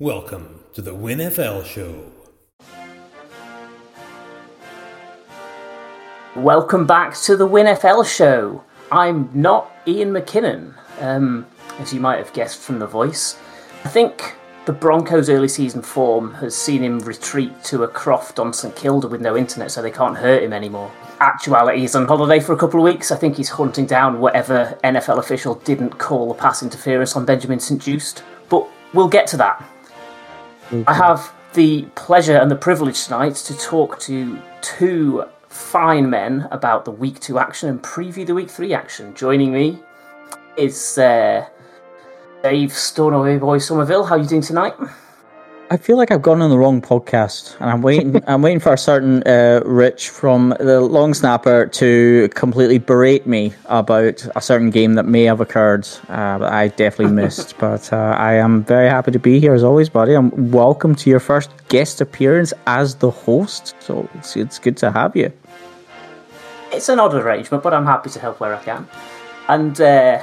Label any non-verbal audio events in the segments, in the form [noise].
Welcome to the WinFL Show. Welcome back to the WinFL Show. I'm not Ian McKinnon, um, as you might have guessed from the voice. I think the Broncos' early season form has seen him retreat to a croft on St Kilda with no internet, so they can't hurt him anymore. Actuality, he's on holiday for a couple of weeks. I think he's hunting down whatever NFL official didn't call a pass interference on Benjamin St-Juste, But we'll get to that. I have the pleasure and the privilege tonight to talk to two fine men about the week two action and preview the week three action. Joining me is uh, Dave Stornoway Boy Somerville. How are you doing tonight? I feel like I've gone on the wrong podcast, and I'm waiting. [laughs] I'm waiting for a certain uh, Rich from the Long Snapper to completely berate me about a certain game that may have occurred uh, that I definitely missed. [laughs] but uh, I am very happy to be here as always, buddy. I'm welcome to your first guest appearance as the host. So it's it's good to have you. It's an odd arrangement, but I'm happy to help where I can. And uh,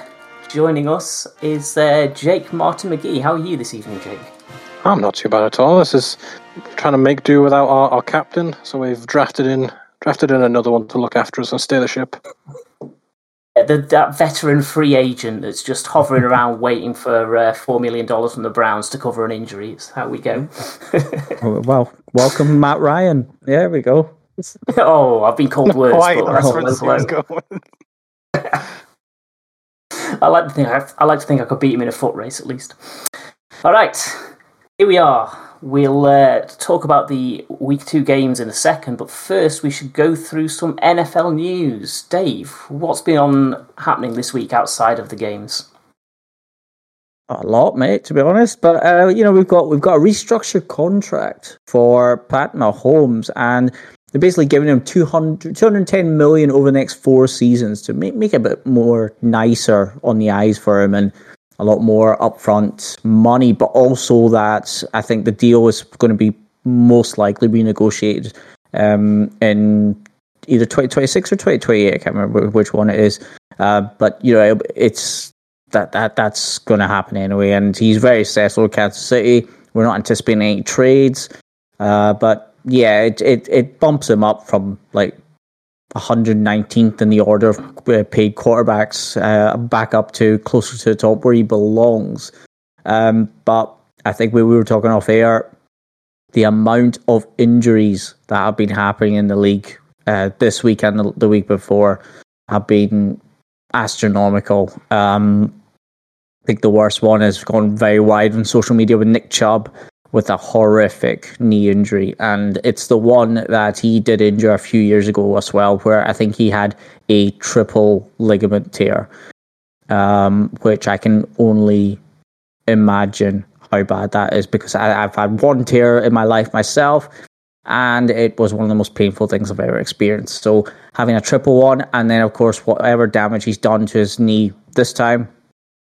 joining us is uh, Jake Martin McGee. How are you this evening, Jake? I'm not too bad at all. This is trying to make do without our, our captain, so we've drafted in drafted in another one to look after us and steer the ship. The, that veteran free agent that's just hovering around [laughs] waiting for uh, $4 million from the Browns to cover an injury. It's how we go. [laughs] well, welcome, Matt Ryan. There we go. [laughs] oh, I've been called worse. Quite, but that's that's where this is going. I like to think I, I like to think I could beat him in a foot race at least. All right, here we are. We'll uh, talk about the week two games in a second, but first we should go through some NFL news. Dave, what's been on happening this week outside of the games? A lot, mate, to be honest. But uh, you know, we've got we've got a restructured contract for Pat Mahomes, and they're basically giving him 200, 210 million over the next four seasons to make make it a bit more nicer on the eyes for him and a lot more upfront money. But also that I think the deal is going to be most likely renegotiated um, in either 2026 or 2028. I can't remember which one it is. Uh, but you know, it's that that that's going to happen anyway. And he's very successful at Kansas City. We're not anticipating any trades, uh, but yeah, it, it it bumps him up from like 119th in the order of uh, paid quarterbacks uh, back up to closer to the top where he belongs. Um, but I think we, we were talking off air. The amount of injuries that have been happening in the league uh, this week and the, the week before have been astronomical. Um, I think the worst one has gone very wide on social media with Nick Chubb with a horrific knee injury. And it's the one that he did injure a few years ago as well, where I think he had a triple ligament tear, um, which I can only imagine how bad that is because I, I've had one tear in my life myself. And it was one of the most painful things I've ever experienced. So having a triple one, and then of course whatever damage he's done to his knee this time,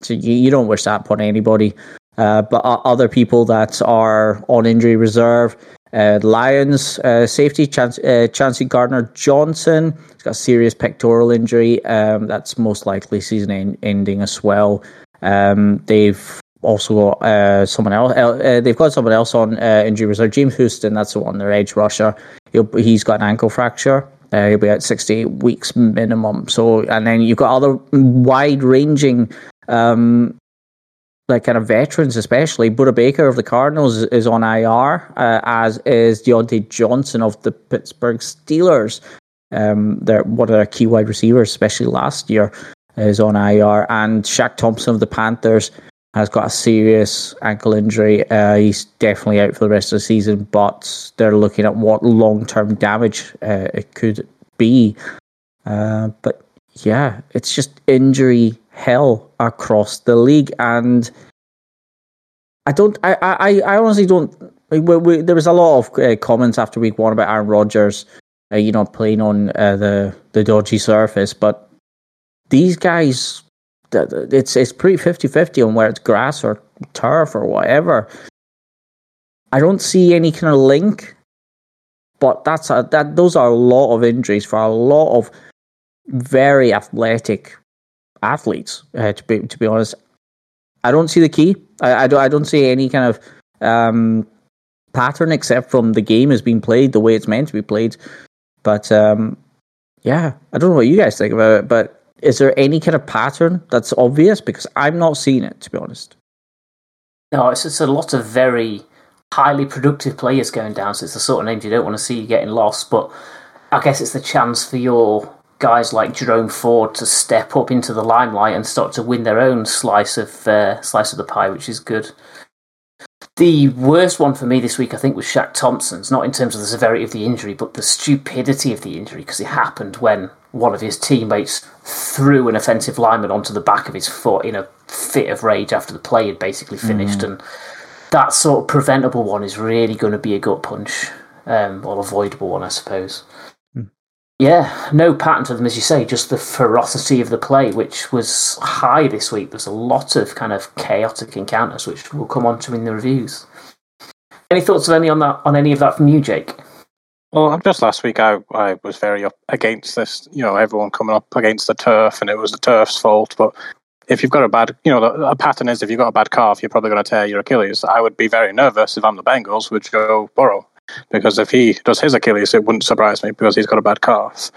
so you, you don't wish that upon anybody. Uh, but other people that are on injury reserve, uh, Lions uh, safety Chance, uh, Chauncey Gardner-Johnson, he's got a serious pectoral injury. Um, that's most likely season en- ending as well. Um, they've also got uh, someone else. They've got someone else on injury reserve. James Houston, that's the one, their edge rusher. He'll, he's got an ankle fracture. Uh, he'll be at 68 weeks minimum. So, and then you've got other wide ranging, um, like kind of veterans, especially. Budda Baker of the Cardinals is, on IR, uh, as is Diontae Johnson of the Pittsburgh Steelers. Um, one of their key wide receivers, especially last year, is on IR. And Shaq Thompson of the Panthers has got a serious ankle injury. Uh, he's definitely out for the rest of the season, but they're looking at what long term damage uh, it could be. Uh, but yeah, it's just injury hell across the league, and I don't. I I, I honestly don't. We, we, there was a lot of uh, comments after week one about Aaron Rodgers, uh, you know, playing on uh, the the dodgy surface, but these guys it's it's pretty 50-50 on where it's grass or turf or whatever. I don't see any kind of link, but that's a, that those are a lot of injuries for a lot of very athletic athletes. Uh, to be to be honest, I don't see the key. I, I don't I don't see any kind of um, pattern, except from the game is being played the way it's meant to be played. But um, yeah, I don't know what you guys think about it, but is there any kind of pattern that's obvious? Because I'm not seeing it, to be honest. No, it's just a lot of very highly productive players going down. So it's the sort of names you don't want to see getting lost. But I guess it's the chance for your guys like Jerome Ford to step up into the limelight and start to win their own slice of uh, slice of the pie, which is good. The worst one for me this week, I think, was Shaq Thompson's. Not in terms of the severity of the injury, but the stupidity of the injury, because it happened when one of his teammates threw an offensive lineman onto the back of his foot in a fit of rage after the play had basically finished. Mm. And that sort of preventable one is really going to be a gut punch, um, or avoidable one, I suppose. Yeah, no pattern to them, as you say, just the ferocity of the play, which was high this week. There's a lot of kind of chaotic encounters, which we'll come on to in the reviews. Any thoughts of any on that on any of that from you, Jake? Well, just last week I, I was very up against this, you know, everyone coming up against the turf and it was the turf's fault. But if you've got a bad, you know, a pattern is if you've got a bad calf, you're probably going to tear your Achilles. I would be very nervous if I'm the Bengals with Joe Burrow because if he does his Achilles, it wouldn't surprise me because he's got a bad calf.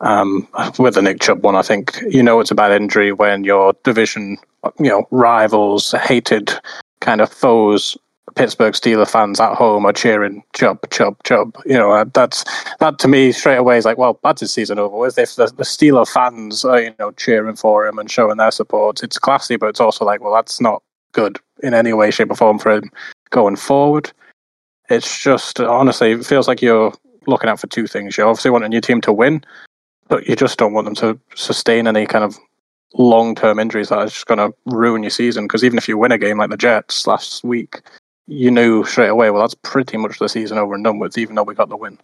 Um, with the Nick Chubb one, I think you know it's a bad injury when your division, you know, rivals, hated kind of foes Pittsburgh Steeler fans at home are cheering Chubb, Chubb, Chubb. You know, uh, that's that to me straight away is like, well, that's his season over with. If the, the Steeler fans are, you know, cheering for him and showing their support, it's classy, but it's also like, well, that's not good in any way, shape, or form for him going forward. It's just honestly, it feels like you're looking out for two things. You're obviously want your team to win, but you just don't want them to sustain any kind of long term injuries that are just going to ruin your season. Because even if you win a game like the Jets last week, you knew straight away, well, that's pretty much the season over and done with, even though we got the win.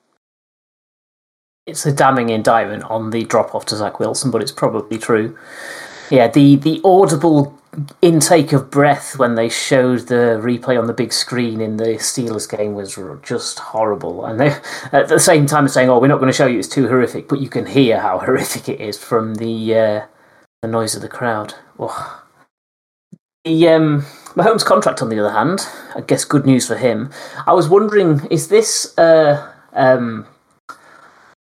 It's a damning indictment on the drop off to Zach Wilson, but it's probably true. Yeah, the, the audible intake of breath when they showed the replay on the big screen in the Steelers game was just horrible. And they, at the same time, saying, "Oh, we're not going to show you; it's too horrific," but you can hear how [laughs] horrific it is from the uh, the noise of the crowd. Oh. The um, Mahomes' contract, on the other hand, I guess good news for him. I was wondering, is this uh, um,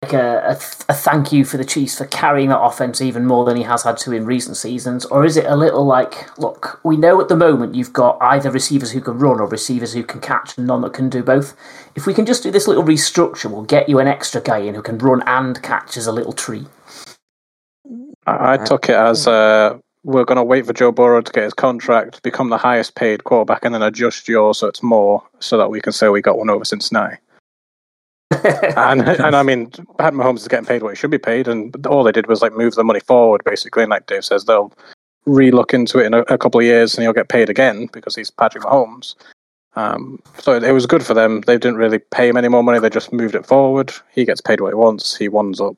like a, a, a, thank you for the Chiefs for carrying that offense even more than he has had to in recent seasons, or is it a little like, look, we know at the moment you've got either receivers who can run or receivers who can catch, and none that can do both. If we can just do this little restructure, we'll get you an extra guy in who can run and catch as a little tree. I, I took it as uh, we're going to wait for Joe Burrow to get his contract, become the highest paid quarterback, and then adjust yours so it's more, so that we can say we got one over Cincinnati. And [laughs] and I mean, Pat Mahomes is getting paid what he should be paid, and all they did was like move the money forward, basically. And like Dave says, they'll re-look into it in a, a couple of years, and he'll get paid again because he's Patrick Mahomes. Um, so it, it, was good for them. They didn't really pay him any more money; they just moved it forward. He gets paid what he wants. He winds up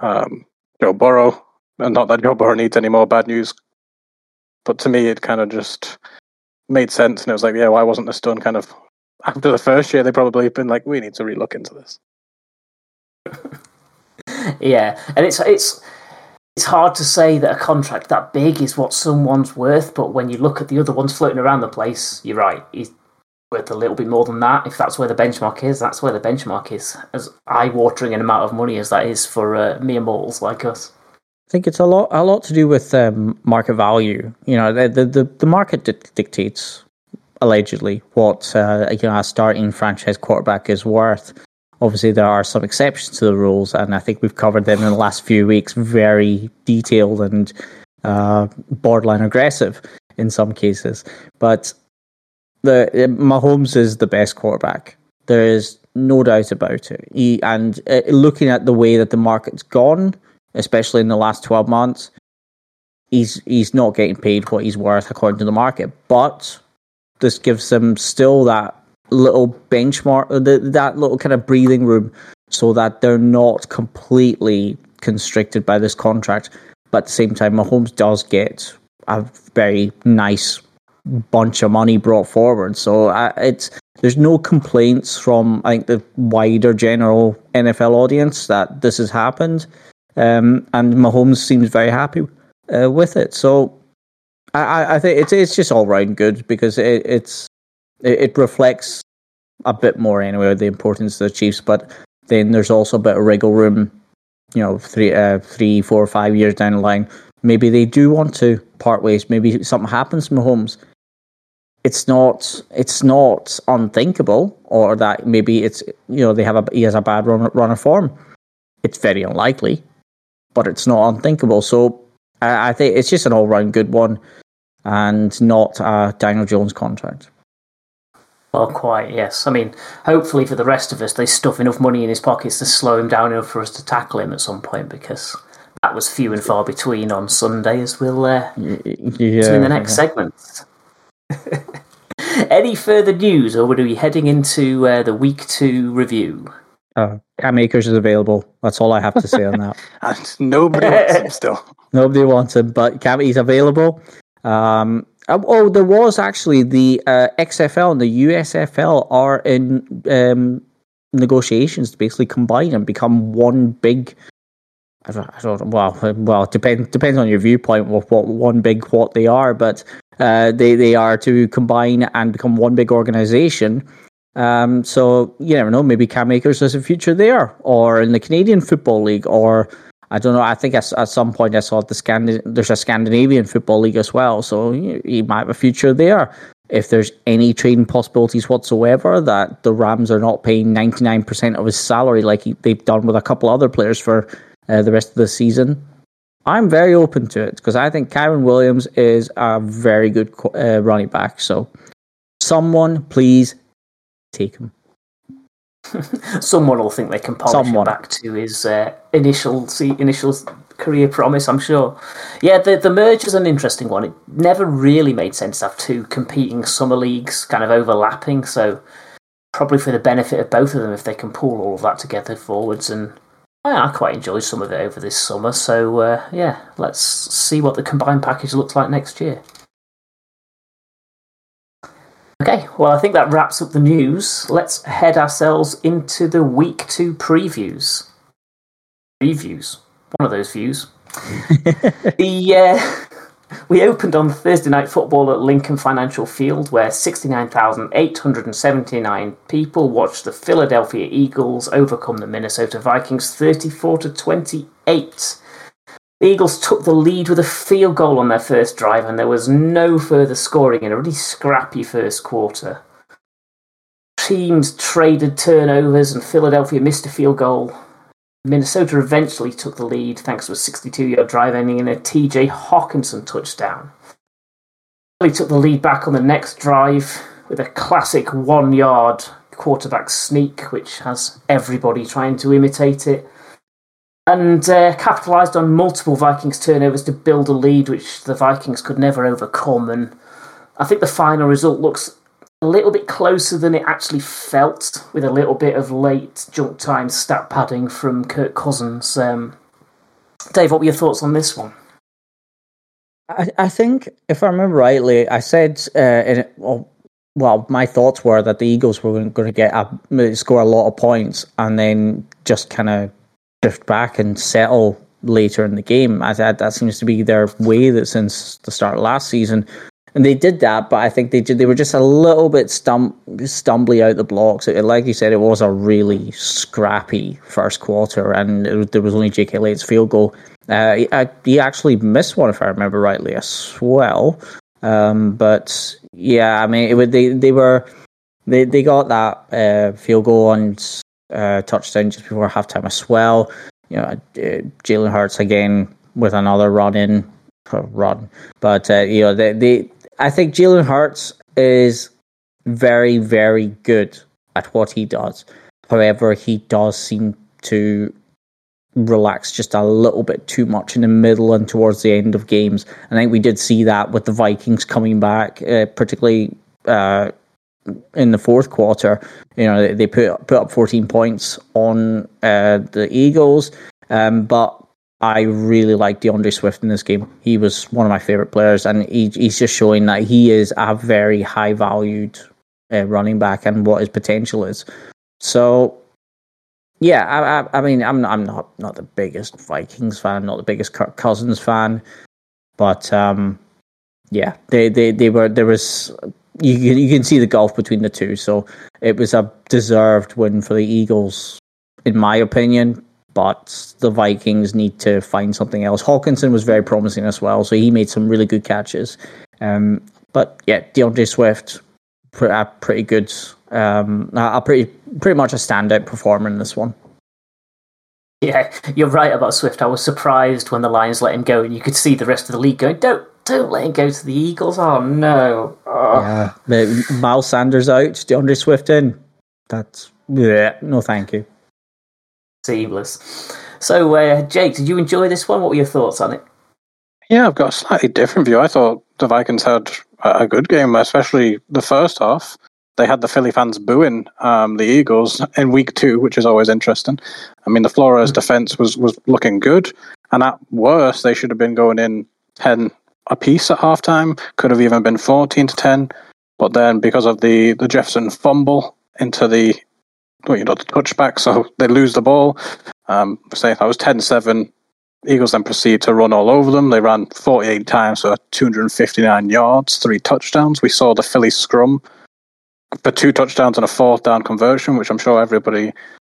um, Joe Burrow, and not that Joe Burrow needs any more bad news but to me, it kind of just made sense, and it was like, yeah, why wasn't this done? Kind of after the first year, they probably have been like, we need to relook into this. [laughs] yeah, and it's it's it's hard to say that a contract that big is what someone's worth, but when you look at the other ones floating around the place, you're right. He's worth a little bit more than that. If that's where the benchmark is, that's where the benchmark is. As eye-watering an amount of money as that is for uh, mere mortals like us. I think it's a lot a lot to do with um, market value. You know, the the, the market di- dictates allegedly what uh, you know a starting franchise quarterback is worth. Obviously, there are some exceptions to the rules, and I think we've covered them in the last few weeks. Very detailed and uh, borderline aggressive in some cases, but the Mahomes is the best quarterback. There is no doubt about it. He, and uh, looking at the way that the market's gone especially in the last 12 months, he's he's not getting paid what he's worth according to the market. But this gives them still that little benchmark, uh, that little kind of breathing room, so that they're not completely constricted by this contract. But at the same time, Mahomes does get a very nice bunch of money brought forward. So uh, it's there's no complaints from I think the wider general NFL audience that this has happened. Um, and Mahomes seems very happy uh, with it. So I, I think it's it's just all round good because it, it's it, it reflects a bit more anyway the importance of the Chiefs. But then there's also a bit of wriggle room. You know, three, uh, three, four, five years down the line, maybe they do want to part ways. Maybe something happens to Mahomes. It's not. It's not unthinkable, or that maybe it's you know they have a he has a bad run, run of form. It's very unlikely, but it's not unthinkable. So I, I think it's just an all round good one, and not a Daniel Jones contract. Well, quite, yes. I mean, hopefully for the rest of us, they stuff enough money in his pockets to slow him down enough for us to tackle him at some point because that was few and far between on Sunday, as we'll uh, Yeah, in the next segment. [laughs] Any further news, or are we heading into uh, the week two review? Uh, Cam Akers is available. That's all I have to say on that. [laughs] And nobody wants him still. [laughs] Nobody wants him, but Cam he's available. Um, oh, oh, there was actually the uh, XFL and the USFL are in um, negotiations to basically combine and become one big. I don't, I don't well, [laughs] well, depends depends on your viewpoint of what one big what they are, but uh, they they are to combine and become one big organization. Um, so you never know. Maybe Cam Akers has a future there, or in the Canadian Football League, or I don't know. I think at, some point I saw the there's a Scandinavian Football League as well, so he, he might have a future there. If there's any trading possibilities whatsoever, that the Rams are not paying 99% of his salary like he, they've done with a couple other players for uh, the rest of the season, I'm very open to it because I think Kyren Williams is a very good uh, running back. So, someone please take him. [laughs] Someone will think they can polish Someone. him back to his uh, initial see, initial career promise. I'm sure. Yeah, the the merge is an interesting one. It never really made sense to have two competing summer leagues kind of overlapping. So probably for the benefit of both of them, if they can pull all of that together forwards. And I, I quite enjoyed some of it over this summer. So uh, yeah, let's see what the combined package looks like next year. Okay, well, I think that wraps up the news. Let's head ourselves into the week two previews. Previews. One of those views. [laughs] the uh, [laughs] we opened on Thursday night football at Lincoln Financial Field, where 69,879 people watched the Philadelphia Eagles overcome the Minnesota Vikings 34 to 28. The Eagles took the lead with a field goal on their first drive, and there was no further scoring in a really scrappy first quarter. Teams traded turnovers, and Philadelphia missed a field goal. Minnesota eventually took the lead thanks to a 62 yard drive ending in a TJ Hockenson touchdown. Philly took the lead back on the next drive with a classic one yard quarterback sneak, which has everybody trying to imitate it and uh, capitalised on multiple Vikings turnovers to build a lead which the Vikings could never overcome. And I think the final result looks a little bit closer than it actually felt, with a little bit of late junk time stat padding from Kirk Cousins. Um, Dave, what were your thoughts on this one? I, I think, if I remember rightly, I said, uh, in well, well, my thoughts were that the Eagles were going to get a, score a lot of points and then just kind of drift back and settle later in the game. I that that seems to be their way that since the start of last season, and they did that. But I think they did. They were just a little bit stum- stumbly out the blocks. It, like you said, it was a really scrappy first quarter, and it, there was only Jake Elliott's field goal. Uh, he, I, he actually missed one, if I remember rightly, as well. Um, but yeah, I mean, it, they they were they they got that uh, field goal on uh, touchdown just before halftime as well. You know, uh, Jalen Hurts again with another run in run, but uh, you know, they, they I think Jalen Hurts is very very good at what he does. However, he does seem to relax just a little bit too much in the middle and towards the end of games. I think we did see that with the Vikings coming back, uh, particularly uh, in the fourth quarter. You know, they, put put up 14 points on uh, the Eagles, um, but I really like D'Andre Swift in this game. He was one of my favorite players, and he, he's just showing that he is a very high valued uh, running back and what his potential is. So yeah, I, I, I, mean, I'm not, I'm not not the biggest Vikings fan, not the biggest Kirk Cousins fan, but um, yeah, they, they, they were there was you can, you can see the gulf between the two. So it was a deserved win for the Eagles, in my opinion. But the Vikings need to find something else. Hockenson was very promising as well, so he made some really good catches. Um, but yeah, D'Andre Swift, pretty, pretty good. Um, a pretty pretty much a standout performer in this one. Yeah, you're right about Swift. I was surprised when the Lions let him go, and you could see the rest of the league going, "Don't, don't let him go to the Eagles." Oh no! Oh. Yeah, Miles Sanders out, D'Andre Swift in. That's yeah, no, thank you. Seamless. So, uh, Jake, did you enjoy this one? What were your thoughts on it? Yeah, I've got a slightly different view. I thought the Vikings had a good game, especially the first half they had the Philly fans booing um, the Eagles in week two, which is always interesting. I mean, the Flores mm. defense was was looking good, and at worst, they should have been going in ten apiece at halftime. Could have even been fourteen to ten, but then because of the the Jefferson fumble into the well, you know the touchback, so they lose the ball. Um, say that was 10-7. Eagles then proceed to run all over them. They ran 48 times for 259 yards, three touchdowns. We saw the Philly scrum for two touchdowns and a fourth down conversion, which I'm sure everybody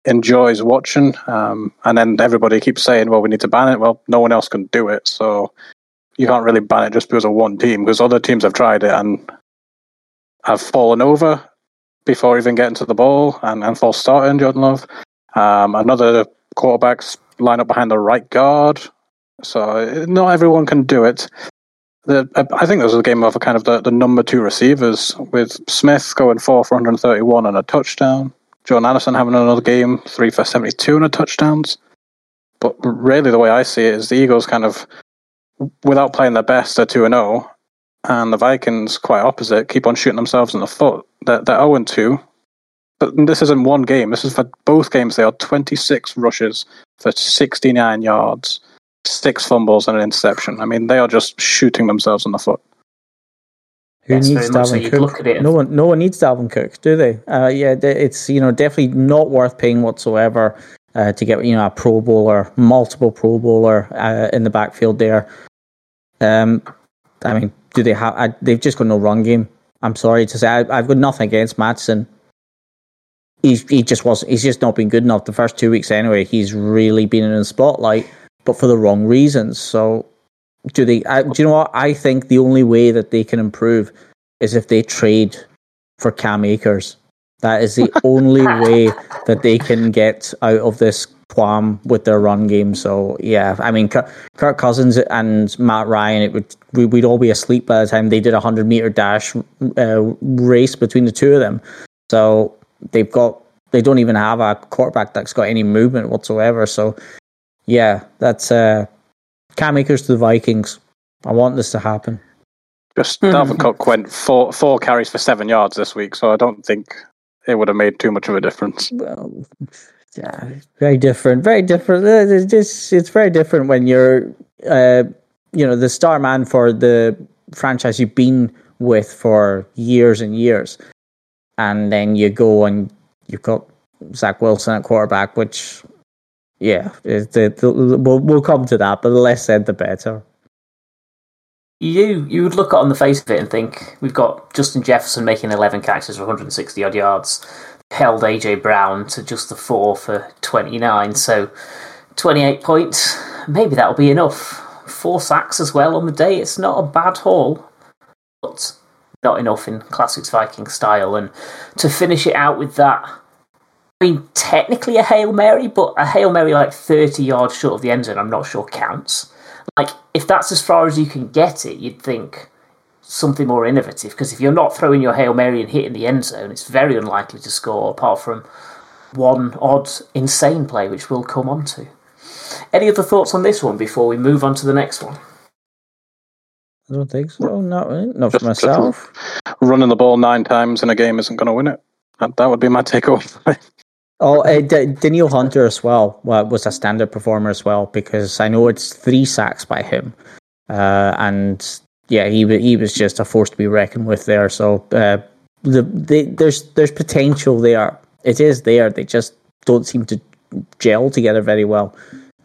enjoys watching. Um, and then everybody keeps saying, well, we need to ban it. Well, no one else can do it. So you can't really ban it just because of one team, because other teams have tried it and have fallen over before even getting to the ball and, and false starting, Jordan Love. Um, another quarterbacks line up behind the right guard. So not everyone can do it the, I think this was a game of kind of the, the number two receivers with Smith going four for 131 and a touchdown. Jordan Addison having another game, three for 72 and a touchdowns. But really, the way I see it is the Eagles kind of, without playing their best, they're 2 and 0. And the Vikings, quite opposite, keep on shooting themselves in the foot. They're, they're 0 and 2. But this isn't one game. This is for both games. They are 26 rushes for 69 yards six fumbles and an interception. I mean, they are just shooting themselves in the foot. Who needs Dalvin Cook? No one, no one needs Dalvin Cook, do they? Uh, yeah, it's you know definitely not worth paying whatsoever uh, to get you know a Pro Bowler, multiple Pro Bowler uh, in the backfield there. Um, I mean, do they have? I, they've just got no run game. I'm sorry to say, I, have got nothing against Mattison. He's he just was he's just not been good enough the first two weeks anyway. He's really been in the spotlight but for the wrong reasons. So, do they? I, do you know what? I think the only way that they can improve is if they trade for Cam Akers. That is the only [laughs] way that they can get out of this qualm with their run game. So yeah, I mean, Kirk Cousins and Matt Ryan, it would we, would all be asleep by the time they did a hundred meter dash uh, race between the two of them. So they've got they don't even have a quarterback that's got any movement whatsoever. So yeah, that's uh, Cam Akers to the Vikings. I want this to happen. Just Dalvin Cook went four four carries for seven yards this week, so I don't think it would have made too much of a difference. Well, yeah, very different, very different. Uh, it's just it's very different when you're, uh, you know, the star man for the franchise you've been with for years and years, and then you go and you've got Zach Wilson at quarterback, which yeah, it, it, we'll we'll come to that, but the less said, the better. You you would look on the face of it and think we've got Justin Jefferson making eleven catches for 160 odd yards, held AJ Brown to just the four for 29, so 28 points. Maybe that'll be enough. Four sacks as well on the day. It's not a bad haul, but not enough in classics Viking style. And to finish it out with that I mean, technically a Hail Mary, but a Hail Mary like 30 yards short of the end zone, I'm not sure counts. Like, if that's as far as you can get it, you'd think something more innovative, because if you're not throwing your Hail Mary and hitting the end zone, it's very unlikely to score, apart from one odd insane play, which we'll come on to. Any other thoughts on this one before we move on to the next one? I don't think so. Not really. Not for myself. Running the ball nine times in a game isn't going to win it. That, that would be my [laughs] takeaway. Oh, uh, D- Danielle Hunter as well was a standard performer as well because I know it's three sacks by him, uh, and yeah, he he was just a force to be reckoned with there. So uh, the, the there's there's potential there. It is there. They just don't seem to gel together very well,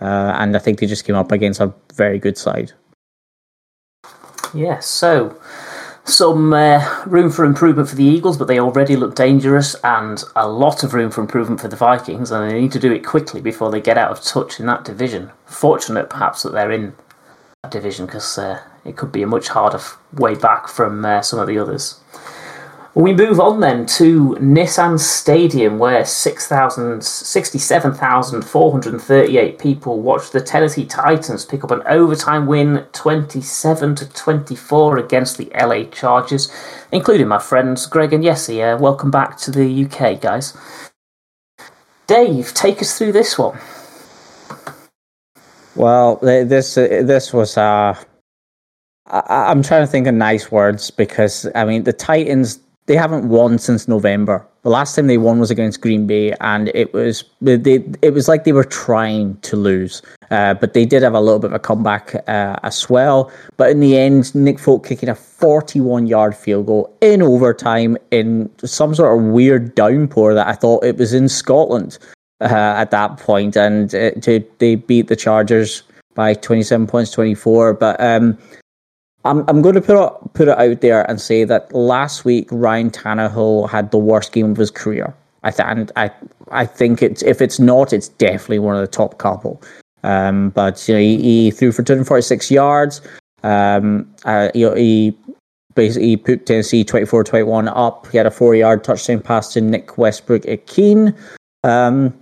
uh, and I think they just came up against a very good side. Yes. So some uh, room for improvement for the Eagles, but they already look dangerous, and a lot of room for improvement for the Vikings, and they need to do it quickly before they get out of touch in that division. Fortunate, perhaps, that they're in that division because uh, it could be a much harder way back from uh, some of the others. We move on then to Nissan Stadium, where 67,438 people watched the Tennessee Titans pick up an overtime win 27 to 24 against the LA Chargers, including my friends Greg and Yessie. Uh, welcome back to the UK, guys. Dave, take us through this one. Well, this this was uh, I, I'm trying to think of nice words because I mean the Titans they haven't won since November. The last time they won was against Green Bay, and it was they it was like they were trying to lose, uh, but they did have a little bit of a comeback uh, as well. But in the end, Nick Folk kicking a 41 yard field goal in overtime in some sort of weird downpour that I thought it was in Scotland uh, at that point, and to, they beat the Chargers by 27 points, 24. But um, I'm I'm going to put it put it out there and say that last week Ryan Tannehill had the worst game of his career. I and I I think it's if it's not, it's definitely one of the top couple. Um, but you know, he, he threw for 246 yards. Um, uh, know, he basically put Tennessee 24-21 up. He had a four-yard touchdown pass to Nick Westbrook Ikhine. Um,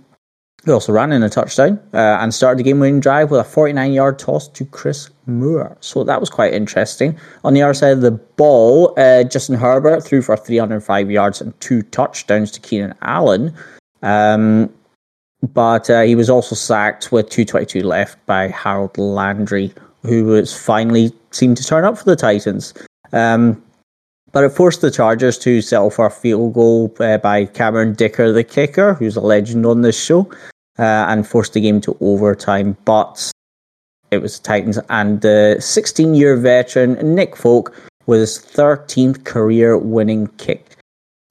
he also ran in a touchdown uh, and started the game winning drive with a 49 yard toss to Chris Moore. So that was quite interesting. On the other side of the ball, uh, Justin Herbert threw for 305 yards and two touchdowns to Keenan Allen. Um, but uh, he was also sacked with 222 left by Harold Landry, who was finally seemed to turn up for the Titans. Um, but it forced the Chargers to settle for a field goal uh, by Cameron Dicker, the kicker, who's a legend on this show uh, and forced the game to overtime. But it was the Titans and the 16 year veteran Nick Folk with his 13th career winning kick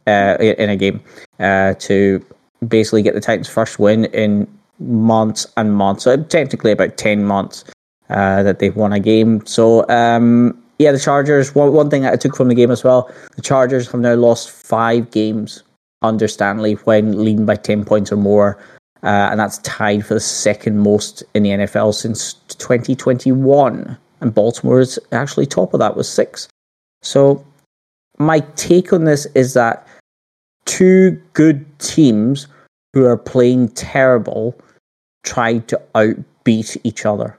uh, in a game uh, to basically get the Titans' first win in months and months. So technically about 10 months uh, that they've won a game. So um, yeah, the Chargers. One, one thing that I took from the game as well: the Chargers have now lost five games under Staley when leading by ten points or more uh, and that's tied for the second most in the NFL since 2021. And Baltimore is actually top of that with six. So my take on this is that two good teams who are playing terrible tried to outbeat each other.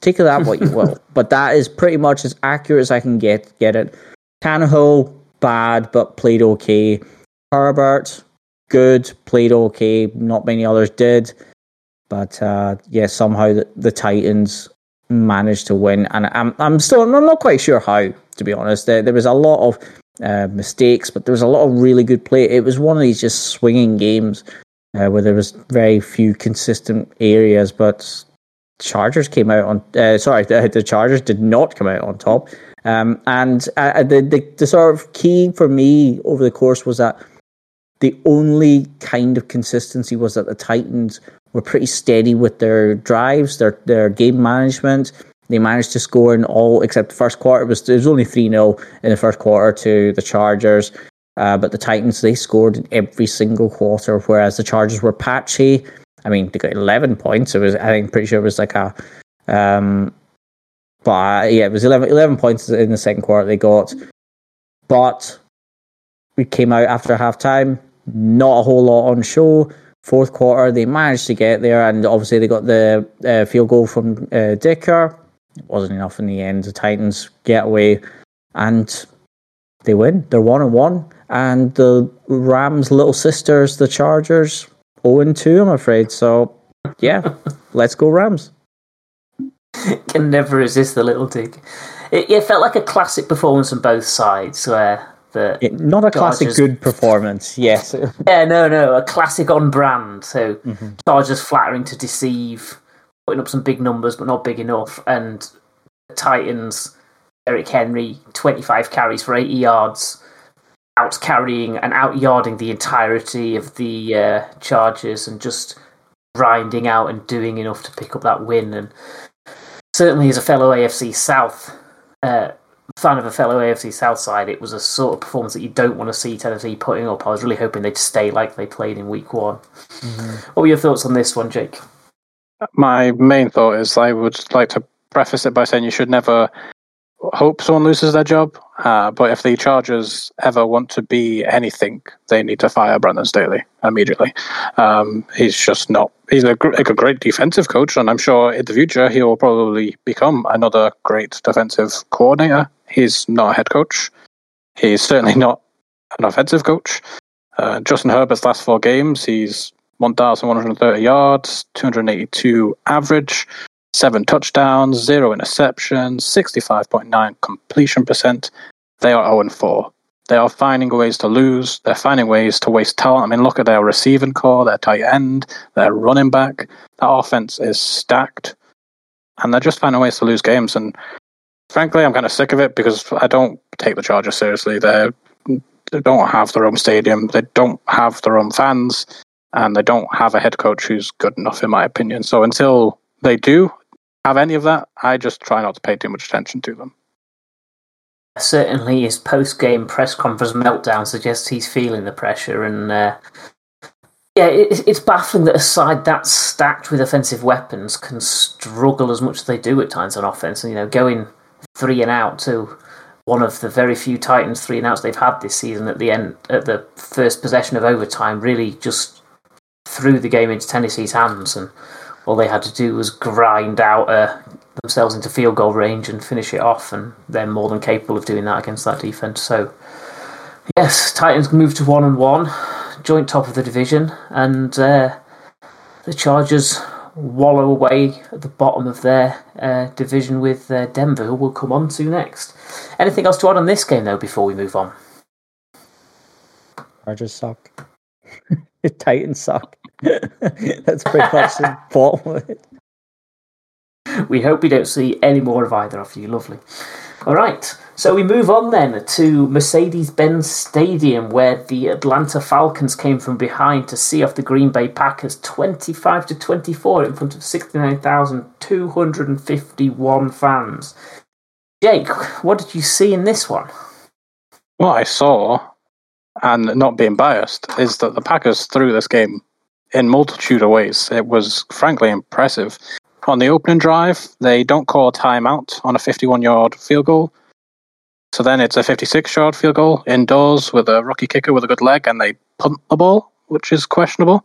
Take of that what you will, [laughs] but that is pretty much as accurate as I can get get it. Tannehill bad but played okay. Herbert good, played okay. Not many others did, but uh, yeah, somehow the, the, Titans managed to win, and I'm I'm still I'm not quite sure how. To be honest, there, there was a lot of uh, mistakes, but there was a lot of really good play. It was one of these just swinging games uh, where there was very few consistent areas, but Chargers came out on. Uh, sorry, the, [laughs] the, Chargers did not come out on top. Um, and uh, the, the the sort of key for me over the course was that the only kind of consistency was that the Titans were pretty steady with their drives, their their game management. They managed to score in all except the first quarter. It was, it was only 3 0 in the first quarter to the Chargers. Uh, but the Titans, they scored in every single quarter, whereas the Chargers were patchy. I mean, they got 11 points. It was, I think, pretty sure it was like a, um, but uh, yeah, it was 11, 11 points in the second quarter they got. But we came out after half time not a whole lot on show. Fourth quarter, they managed to get there, and obviously they got the uh, field goal from uh, Dicker. It wasn't enough in the end. The Titans get away, and they win. They're one and one, and the Rams' little sisters, the Chargers, zero oh and two. I'm afraid. So, yeah, [laughs] let's go Rams. Can never resist the little dig. It, it, felt like a classic performance on both sides, where that yeah, not a classic Chargers, good performance. Yes. [laughs] yeah, no, no, a classic on brand. So mm-hmm. Chargers flattering to deceive, putting up some big numbers but not big enough, and the Titans. Derrick Henry, 25 carries for 80 yards, out carrying and out yarding the entirety of the uh, Chargers and just grinding out and doing enough to pick up that win. And certainly, as a fellow AFC South uh, fan of a fellow AFC South side, it was a sort of performance that you don't want to see Tennessee putting up. I was really hoping they'd stay like they played in week one. Mm-hmm. What were your thoughts on this one, Jake? My main thought is I would like to preface it by saying you should never hope someone loses their job. Uh, but if the Chargers ever want to be anything, they need to fire Brandon Staley immediately. Um, he's just not. He's a, gr- a great defensive coach, and I'm sure in the future he will probably become another great defensive coordinator. He's not a head coach. He's certainly not an offensive coach. Uh, Justin Herbert's last four games, he's 1,130 yards, 282 average, seven touchdowns, zero interceptions, 65.9 completion percent. They are 0 4. They are finding ways to lose. They're finding ways to waste talent. I mean, look at their receiving core, their tight end, their running back. That offense is stacked. And they're just finding ways to lose games. And frankly, I'm kind of sick of it because I don't take the Chargers seriously. They're, they don't have their own stadium, they don't have their own fans, and they don't have a head coach who's good enough, in my opinion. So until they do have any of that, I just try not to pay too much attention to them. Certainly, his post-game press conference meltdown suggests he's feeling the pressure, and uh, yeah, it, it's baffling that a side that's stacked with offensive weapons can struggle as much as they do at times on offense. And you know, going three and out to one of the very few Titans three and outs they've had this season at the end at the first possession of overtime really just threw the game into Tennessee's hands, and all they had to do was grind out uh, themselves into field goal range and finish it off, and they're more than capable of doing that against that defense. So, yes, Titans move to one and one, joint top of the division, and uh, the Chargers wallow away at the bottom of their uh, division with uh, Denver, who we'll come on to next. Anything else to add on this game, though, before we move on? Chargers suck. [laughs] Titans suck. [laughs] That's pretty much the bottom of it. We hope we don't see any more of either of you. Lovely. All right, so we move on then to Mercedes Benz Stadium, where the Atlanta Falcons came from behind to see off the Green Bay Packers 25 to 24 in front of 69,251 fans. Jake, what did you see in this one? What I saw, and not being biased, is that the Packers threw this game in multitude of ways. It was frankly impressive. On the opening drive, they don't call a timeout on a 51 yard field goal. So then it's a 56 yard field goal indoors with a rookie kicker with a good leg, and they punt the ball, which is questionable.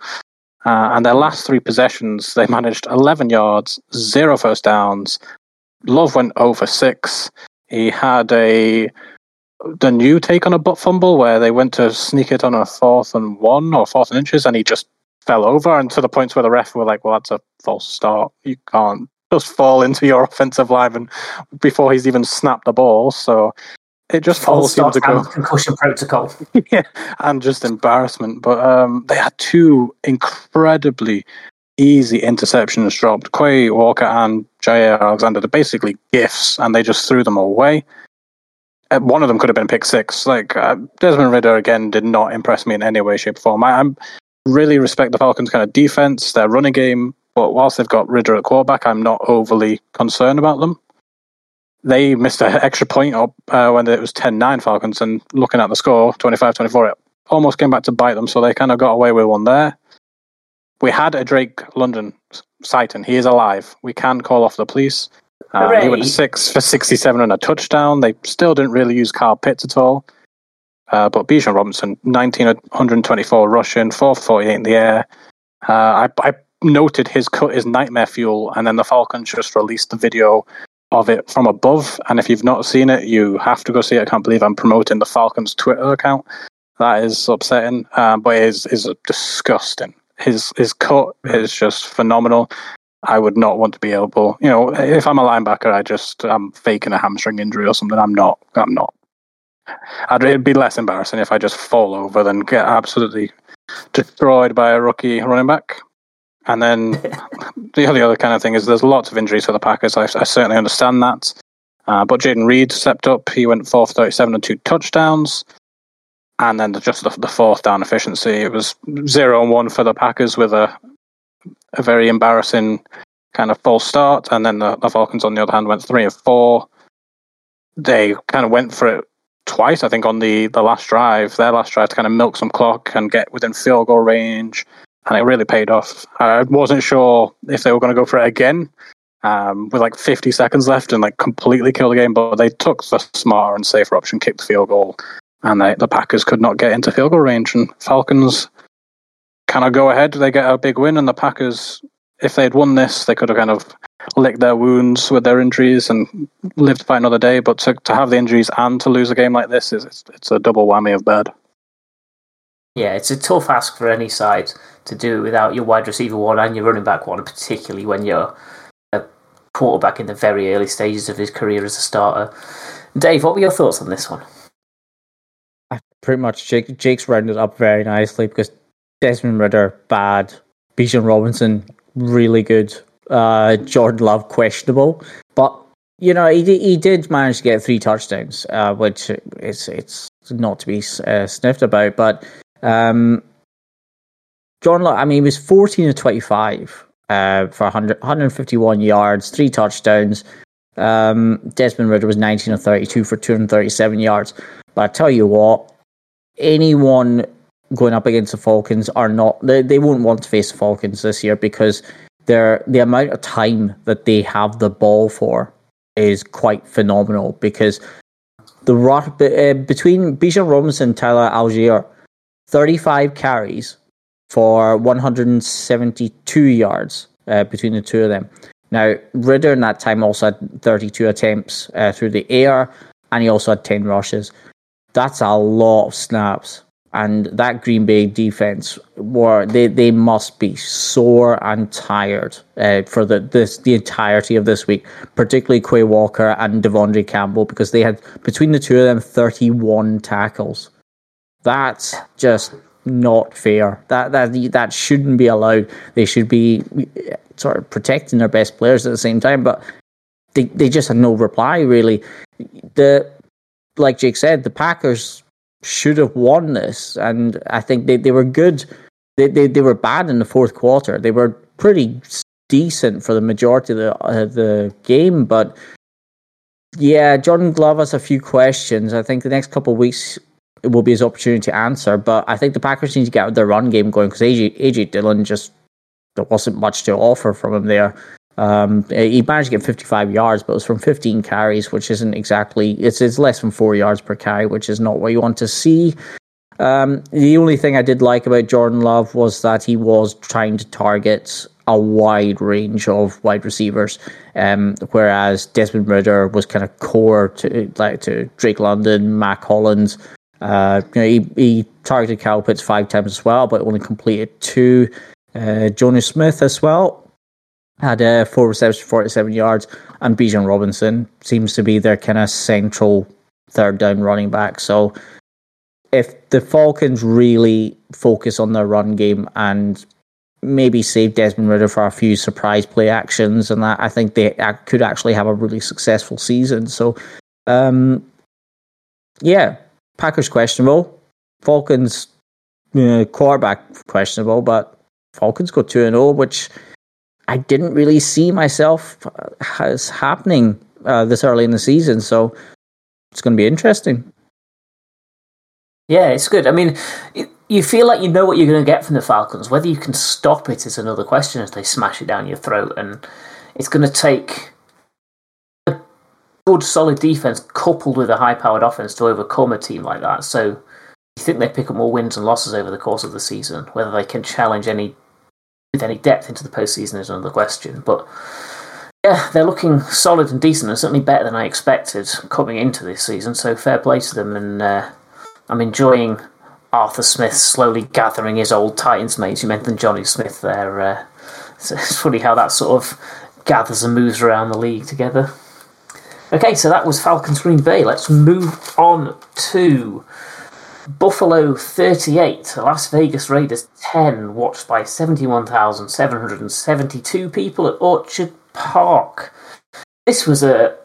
Uh, and their last three possessions, they managed 11 yards, zero first downs. Love went over six. He had a the new take on a butt fumble where they went to sneak it on a fourth and one or fourth and inches, and he just fell over, and to the point where the ref were like, "Well, that's a false start. You can't just fall into your [laughs] offensive line and before he's even snapped the ball." So it just all False seemed start to go. and concussion protocol. [laughs] yeah, and just embarrassment. But um, they had two incredibly easy interceptions dropped. Quay Walker and Jaire Alexander, they're basically gifts, and they just threw them away. Uh, One of them could have been pick six. Like uh, Desmond Ridder again did not impress me in any way, shape, or form. I, I'm really respect the Falcons' kind of defense, their running game. But whilst they've got Ridder at quarterback, I'm not overly concerned about them they missed an extra point up uh, when it was 10-9 Falcons, and looking at the score, 25-24, it almost came back to bite them, so they kind of got away with one there. We had a Drake London sighting. He is alive. We can call off the police. Um, he went six for 67 and a touchdown. They still didn't really use Kyle Pitts at all. Uh, but Bijan Robinson, 19 of 124 rushing, 4 for 48 in the air. Uh, I, I noted his cut is nightmare fuel, and then the Falcons just released the video of it from above. And if you've not seen it, you have to go see it. I can't believe I'm promoting the Falcons Twitter account. That is upsetting, um, but it is is disgusting. His his cut is just phenomenal. I would not want to be able, you know, if I'm a linebacker, I just I'm faking a hamstring injury or something. I'm not. I'm not. I'd, it'd be less embarrassing if I just fall over than get absolutely destroyed by a rookie running back. And then [laughs] the other, other kind of thing is there's lots of injuries for the Packers. I, I certainly understand that. Uh, but Jayden Reed stepped up. He went 4 for 37 and two touchdowns. And then the, just the, the fourth down efficiency, it was 0 and 1 for the Packers with a, a very embarrassing kind of false start. And then the, the Falcons, on the other hand, went 3 and 4. they kind of went for it twice. I think on the the last drive, their last drive to kind of milk some clock and get within field goal range, and it really paid off. I wasn't sure if they were going to go for it again um, with like 50 seconds left and like completely kill the game, but they took the smarter and safer option, kicked the field goal, and they, the Packers could not get into field goal range, and Falcons kind of go ahead. They get a big win, and the Packers, if they had won this, they could have kind of licked their wounds with their injuries and lived to fight another day. But to, to have the injuries and to lose a game like this is it's, it's a double whammy of bad. Yeah, it's a tough ask for any side to do without your wide receiver one and your running back one, particularly when you're a quarterback in the very early stages of his career as a starter. Dave, what were your thoughts on this one? I pretty much Jake, Jake's rounded up very nicely because Desmond Ridder bad, Bijan Robinson really good, uh, Jordan Love questionable, but you know he he did manage to get three touchdowns, uh, which is it's not to be uh, sniffed about. But um, John Love, I mean, he was fourteen of twenty five uh, for 100, 151 yards, three touchdowns. Um, Desmond Ridder was 19 of 32 for 237 yards. But I tell you what, anyone going up against the Falcons are not they, they won't want to face the Falcons this year because they're the amount of time that they have the ball for is quite phenomenal because the uh, between Bijan Robinson and Tyler Allgeier, 35 carries for 172 yards uh, between the two of them. Now, Ridder in that time also had 32 attempts uh, through the air, and he also had 10 rushes. That's a lot of snaps and that Green Bay defense were they, they must be sore and tired uh, for the this the entirety of this week, particularly Quay Walker and De'Vondre Campbell because they had between the two of them thirty one tackles. That's just not fair. That that that shouldn't be allowed. They should be sort of protecting their best players at the same time, but they they just had no reply really. The like Jake said, the Packers should have won this, and I think they, they were good. They, they they were bad in the fourth quarter. They were pretty decent for the majority of the uh, the game, but yeah, Jordan Love has a few questions. I think the next couple of weeks it will be his opportunity to answer. But I think the Packers need to get their run game going because AJ, AJ Dillon just there wasn't much to offer from him there. Um, he managed to get 55 yards, but it was from 15 carries, which isn't exactly it's it's less than four yards per carry, which is not what you want to see. Um, the only thing I did like about Jordan Love was that he was trying to target a wide range of wide receivers, um, whereas Desmond Ridder was kind of core to like to Drake London, Mack Hollins. Uh, you know, he, he targeted Kyle Pitts five times as well, but only completed two. Uh, Jonnu Smith as well had uh, four receptions, 47 yards, and Bijan Robinson seems to be their kind of central third down running back. So if the Falcons really focus on their run game and maybe save Desmond Ridder for a few surprise play actions and that, I think they could actually have a really successful season. So, um, yeah, Packers questionable, Falcons uh, quarterback questionable, but Falcons go 2 0, which I didn't really see myself uh, as happening uh, this early in the season. So it's going to be interesting. Yeah, it's good. I mean, you feel like you know what you're going to get from the Falcons. Whether you can stop it is another question as they smash it down your throat. And it's going to take a good, solid defense coupled with a high powered offense to overcome a team like that. So you think they pick up more wins and losses over the course of the season. Whether they can challenge any with any depth into the postseason is another question. But yeah, they're looking solid and decent, and certainly better than I expected coming into this season. So fair play to them, and uh, I'm enjoying Arthur Smith slowly gathering his old Titans mates. You mentioned Jonnu Smith there. Uh, [laughs] so it's funny how that sort of gathers and moves around the league together. Okay, so that was Falcons Green Bay. Let's move on to Buffalo 38, Las Vegas Raiders 10, watched by 71,772 people at Orchard Park. This was a,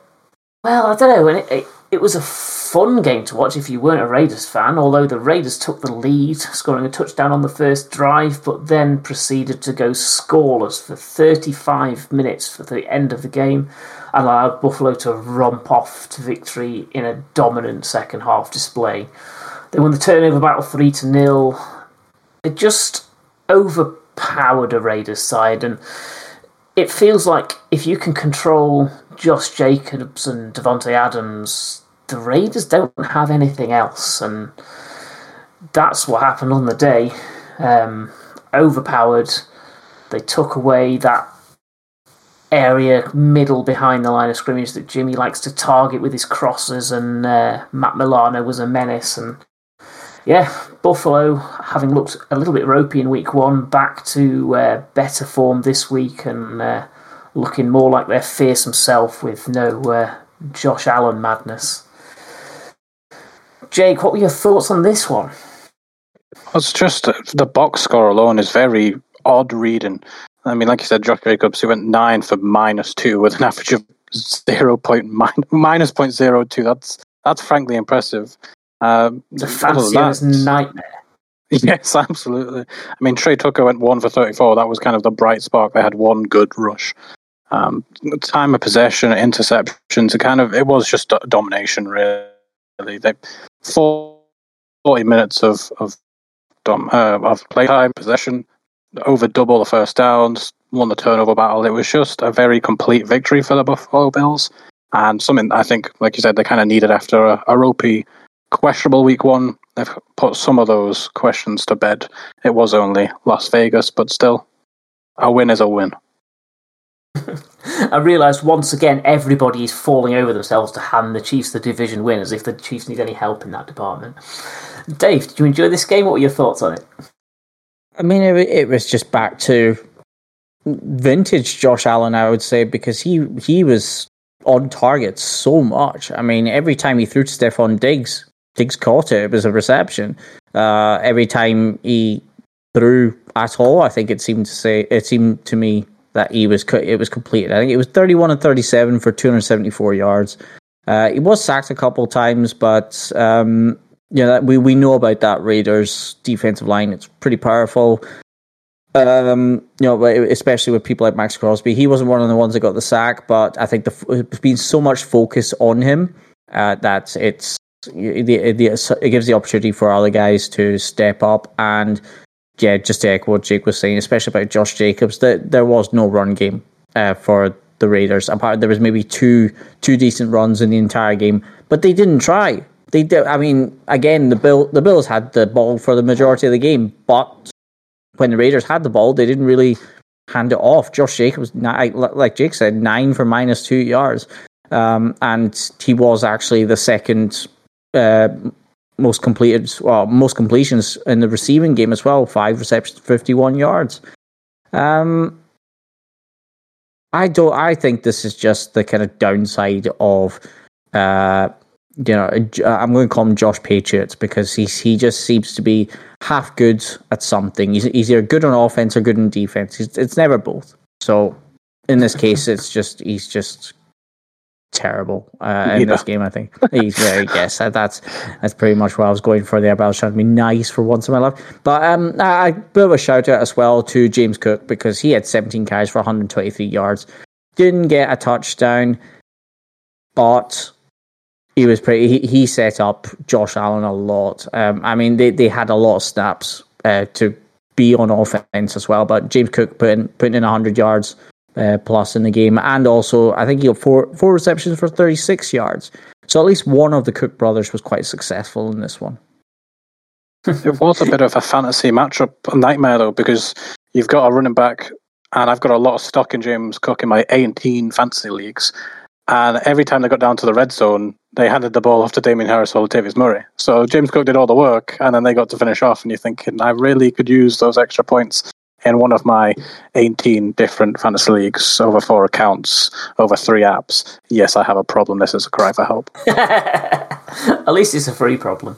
well, I don't know, it, it, it was a fun game to watch if you weren't a Raiders fan, although the Raiders took the lead, scoring a touchdown on the first drive, but then proceeded to go scoreless for 35 minutes for the end of the game, and allowed Buffalo to romp off to victory in a dominant second half display. They won the turnover battle 3 to 0. It just overpowered a Raiders side, and it feels like if you can control Josh Jacobs and Davante Adams, the Raiders don't have anything else, and that's what happened on the day. Um, overpowered. They took away that area middle behind the line of scrimmage that Jimmy likes to target with his crosses, and uh, Matt Milano was a menace. And yeah, Buffalo, having looked a little bit ropey in week one, back to uh, better form this week and uh, looking more like their fearsome self with no uh, Josh Allen madness. Jake, what were your thoughts on this one? It's just uh, the box score alone is very odd reading. I mean, like you said, Josh Jacobs, he went nine for minus two with an [laughs] average of zero min- minus point zero two. That's that's frankly impressive. Um, the fanciest nightmare. [laughs] Yes, absolutely. I mean, Tre Tucker went one for 34. That was kind of the bright spark. They had one good rush. Um, time of possession, interceptions, it kind of, it was just domination, really. They, 40 minutes of, of, dom, uh, of playtime, possession, over double the first downs, won the turnover battle. It was just a very complete victory for the Buffalo Bills. And something I think, like you said, they kind of needed after a, a ropey questionable week one. They've put some of those questions to bed. It was only Las Vegas, but still, a win is a win. [laughs] I realised once again everybody is falling over themselves to hand the Chiefs the division win as if the Chiefs need any help in that department. Dave, did you enjoy this game? What were your thoughts on it? I mean, it, it was just back to vintage Josh Allen, I would say, because he he was on target so much. I mean, every time he threw to Stefon Diggs, Diggs caught it. It was a reception. Uh, every time he threw at all, I think it seemed to say it seemed to me that he was it was completed. I think it was 31 and 37 for 274 yards. Uh, he was sacked a couple times, but um, yeah, we we know about that Raiders defensive line. It's pretty powerful. Um, you know, especially with people like Maxx Crosby, he wasn't one of the ones that got the sack, but I think the, there's been so much focus on him uh, that it's it gives the opportunity for other guys to step up and yeah, just to echo what Jake was saying, especially about Josh Jacobs, that there was no run game uh, for the Raiders. Apart, there was maybe two two decent runs in the entire game, but they didn't try. They did. I mean, again, the Bill the Bills had the ball for the majority of the game, but when the Raiders had the ball, they didn't really hand it off. Josh Jacobs, like Jake said, nine for minus two yards, um, and he was actually the second uh, most completed, well, most completions in the receiving game as well. Five receptions, fifty-one yards. Um, I don't. I think this is just the kind of downside of, uh, you know, I'm going to call him Josh Patriots because he's he just seems to be half good at something. He's, he's either good on offense or good in defense. It's, it's never both. So in this case, it's just he's just terrible uh, in this game. I think he's very yes. That's that's pretty much what I was going for there. But I was trying to be nice for once in my life. But um, bit of a shout out as well to James Cook because he had 17 carries for 123 yards. Didn't get a touchdown, but he was pretty. He, he set up Josh Allen a lot. Um, I mean, they they had a lot of snaps uh, to be on offense as well. But James Cook put in, putting in 100 yards uh, plus in the game, and also I think he got four four receptions for 36 yards. So at least one of the Cook brothers was quite successful in this one. [laughs] it was a bit of a fantasy matchup, nightmare though, because you've got a running back, and I've got a lot of stock in James Cook in my 18 fantasy leagues. And every time they got down to the red zone, they handed the ball off to Damien Harris or Latavius Murray. So James Cook did all the work, and then they got to finish off. And you're thinking, I really could use those extra points in one of my 18 different fantasy leagues over four accounts, over three apps. Yes, I have a problem. This is a cry for help. [laughs] At least it's a free problem.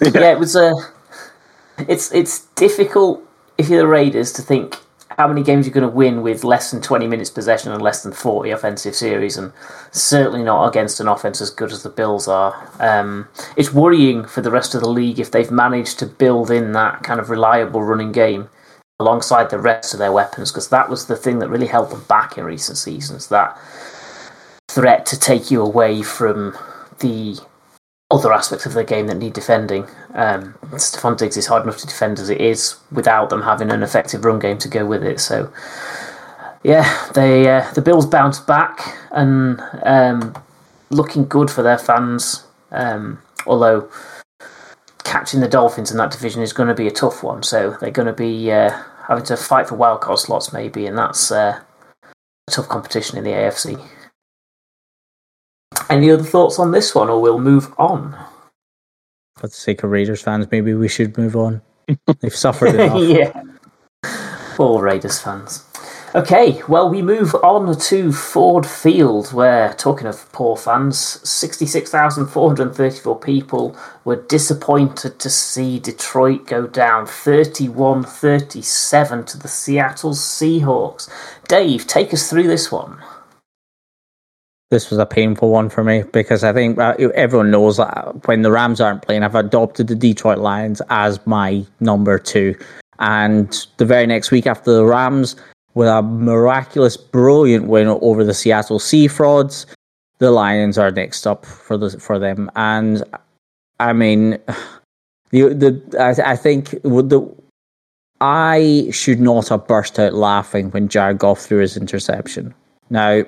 Yeah, yeah it was a. Uh, it's it's difficult if you're the Raiders to think how many games you're going to win with less than 20 minutes possession and less than 40 offensive series, and certainly not against an offense as good as the Bills are. Um, it's worrying for the rest of the league if they've managed to build in that kind of reliable running game alongside the rest of their weapons, because that was the thing that really held them back in recent seasons. That threat to take you away from the other aspects of the game that need defending. Um, Stefon Diggs is hard enough to defend as it is without them having an effective run game to go with it. So, yeah, they uh, the Bills bounced back and um, looking good for their fans. Um, although catching the Dolphins in that division is going to be a tough one, so they're going to be uh, having to fight for wildcard slots maybe, and that's uh, a tough competition in the AFC. Any other thoughts on this one, or we'll move on? For the sake of Raiders fans, maybe we should move on. They've suffered [laughs] enough. yeah. All Raiders fans. Okay, well, we move on to Ford Field, where, talking of poor fans, 66,434 people were disappointed to see Detroit go down 31 37 to the Seattle Seahawks. Dave, take us through this one this was a painful one for me because I think uh, everyone knows that when the Rams aren't playing, I've adopted the Detroit Lions as my number two. And the very next week after the Rams, with a miraculous, brilliant win over the Seattle Sea Frogs, the Lions are next up for the for them. And I mean, [sighs] the the I, I think the I should not have burst out laughing when Jared Goff threw his interception. Now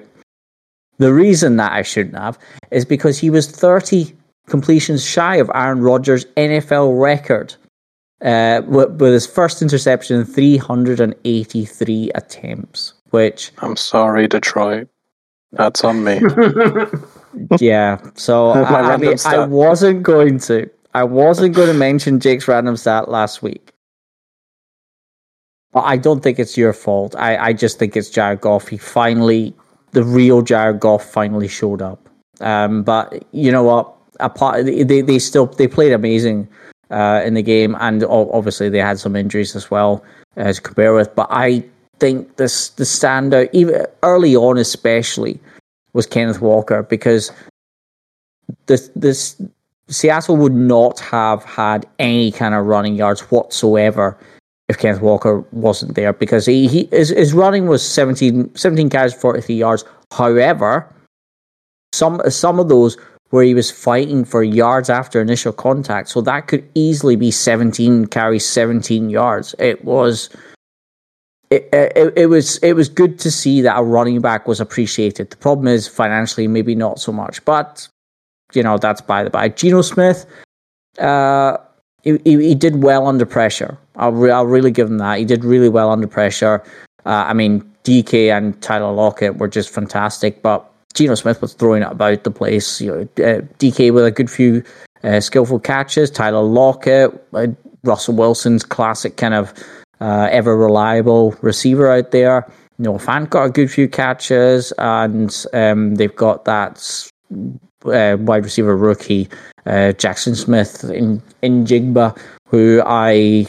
the reason that I shouldn't have is because he was 30 completions shy of Aaron Rodgers' NFL record uh, with, with his first interception in 383 attempts, which. I'm sorry, Detroit. That's on me. [laughs] yeah, so [laughs] I, I mean, I wasn't going to. I wasn't going to mention Jake's random stat last week. But I don't think it's your fault. I, I just think it's Jared Goff. He finally the real Jared Goff finally showed up. Um, but you know what? Apart, they they still they played amazing uh, in the game, and obviously they had some injuries as well uh, to compare with. But I think this the standout, even early on, especially, was Kenneth Walker because this this Seattle would not have had any kind of running yards whatsoever if Kenneth Walker wasn't there because he, he his, his running was 17, 17 carries, 43 yards. However, some some of those where he was fighting for yards after initial contact, so that could easily be 17 carries, 17 yards. It was it, it, it was it was good to see that a running back was appreciated. The problem is financially, maybe not so much, but you know that's by the by. Geno Smith, uh, he, he, did well under pressure. I'll, re- I'll really give him that. He did really well under pressure. Uh, I mean, DK and Tyler Lockett were just fantastic, but Geno Smith was throwing it about the place. You know, uh, DK with a good few uh, skillful catches. Tyler Lockett, uh, Russell Wilson's classic kind of uh, ever reliable receiver out there. Noah Fant got a good few catches, and um, they've got that uh, wide receiver rookie uh, Jaxon Smith in in Jigba, who I,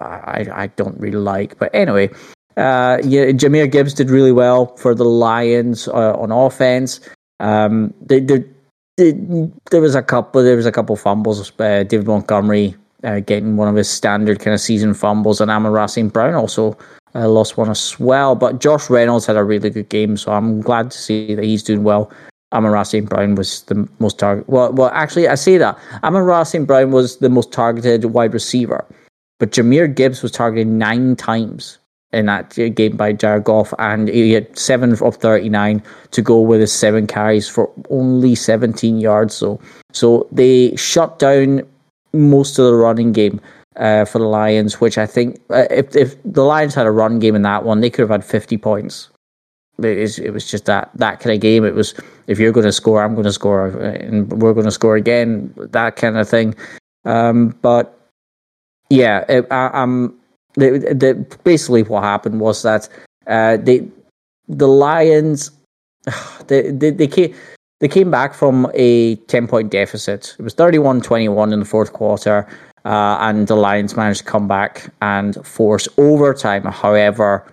I I don't really like. But anyway, uh, yeah, Jahmyr Gibbs did really well for the Lions uh, on offense. Um, they, they, they, there was a couple. There was a couple fumbles. Uh, David Montgomery uh, getting one of his standard kind of season fumbles, and Amon-Ra Brown also uh, lost one as well. But Josh Reynolds had a really good game, so I'm glad to see that he's doing well. Amon-Ra St. Brown was the most target. Well, well, actually, I say that Amon-Ra St. Brown was the most targeted wide receiver, but Jahmyr Gibbs was targeted nine times in that game by Jared Goff, and he had seven of thirty-nine to go with his seven carries for only seventeen yards. So, so they shut down most of the running game. Uh, for the Lions, which I think uh, if if the Lions had a run game in that one, they could have had fifty points. It, was just that that kind of game. It was if you're going to score, I'm going to score, and we're going to score again. That kind of thing. Um, but yeah, it, I, am the, the, basically what happened was that uh, they the Lions [sighs] they, they they came they came back from a 10 point deficit. It was 31-21 in the fourth quarter. Uh, and the Lions managed to come back and force overtime. However,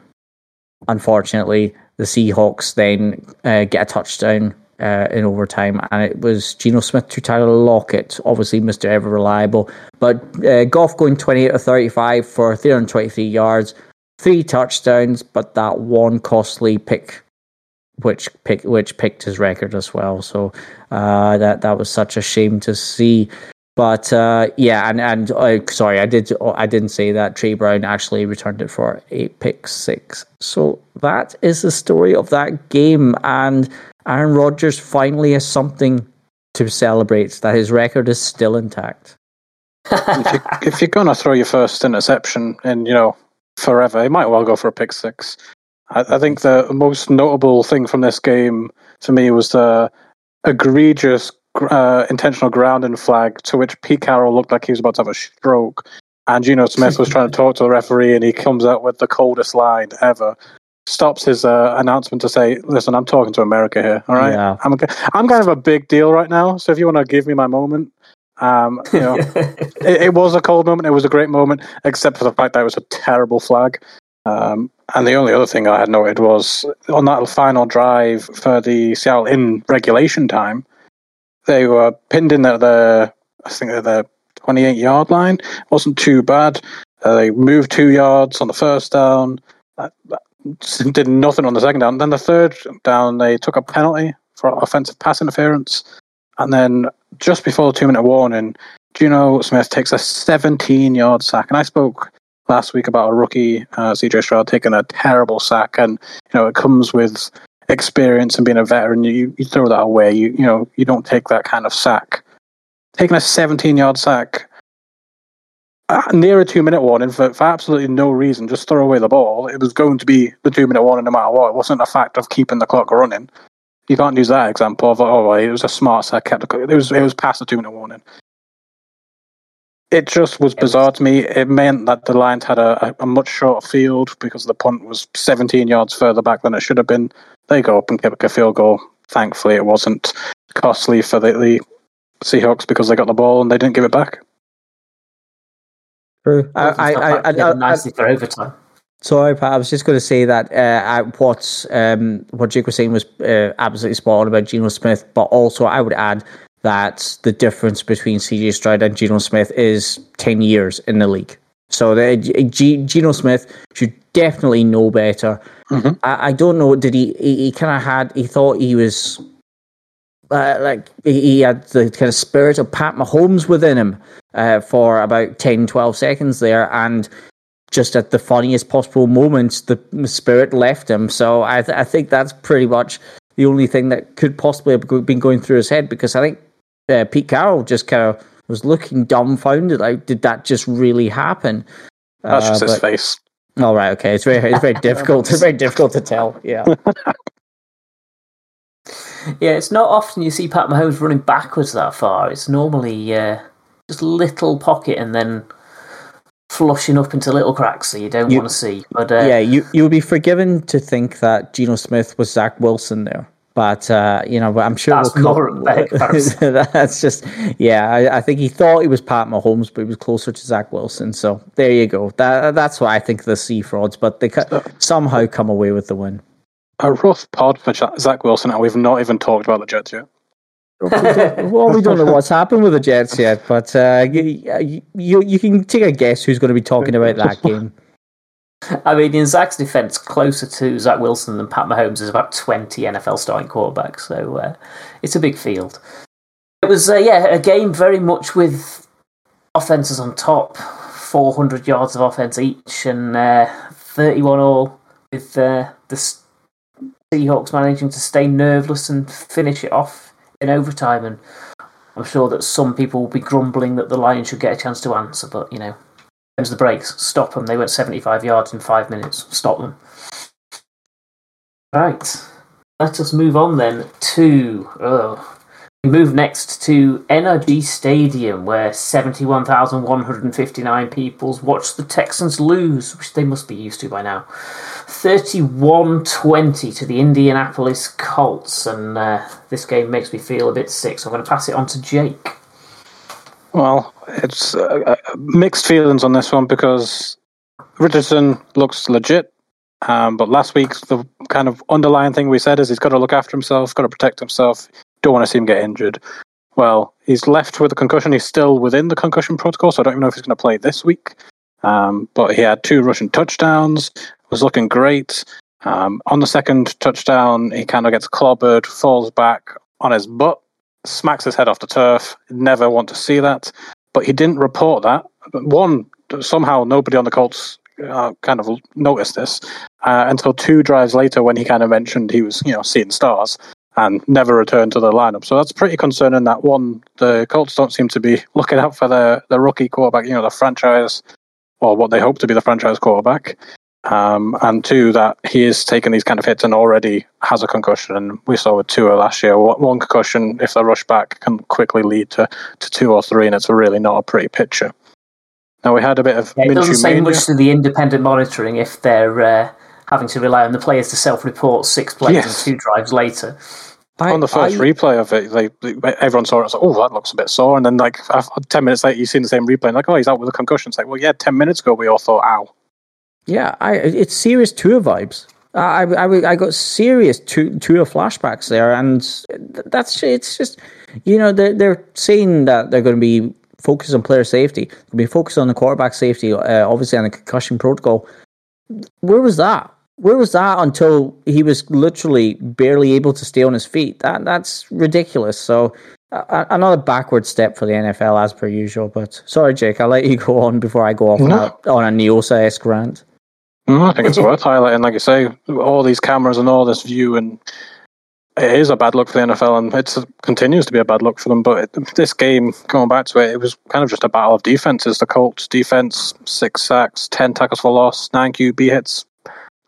unfortunately, the Seahawks then uh, get a touchdown uh, in overtime, and it was Geno Smith to Tyler Lockett, obviously Mr. Ever Reliable. But uh, Goff going 28 or 35 for 323 yards, three touchdowns, but that one costly pick. Which pick, which picked his record as well. So uh, that that was such a shame to see. But uh, yeah, and and uh, sorry, I did I didn't say that Tre Brown actually returned it for a pick six. So that is the story of that game, and Aaron Rodgers finally has something to celebrate. That his record is still intact. if, you, you're gonna throw your first interception in, you know, forever, you might well go for a pick six. I, I think the most notable thing from this game to me was the egregious uh, intentional grounding flag to which Pete Carroll looked like he was about to have a stroke. And Geno Smith was trying to talk to the referee, and he comes out with the coldest line ever. Stops his uh, announcement to say, "Listen, I'm talking to America here. All right, Yeah. I'm I'm kind of a big deal right now. So if you want to give me my moment, um, [laughs] you know, it, it was a cold moment. It was a great moment, except for the fact that it was a terrible flag. Um, and the only other thing I had noted was on that final drive for the Seattle in regulation time, they were pinned in at the I think at the 28 yard line. wasn't too bad. Uh, they moved two yards on the first down. Uh, did nothing on the second down. Then the third down, they took a penalty for offensive pass interference. And then just before the two minute warning, Geno Smith takes a 17 yard sack. And I spoke last week about a rookie, uh, CJ Stroud, taking a terrible sack. And, you know, it comes with experience and being a veteran. You, you throw that away. You, you know, you don't take that kind of sack. Taking a 17 yard sack near a two minute warning for, for absolutely no reason, just throw away the ball. It was going to be the two minute warning no matter what. It wasn't a fact of keeping the clock running. You can't use that example of oh, it was a smart sack kept the. It was it was past the two minute warning. It just was bizarre to me. It meant that the Lions had a, a, a much shorter field because the punt was 17 yards further back than it should have been. They go up and kick a field goal. Thankfully, it wasn't costly for the, the Seahawks because they got the ball and they didn't give it back. True. I, I, I, I, I, nicely for overtime. Sorry, Pat. I was just going to say that uh, what um, what Jake was saying was uh, absolutely spot on about Geno Smith, but also I would add that the difference between CJ Stroud and Geno Smith is ten years in the league. So the, G, Geno Smith should definitely know better. Mhm. I, I don't know. Did he? He, he kind of had. He thought he was uh, like he, had the kind of spirit of Pat Mahomes within him uh, for about 10, 12 seconds there, and just at the funniest possible moment, the spirit left him. So I, th- I think that's pretty much the only thing that could possibly have been going through his head because I think uh, Pete Carroll just kind of was looking dumbfounded. Like, did that just really happen? That's Uh, just his but- face. All right, okay. It's very, it's very [laughs] difficult. It's very difficult to tell. Yeah. [laughs] Yeah, it's not often you see Pat Mahomes running backwards that far. It's normally uh, just little pocket and then flushing up into little cracks that you don't want to see. But uh, yeah, you you would be forgiven to think that Geno Smith was Zach Wilson there, but uh, you know, I'm sure That's we'll of [laughs] that's just yeah. I, I think he thought he was Pat Mahomes, but he was closer to Zach Wilson. So there you go. That that's why I think the Sea frauds, but they somehow come away with the win. A rough pod for Zach Wilson, and we've not even talked about the Jets yet. well, we don't know [laughs] what's happened with the Jets yet, but uh, you, you you can take a guess who's going to be talking about that [laughs] game. I mean, in Zach's defense, closer to Zach Wilson than Pat Mahomes is about 20 NFL starting quarterbacks. So uh, it's a big field. It was, uh, yeah, a game very much with offenses on top 400 yards of offense each and uh, 31 all, with uh, the S- Seahawks managing to stay nerveless and finish it off in overtime. And I'm sure that some people will be grumbling that the Lions should get a chance to answer, but, you know, Them's the breaks. Stop them. They went 75 yards in five minutes. Stop them. Right. Let us move on then to. Oh, we move next to NRG Stadium, where 71,159 people watched the Texans lose, which they must be used to by now. 31 20 to the Indianapolis Colts, and uh, this game makes me feel a bit sick, so I'm going to pass it on to Jake. Well, it's uh, uh, mixed feelings on this one because Richardson looks legit. Um, but last week, the kind of underlying thing we said is he's got to look after himself, got to protect himself. Don't want to see him get injured. Well, he's left with a concussion. He's still within the concussion protocol, so I don't even know if he's going to play this week. Um, but he had two rushing touchdowns, was looking great. Um, on the second touchdown, he kind of gets clobbered, falls back on his butt, smacks his head off the turf. Never want to see that. But he didn't report that. One, somehow nobody on the Colts uh, kind of noticed this uh, until two drives later when he kind of mentioned he was, you know, seeing stars and never returned to the lineup. So that's pretty concerning. That one, the Colts don't seem to be looking out for their the rookie quarterback, you know, the franchise or what they hope to be the franchise quarterback. Um, and two, that he is taking these kind of hits and already has a concussion. And we saw with Tua last year, one concussion, if they rush back, can quickly lead to, to two or three, and it's really not a pretty picture. Now we had a bit of. Yeah, it doesn't say much to the independent monitoring if they're uh, having to rely on the players to self-report six plays yes. and two drives later. I, on the first I, replay of it, they, they, everyone saw it. and like, "Oh, that looks a bit sore." And then, like ten minutes later, you see the same replay, and like, "Oh, he's out with a concussion." It's like, "Well, yeah, ten minutes ago, we all thought, ow." Yeah, I, it's serious Tua vibes. I, I, I got serious Tua, Tua flashbacks there, and that's it's just you know they're they're saying that they're going to be focused on player safety, going to be focused on the quarterback safety, uh, obviously on the concussion protocol. Where was that? Where was that until he was literally barely able to stay on his feet? That that's ridiculous. So uh, another backward step for the NFL as per usual. But sorry, Jake, I'll let you go on before I go off no. on a, on a Niosa esque rant. No, I think it's worth highlighting. Like you say, all these cameras and all this view, and it is a bad look for the NFL, and it continues to be a bad look for them. But it, this game, going back to it, it was kind of just a battle of defenses. The Colts defense, six sacks, ten tackles for loss, nine QB hits,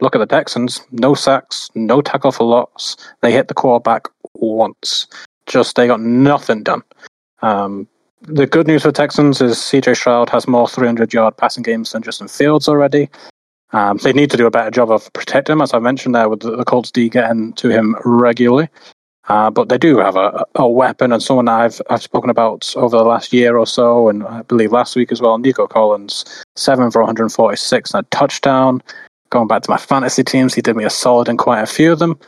Look at the Texans. No sacks, no tackle for loss. They hit the quarterback once. Just they got nothing done. Um, the good news for Texans is CJ Stroud has more 300 yard passing games than Justin Fields already. Um, they need to do a better job of protecting him, as I mentioned there, with the, the Colts D getting to him regularly. Uh, but they do have a, a weapon and someone I've I've spoken about over the last year or so, and I believe last week as well. Nico Collins, seven for 146 and a touchdown going back to my fantasy teams, he did me a solid in quite a few of them.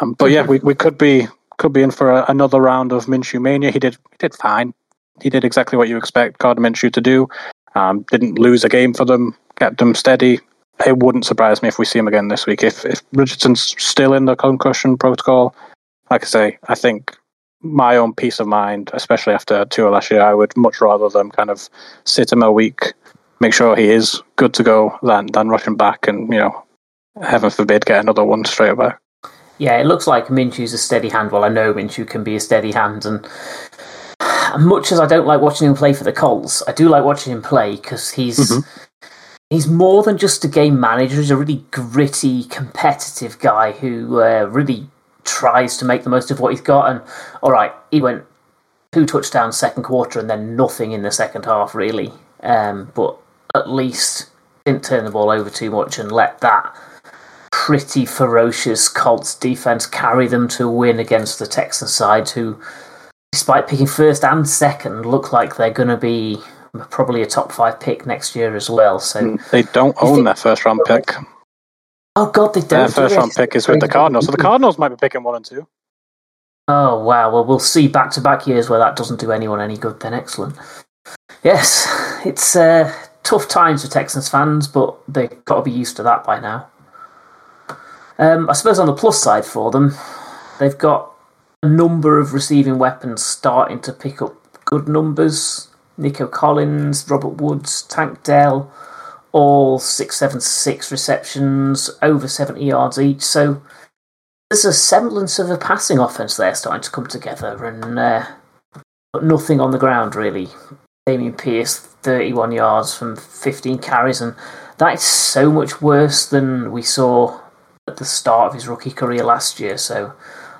Um, but yeah, we, we could be could be in for a, another round of Minshew mania. He did he did fine. He did exactly what you expect Gardner Minshew to do. Um, didn't lose a game for them. Kept them steady. It wouldn't surprise me if we see him again this week. If if Richardson's still in the concussion protocol, like I say, I think my own peace of mind, especially after Tua last year, I would much rather them kind of sit him a week, make sure he is good to go than than rushing back and you know, heaven forbid, get another one straight away. Yeah, it looks like Minshew's a steady hand. Well, I know Minshew can be a steady hand, and much as I don't like watching him play for the Colts, I do like watching him play because he's mm-hmm. He's more than just a game manager. He's a really gritty, competitive guy who uh, really tries to make the most of what he's got. And all right, he went two touchdowns second quarter and then nothing in the second half, really. Um, but at least didn't turn the ball over too much and let that pretty ferocious Colts defense carry them to a win against the Texan side, who, despite picking first and second, look like they're going to be probably a top five pick next year as well. So mm, they don't own think, their first round pick. Oh God, they don't. Their first round pick is with the Cardinals, so the Cardinals might be picking one and two. Oh wow! Well, we'll see back to back years where that doesn't do anyone any good. Then excellent. Yes, [laughs] it's uh, tough times for Texans fans, but they've got to be used to that by now. Um, I suppose on the plus side for them, they've got a number of receiving weapons starting to pick up good numbers. Nico Collins, Robert Woods, Tank Dell, all 676 receptions, over 70 yards each. So there's a semblance of a passing offense there starting to come together, and uh, but nothing on the ground really. Dameon Pierce, 31 yards from 15 carries, and that is so much worse than we saw at the start of his rookie career last year. So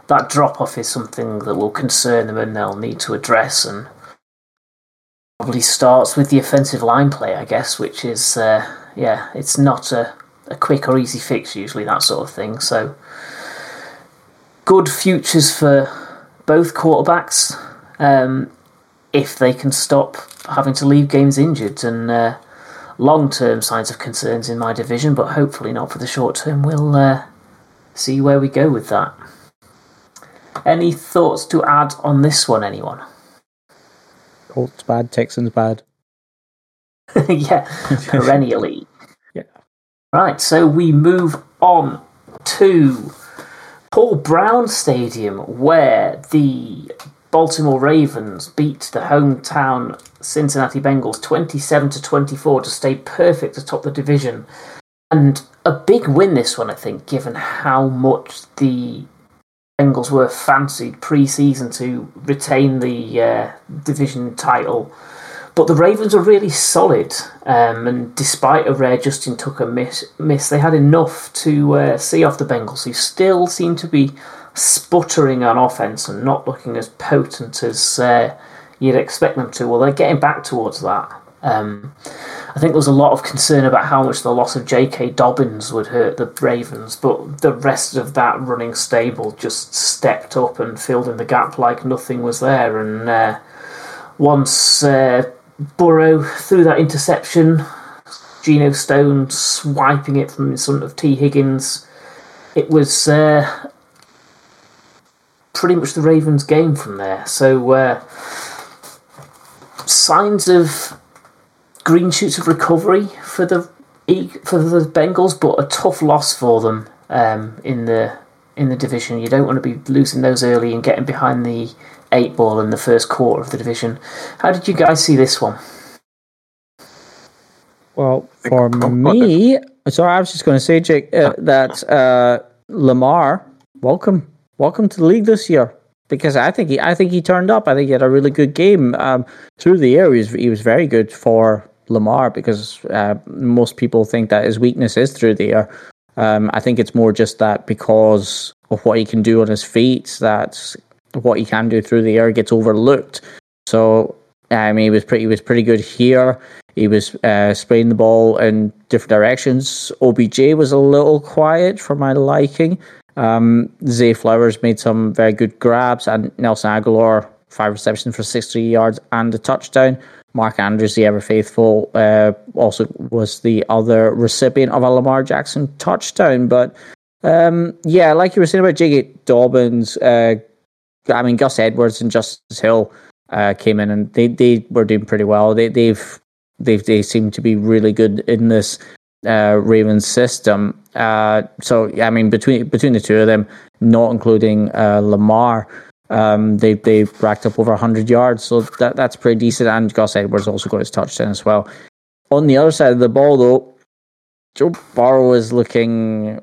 that drop off is something that will concern them and they'll need to address. And probably starts with the offensive line play, I guess, which is, uh, yeah, it's not a, a quick or easy fix usually, that sort of thing. So good futures for both quarterbacks. Um, if they can stop having to leave games injured. And uh, long term signs of concerns in my division, but hopefully not for the short term. We'll uh, see where we go with that. Any thoughts to add on this one, anyone? Colts bad, Texans bad. [laughs] yeah, perennially. [laughs] Yeah. Right, so we move on to Paul Brown Stadium, where the Baltimore Ravens beat the hometown Cincinnati Bengals 27 to 24 to stay perfect atop the division. And a big win this one, I think, given how much the Bengals were fancied pre-season to retain the uh, division title. But the Ravens were really solid, um, and despite a rare Justin Tucker miss, miss they had enough to uh, see off the Bengals, who still seem to be sputtering on offense and not looking as potent as uh, you'd expect them to. Well, they're getting back towards that. Um, I think there was a lot of concern about how much the loss of J.K. Dobbins would hurt the Ravens, but the rest of that running stable just stepped up and filled in the gap like nothing was there. And uh, once uh, Burrow threw that interception, Geno Stone swiping it from in front of Tee Higgins, it was uh, pretty much the Ravens' game from there. So uh, signs of green shoots of recovery for the for the Bengals, but a tough loss for them um, in the in the division. You don't want to be losing those early and getting behind the eight ball in the first quarter of the division. How did you guys see this one? Well, for me, sorry, I was just going to say, Jake, uh, that uh, Lamar, welcome, welcome to the league this year. Because I think he, I think he turned up. I think he had a really good game um, through the air. He was, he was very good for Lamar because uh, most people think that his weakness is through the air. Um, I think it's more just that because of what he can do on his feet, that what he can do through the air gets overlooked. So I mean, he was pretty he was pretty good here. He was uh, spraying the ball in different directions. OBJ was a little quiet for my liking. Um, Zay Flowers made some very good grabs, and Nelson Agholor five receptions for 60 yards and a touchdown. Mark Andrews, the ever faithful, uh, also was the other recipient of a Lamar Jackson touchdown. But um, yeah, like you were saying about J.K. Dobbins, uh, I mean Gus Edwards and Justice Hill uh, came in and they, they were doing pretty well. They they've they've they seem to be really good in this uh, Ravens system. Uh, so I mean between between the two of them, not including uh, Lamar. Um, they they racked up over 100 yards, so that that's pretty decent. And Gus Edwards also got his touchdown as well. On the other side of the ball, though, Joe Burrow is looking.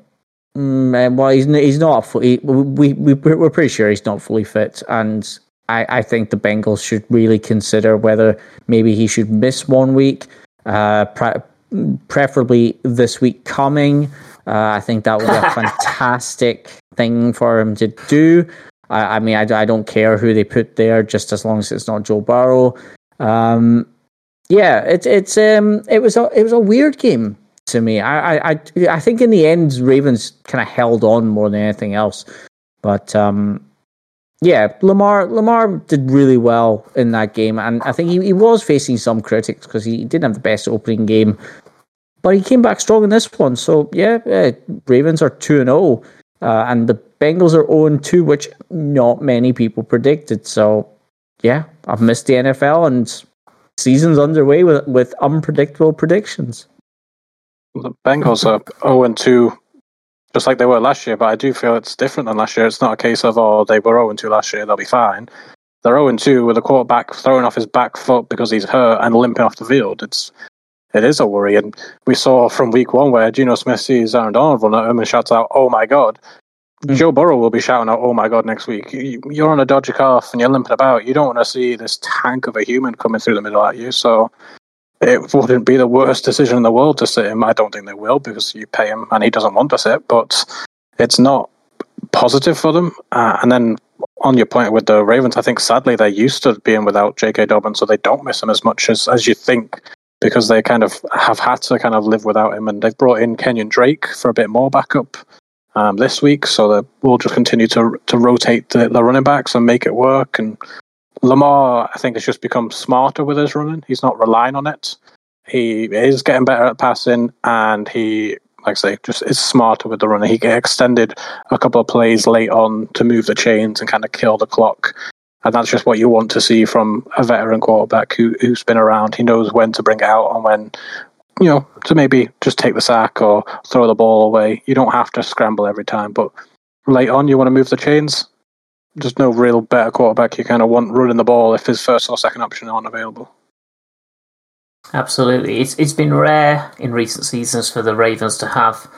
Mm, well, he's he's not fully. We we we're pretty sure he's not fully fit, and I I think the Bengals should really consider whether maybe he should miss one week, uh, pre- preferably this week coming. Uh, I think that would be a [laughs] fantastic thing for him to do. I, I mean, I, I don't care who they put there, just as long as it's not Joe Burrow. Um, yeah, it's it's um it was a it was a weird game to me. I I I think in the end Ravens kind of held on more than anything else, but um yeah, Lamar Lamar did really well in that game, and I think he, he was facing some critics because he didn't have the best opening game, but he came back strong in this one. So yeah, yeah Ravens are two and zero, oh, uh, and the Bengals are 0 2, which not many people predicted. So, yeah, I've missed the NFL and season's underway with, with unpredictable predictions. The Bengals are 0 2, just like they were last year, but I do feel it's different than last year. It's not a case of, oh, they were 0 2 last year, they'll be fine. They're 0 2 with a quarterback throwing off his back foot because he's hurt and limping off the field. It's it is a worry. And we saw from week one where Geno Smith sees Aaron Donald run at him and shouts out, "Oh my god!" Mm. Joe Burrow will be shouting out, "Oh my god!" next week. You're on a dodgy calf and you're limping about. You don't want to see this tank of a human coming through the middle at you. So it wouldn't be the worst decision in the world to sit him. I don't think they will because you pay him and he doesn't want to sit. But it's not positive for them. Uh, and then on your point with the Ravens, I think sadly they're used to being without J.K. Dobbins, so they don't miss him as much as as you think because they kind of have had to kind of live without him. And they've brought in Kenyan Drake for a bit more backup um, this week, so that we'll just continue to to rotate the, the running backs and make it work. And Lamar, I think, has just become smarter with his running. He's not relying on it. He is getting better at passing, and he, like I say, just is smarter with the running. He extended a couple of plays late on to move the chains and kind of kill the clock. And that's just what you want to see from a veteran quarterback who, who's been around. He knows when to bring it out and when, you know, to maybe just take the sack or throw the ball away. You don't have to scramble every time, but late on, you want to move the chains. There's no real better quarterback you kind of want running the ball if his first or second option aren't available. Absolutely. It's, it's been rare in recent seasons for the Ravens to have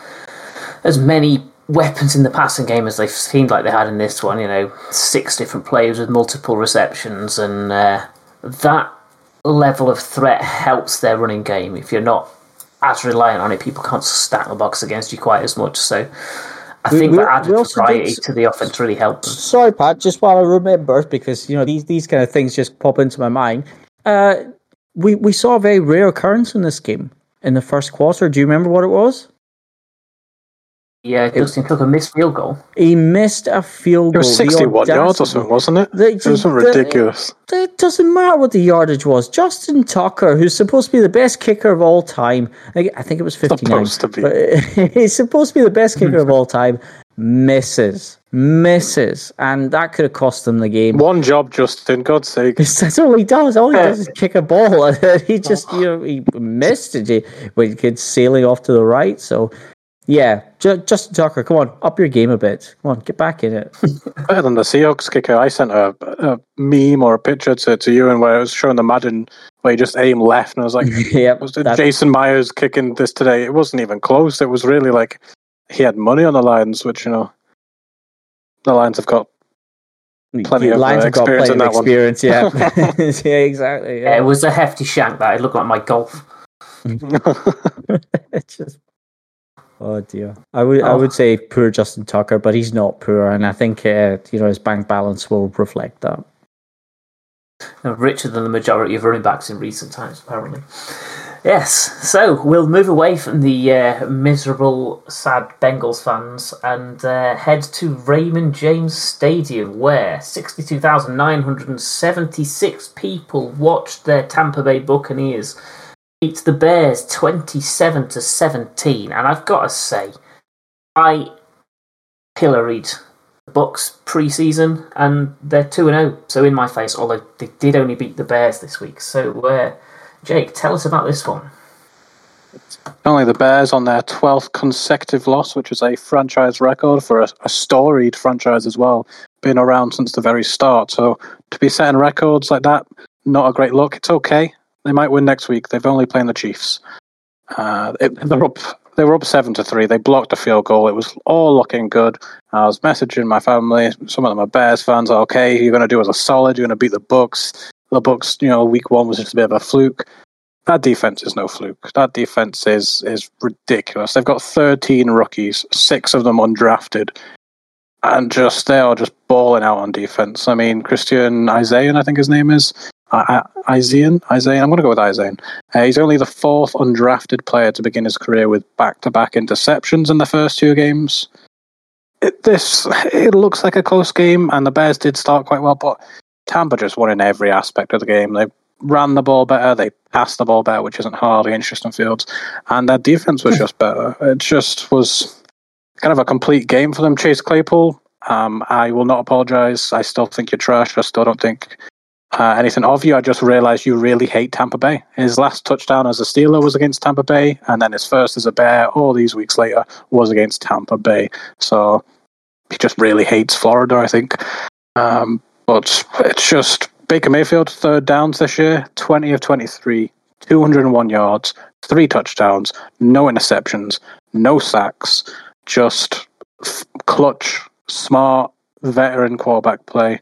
as many weapons in the passing game as they seemed like they had in this one. You know, six different players with multiple receptions, and uh, that level of threat helps their running game. If you're not as reliant on it, people can't stack the box against you quite as much. So. I think we, that added variety to the offense really helped them. Sorry, Pat. Just while I remember, because you know these these kind of things just pop into my mind. Uh, we we saw a very rare occurrence in this game in the first quarter. Do you remember what it was? Yeah, uh, Justin took a missed field goal. He missed a field It was goal. The 61 yards or something, wasn't it? The- It was the- ridiculous. It doesn't matter what the yardage was. Justin Tucker, who's supposed to be the best kicker of all time, I I think it was 59. Supposed to be. But [laughs] he's supposed to be the best kicker of [laughs] all time, misses, misses. And that could have cost them the game. One job, Justin, God's sake. [laughs] That's all he does. All he uh, does is kick a ball. He just, you know, he missed it. He- When he kid sailing off to the right. So, yeah, Ju- Justin Tucker, come on, up your game a bit. Come on, get back in it. [laughs] Better than the Seahawks kicker. I sent a, a meme or a picture to, to you and where it was showing the Madden where he just aim left and I was like, [laughs] yep, was it Jason Myers kicking this today? It wasn't even close. It was really like he had money on the lines, which, you know, the Lions have got plenty the of, uh, Lions have got experience plenty in of that one. experience. Yeah, [laughs] yeah, exactly. Yeah, Yeah. it was a hefty shank that. It looked like my golf. it's just oh dear. I would I Oh. would say poor Justin Tucker, but he's not poor, and I think uh, you know his bank balance will reflect that. Uh, richer than the majority of running backs in recent times, apparently. Yes, so we'll move away from the uh, miserable, sad Bengals fans and uh, head to Raymond James Stadium, where 62,976 people watched their Tampa Bay Buccaneers beat the Bears 27 to 17. And I've got to say, I pilloried the Bucks preseason, and they're two and zero. So in my face, although they did only beat the Bears this week. So, uh, Jake, tell us about this one. Only the Bears on their 12th consecutive loss, which is a franchise record for a, a storied franchise as well. Been around since the very start. So to be setting records like that, not a great look. It's okay. They might win next week. They've only playing the Chiefs. Uh, it, they're up. They were up seven to three. They blocked a field goal. It was all looking good. I was messaging my family. Some of them are Bears fans. Okay, you're going to do us a solid. You're going to beat the Bucks. The Bucks, you know, week one was just a bit of a fluke. That defense is no fluke. That defense is is ridiculous. They've got 13 rookies, six of them undrafted, and just they are just balling out on defense. I mean, Christian Isaiah, I think his name is Isaiah. Isaiah. I'm going to go with Isaiah. Uh, he's only the fourth undrafted player to begin his career with back-to-back interceptions in the first two games. It, this it looks like a close game, and the Bears did start quite well, but Tampa just won in every aspect of the game. They ran the ball better, they passed the ball better, which isn't hard against Fields, and their defense was just better. It just was kind of a complete game for them. Chase Claypool, um, I will not apologize. I still think you're trash. I still don't think uh, anything of you. I just realized you really hate Tampa Bay. His last touchdown as a Steeler was against Tampa Bay, and then his first as a Bear, all these weeks later, was against Tampa Bay. So he just really hates Florida, I think. Um, but it's just Baker Mayfield, third downs this year, 20 of 23, 201 yards, three touchdowns, no interceptions, no sacks, just f- clutch, smart, veteran quarterback play.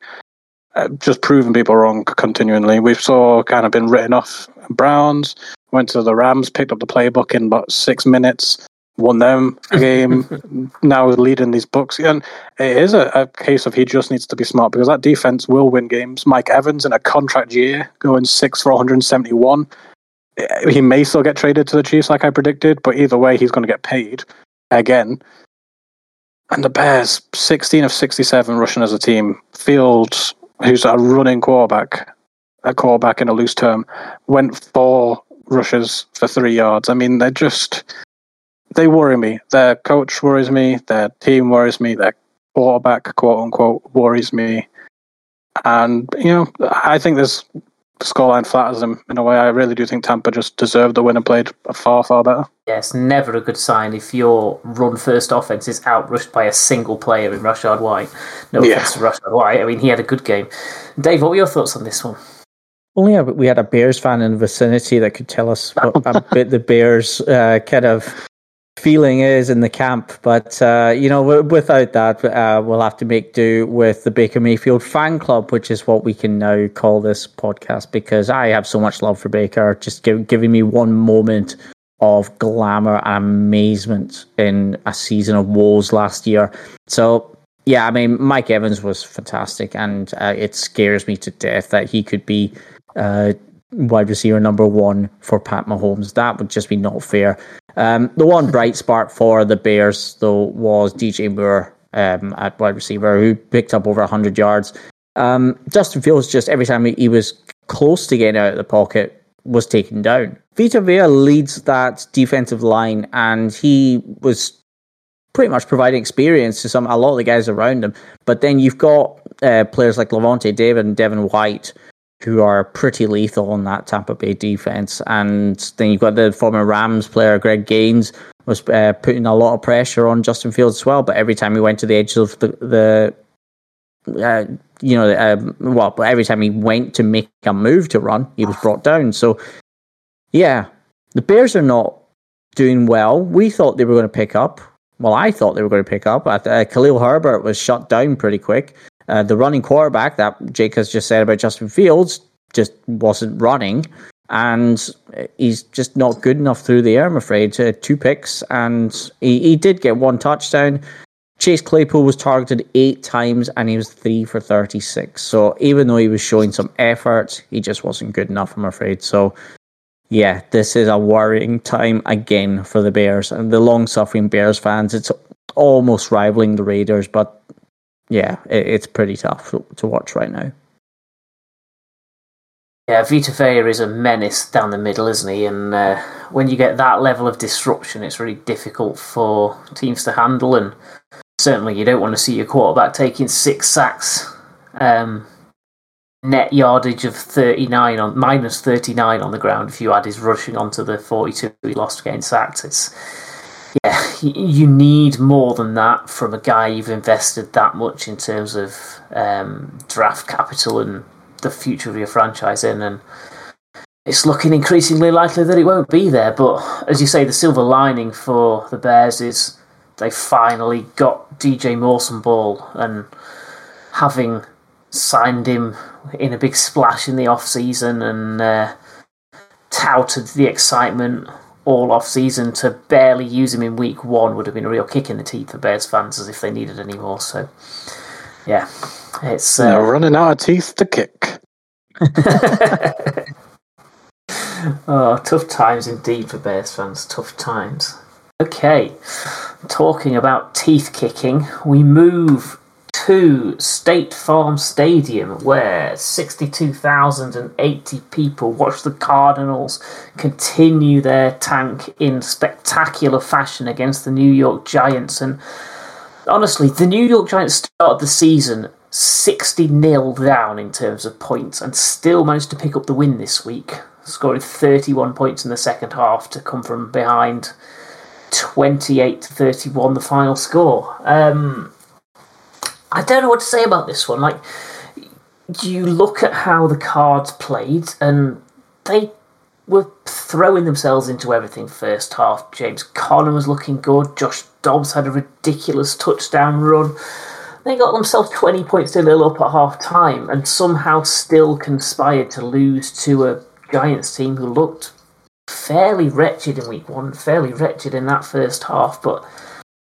Uh, just proving people wrong continually. We've saw kind of been written off Browns, went to the Rams, picked up the playbook in about six minutes, won them a game, [laughs] now leading these books. And it is a, a case of he just needs to be smart because that defense will win games. Mike Evans in a contract year going six for 171. He may still get traded to the Chiefs like I predicted, but either way, he's going to get paid again. And the Bears, 16 of 67 rushing as a team. Fields, who's a running quarterback, a quarterback in a loose term, went for rushes for three yards. I mean, they're just they worry me. Their coach worries me. Their team worries me. Their quarterback, quote unquote, worries me. And you know, I think this scoreline flatters them in a way. I really do think Tampa just deserved the win and played far, far better. Yeah, it's never a good sign if your run first offense is outrushed by a single player in Rachaad White. No Yeah. offense to Rachaad White. I mean, he had a good game. Dave, what were your thoughts on this one? Only a, we had a Bears fan in the vicinity that could tell us [laughs] what a bit the Bears uh, kind of feeling is in the camp. But uh, you know, without that, uh, we'll have to make do with the Baker Mayfield fan club, which is what we can now call this podcast. Because I have so much love for Baker, just give, giving me one moment of glamour and amazement in a season of woes last year. So yeah, I mean, Mike Evans was fantastic, and uh, it scares me to death that he could be uh, wide receiver number one for Pat Mahomes. That would just be not fair. Um, the one bright spark for the Bears, though, was DJ Moore um, at wide receiver, who picked up over 100 yards. Um, Justin Fields, just every time he, was close to getting out of the pocket, was taken down. Vita Vea leads that defensive line, and he was pretty much providing experience to some a lot of the guys around him. But then you've got uh, players like Lavonte David and Devin White who are pretty lethal on that Tampa Bay defense. And then you've got the former Rams player Greg Gaines was uh, putting a lot of pressure on Justin Fields as well. But every time he went to the edge of the the uh, you know, um, well, every time he went to make a move to run, he was brought down. So, yeah, the Bears are not doing well. We thought they were going to pick up. Well, I thought they were going to pick up. Uh, Khalil Herbert was shut down pretty quick. Uh, the running quarterback that Jake has just said about Justin Fields just wasn't running, and he's just not good enough through the air. I'm afraid. Uh, two picks, and he, he did get one touchdown. Chase Claypool was targeted eight times, and he was three for thirty-six. So even though he was showing some effort, he just wasn't good enough. I'm afraid. So yeah, this is a worrying time again for the Bears and the long-suffering Bears fans. It's almost rivaling the Raiders, but yeah, it, it's pretty tough to, watch right now. Yeah, Vita Vea is a menace down the middle, isn't he? And uh, when you get that level of disruption, it's really difficult for teams to handle. And certainly, you don't want to see your quarterback taking six sacks, um, net yardage of thirty nine on minus thirty nine on the ground. If you add his rushing onto the forty two he lost against sacked, it's yeah, you need more than that from a guy you've invested that much in terms of um, draft capital and the future of your franchise in, and it's looking increasingly likely that it won't be there. But as you say, the silver lining for the Bears is they finally got DJ Mawson ball, and having signed him in a big splash in the off season and uh, touted the excitement all off season to barely use him in week one would have been a real kick in the teeth for Bears fans as if they needed any more. So, yeah, it's uh, They're running out of teeth to kick. [laughs] [laughs] Oh, tough times indeed for Bears fans. Tough times. Okay, talking about teeth kicking, we move to State Farm Stadium where 62,080 people watch the Cardinals continue their tank in spectacular fashion against the New York Giants. And honestly, the New York Giants started the season 60 0 down in terms of points and still managed to pick up the win this week, scoring 31 points in the second half to come from behind 28 to 31, the final score. Um, I don't know what to say about this one. Like, you look at how the cards played, and they were throwing themselves into everything first half. James Conner was looking good. Josh Dobbs had a ridiculous touchdown run. They got themselves 20 points to nil up at half time and somehow still conspired to lose to a Giants team who looked fairly wretched in week one, fairly wretched in that first half, but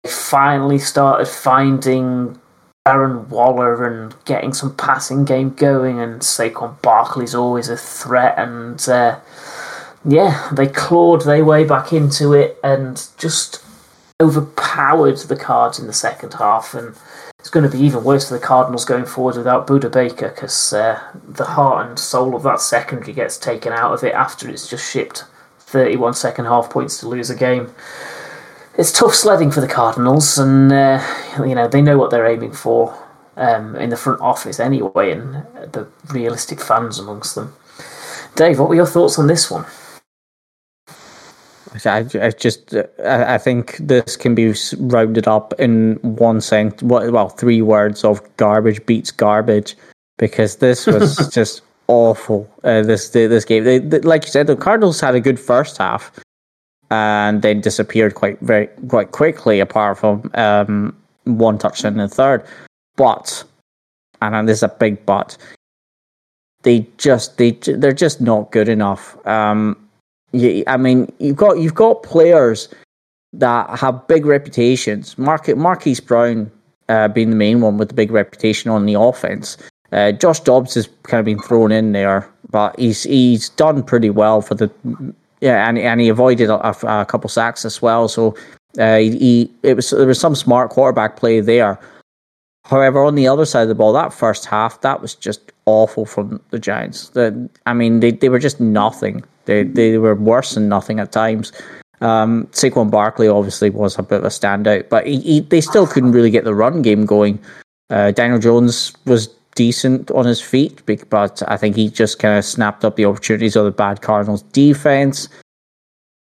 they finally started finding Darren Waller and getting some passing game going, and Saquon Barkley's always a threat, and uh, yeah, they clawed their way back into it and just overpowered the Cards in the second half, and it's going to be even worse for the Cardinals going forward without Budda Baker because uh, the heart and soul of that secondary gets taken out of it after it's just shipped 31 second half points to lose a game. It's tough sledding for the Cardinals, and uh, you know they know what they're aiming for um, in the front office anyway, and the realistic fans amongst them. Dave, what were your thoughts on this one? I, I just I, I think this can be rounded up in one sentence. Well, three words of garbage beats garbage, because this [laughs] was just awful. Uh, this this game, they, they, like you said, the Cardinals had a good first half, and then disappeared quite very quite quickly. Apart from um, one touchdown in the third, but and this is a big but. They just they they're just not good enough. Um, yeah, I mean, you've got you've got players that have big reputations. Mark, Marquise Brown uh, being the main one with the big reputation on the offense. Uh, Josh Dobbs has kind of been thrown in there, but he's he's done pretty well for the yeah, and and he avoided a, a couple sacks as well. So uh, he it was there was some smart quarterback play there. However, on the other side of the ball, that first half that was just awful from the Giants. I mean, they, they were just nothing. They they were worse than nothing at times. Um, Saquon Barkley obviously was a bit of a standout, but he, he, they still couldn't really get the run game going. Uh, Daniel Jones was decent on his feet, but I think he just kind of snapped up the opportunities of the bad Cardinals defense.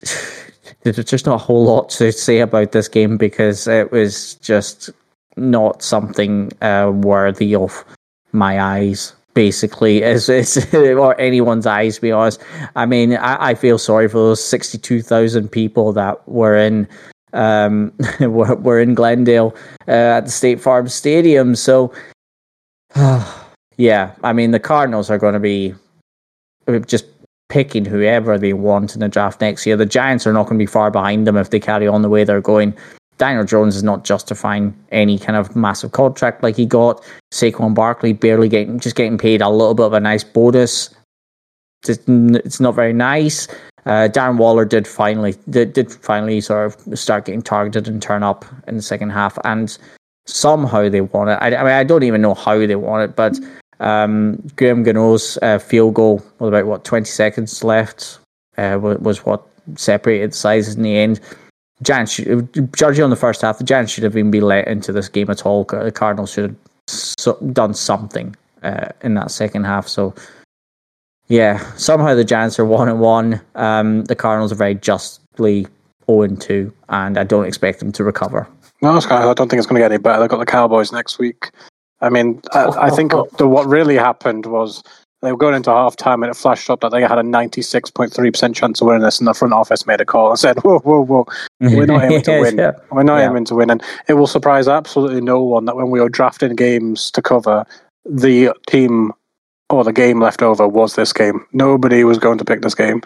[sighs] There's just not a whole lot to say about this game because it was just not something uh, worthy of my eyes basically [laughs] as, as or anyone's eyes to be honest i mean i, I feel sorry for those 62000 people that were in um [laughs] were, were in glendale uh, at the state farm stadium so [sighs] yeah i mean the cardinals are going to be just picking whoever they want in the draft next year the giants are not going to be far behind them if they carry on the way they're going Daniel Jones is not justifying any kind of massive contract like he got. Saquon Barkley barely getting just getting paid a little bit of a nice bonus. It's not very nice. Uh, Darren Waller did finally did, did finally sort of start getting targeted and turn up in the second half, and somehow they won it. I, I mean, I don't even know how they won it, but um, Graham Gano's uh, field goal with about what twenty seconds left uh, was, what separated sizes in the end. Giants, should, judging on the first half, the Giants should have even been let into this game at all. The Cardinals should have so, done something uh, in that second half. So, yeah, somehow the Giants are one and one. Um, the Cardinals are very justly zero and two, and I don't expect them to recover. No, I don't think it's going to get any better. They've got the Cowboys next week. I mean, I, I [laughs] think the, what really happened was they were going into half time and it flashed up that they had a 96.3% chance of winning this and the front office made a call and said, [laughs] whoa, whoa, whoa, we're not aiming to [laughs] win. yeah. We're not yeah. aiming to win. And it will surprise absolutely no one that when we were drafting games to cover, the team or the game left over was this game. Nobody was going to pick this game.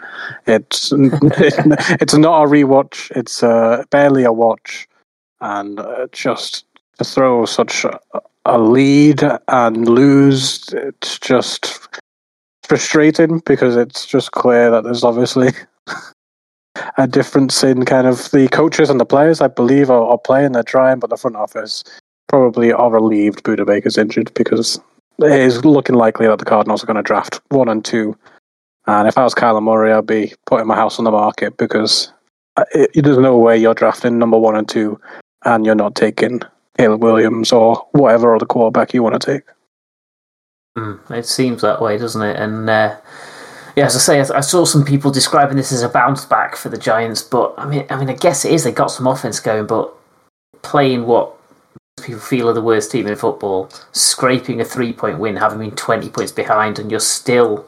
It's it's not a rewatch. It's uh, barely a watch, and uh, just to throw such a, lead and lose, it's just frustrating because it's just clear that there's obviously [laughs] a difference in kind of the coaches and the players. I believe are, are playing, they're trying, but the front office probably are relieved Budda Baker's injured because it is looking likely that the Cardinals are going to draft one and two. And if I was Kyler Murray, I'd be putting my house on the market because it, there's no way you're drafting number one and two and you're not taking Caleb Williams or whatever other quarterback you want to take. Mm, it seems that way, doesn't it? And uh, yeah, as I say, I, I, saw some people describing this as a bounce back for the Giants, but I mean, I mean, I guess it is. They got some offense going, but playing what people feel are the worst team in football, scraping a three point win, having been twenty points behind, and you're still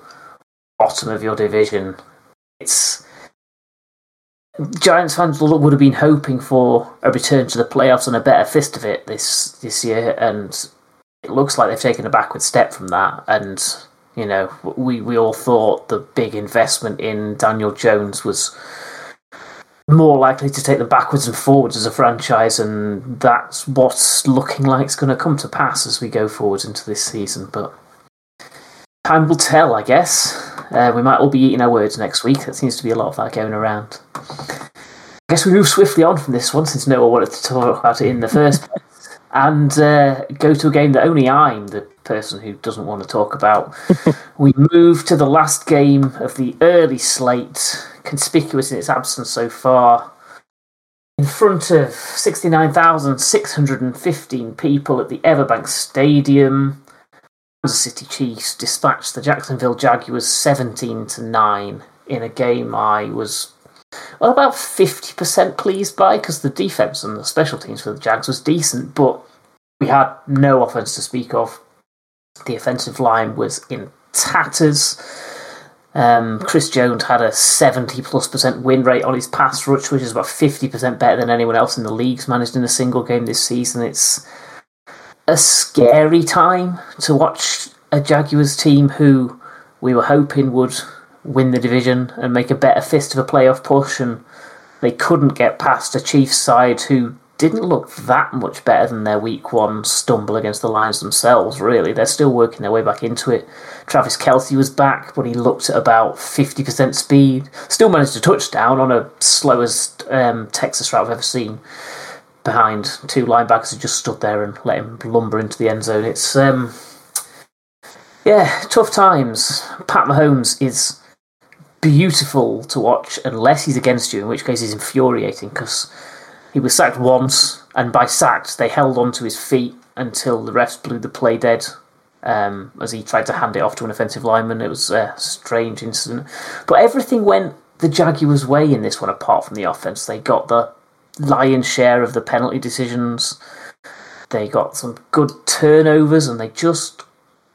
bottom of your division. It's Giants fans would have been hoping for a return to the playoffs and a better fist of it this this year, and it looks like they've taken a backward step from that. And you know, we we all thought the big investment in Daniel Jones was more likely to take them backwards and forwards as a franchise, and that's what's looking like it's going to come to pass as we go forward into this season. But time will tell, I guess. Uh, we might all be eating our words next week. There seems to be a lot of that going around. I guess we move swiftly on from this one since no one wanted to talk about it in the first place [laughs] and uh, go to a game that only I'm the person who doesn't want to talk about. [laughs] we move to the last game of the early slate conspicuous in its absence so far. In front of 69,615 people at the Everbank Stadium, Kansas City Chiefs dispatched the Jacksonville Jaguars 17 to 9 in a game I was well, about 50% pleased by because the defense and the special teams for the Jags was decent, but we had no offense to speak of. The offensive line was in tatters. Um, Chris Jones had a 70 plus percent win rate on his pass rush, which is about 50% better than anyone else in the league's managed in a single game this season. It's a scary time to watch a Jaguars team who we were hoping would win the division and make a better fist of a playoff push, and they couldn't get past a Chiefs side who didn't look that much better than their week one stumble against the Lions themselves, really. They're still working their way back into it. Travis Kelce was back, but he looked at about 50% speed. Still managed a touchdown on a slowest um, Texas route I've ever seen behind two linebackers who just stood there and let him lumber into the end zone. It's, um, yeah, tough times. Pat Mahomes is beautiful to watch unless he's against you, in which case he's infuriating because he was sacked once, and by sacked, they held on to his feet until the refs blew the play dead um, as he tried to hand it off to an offensive lineman. It was a strange incident. But everything went the Jaguars' way in this one, apart from the offense. They got the lion's share of the penalty decisions. They got some good turnovers, and they just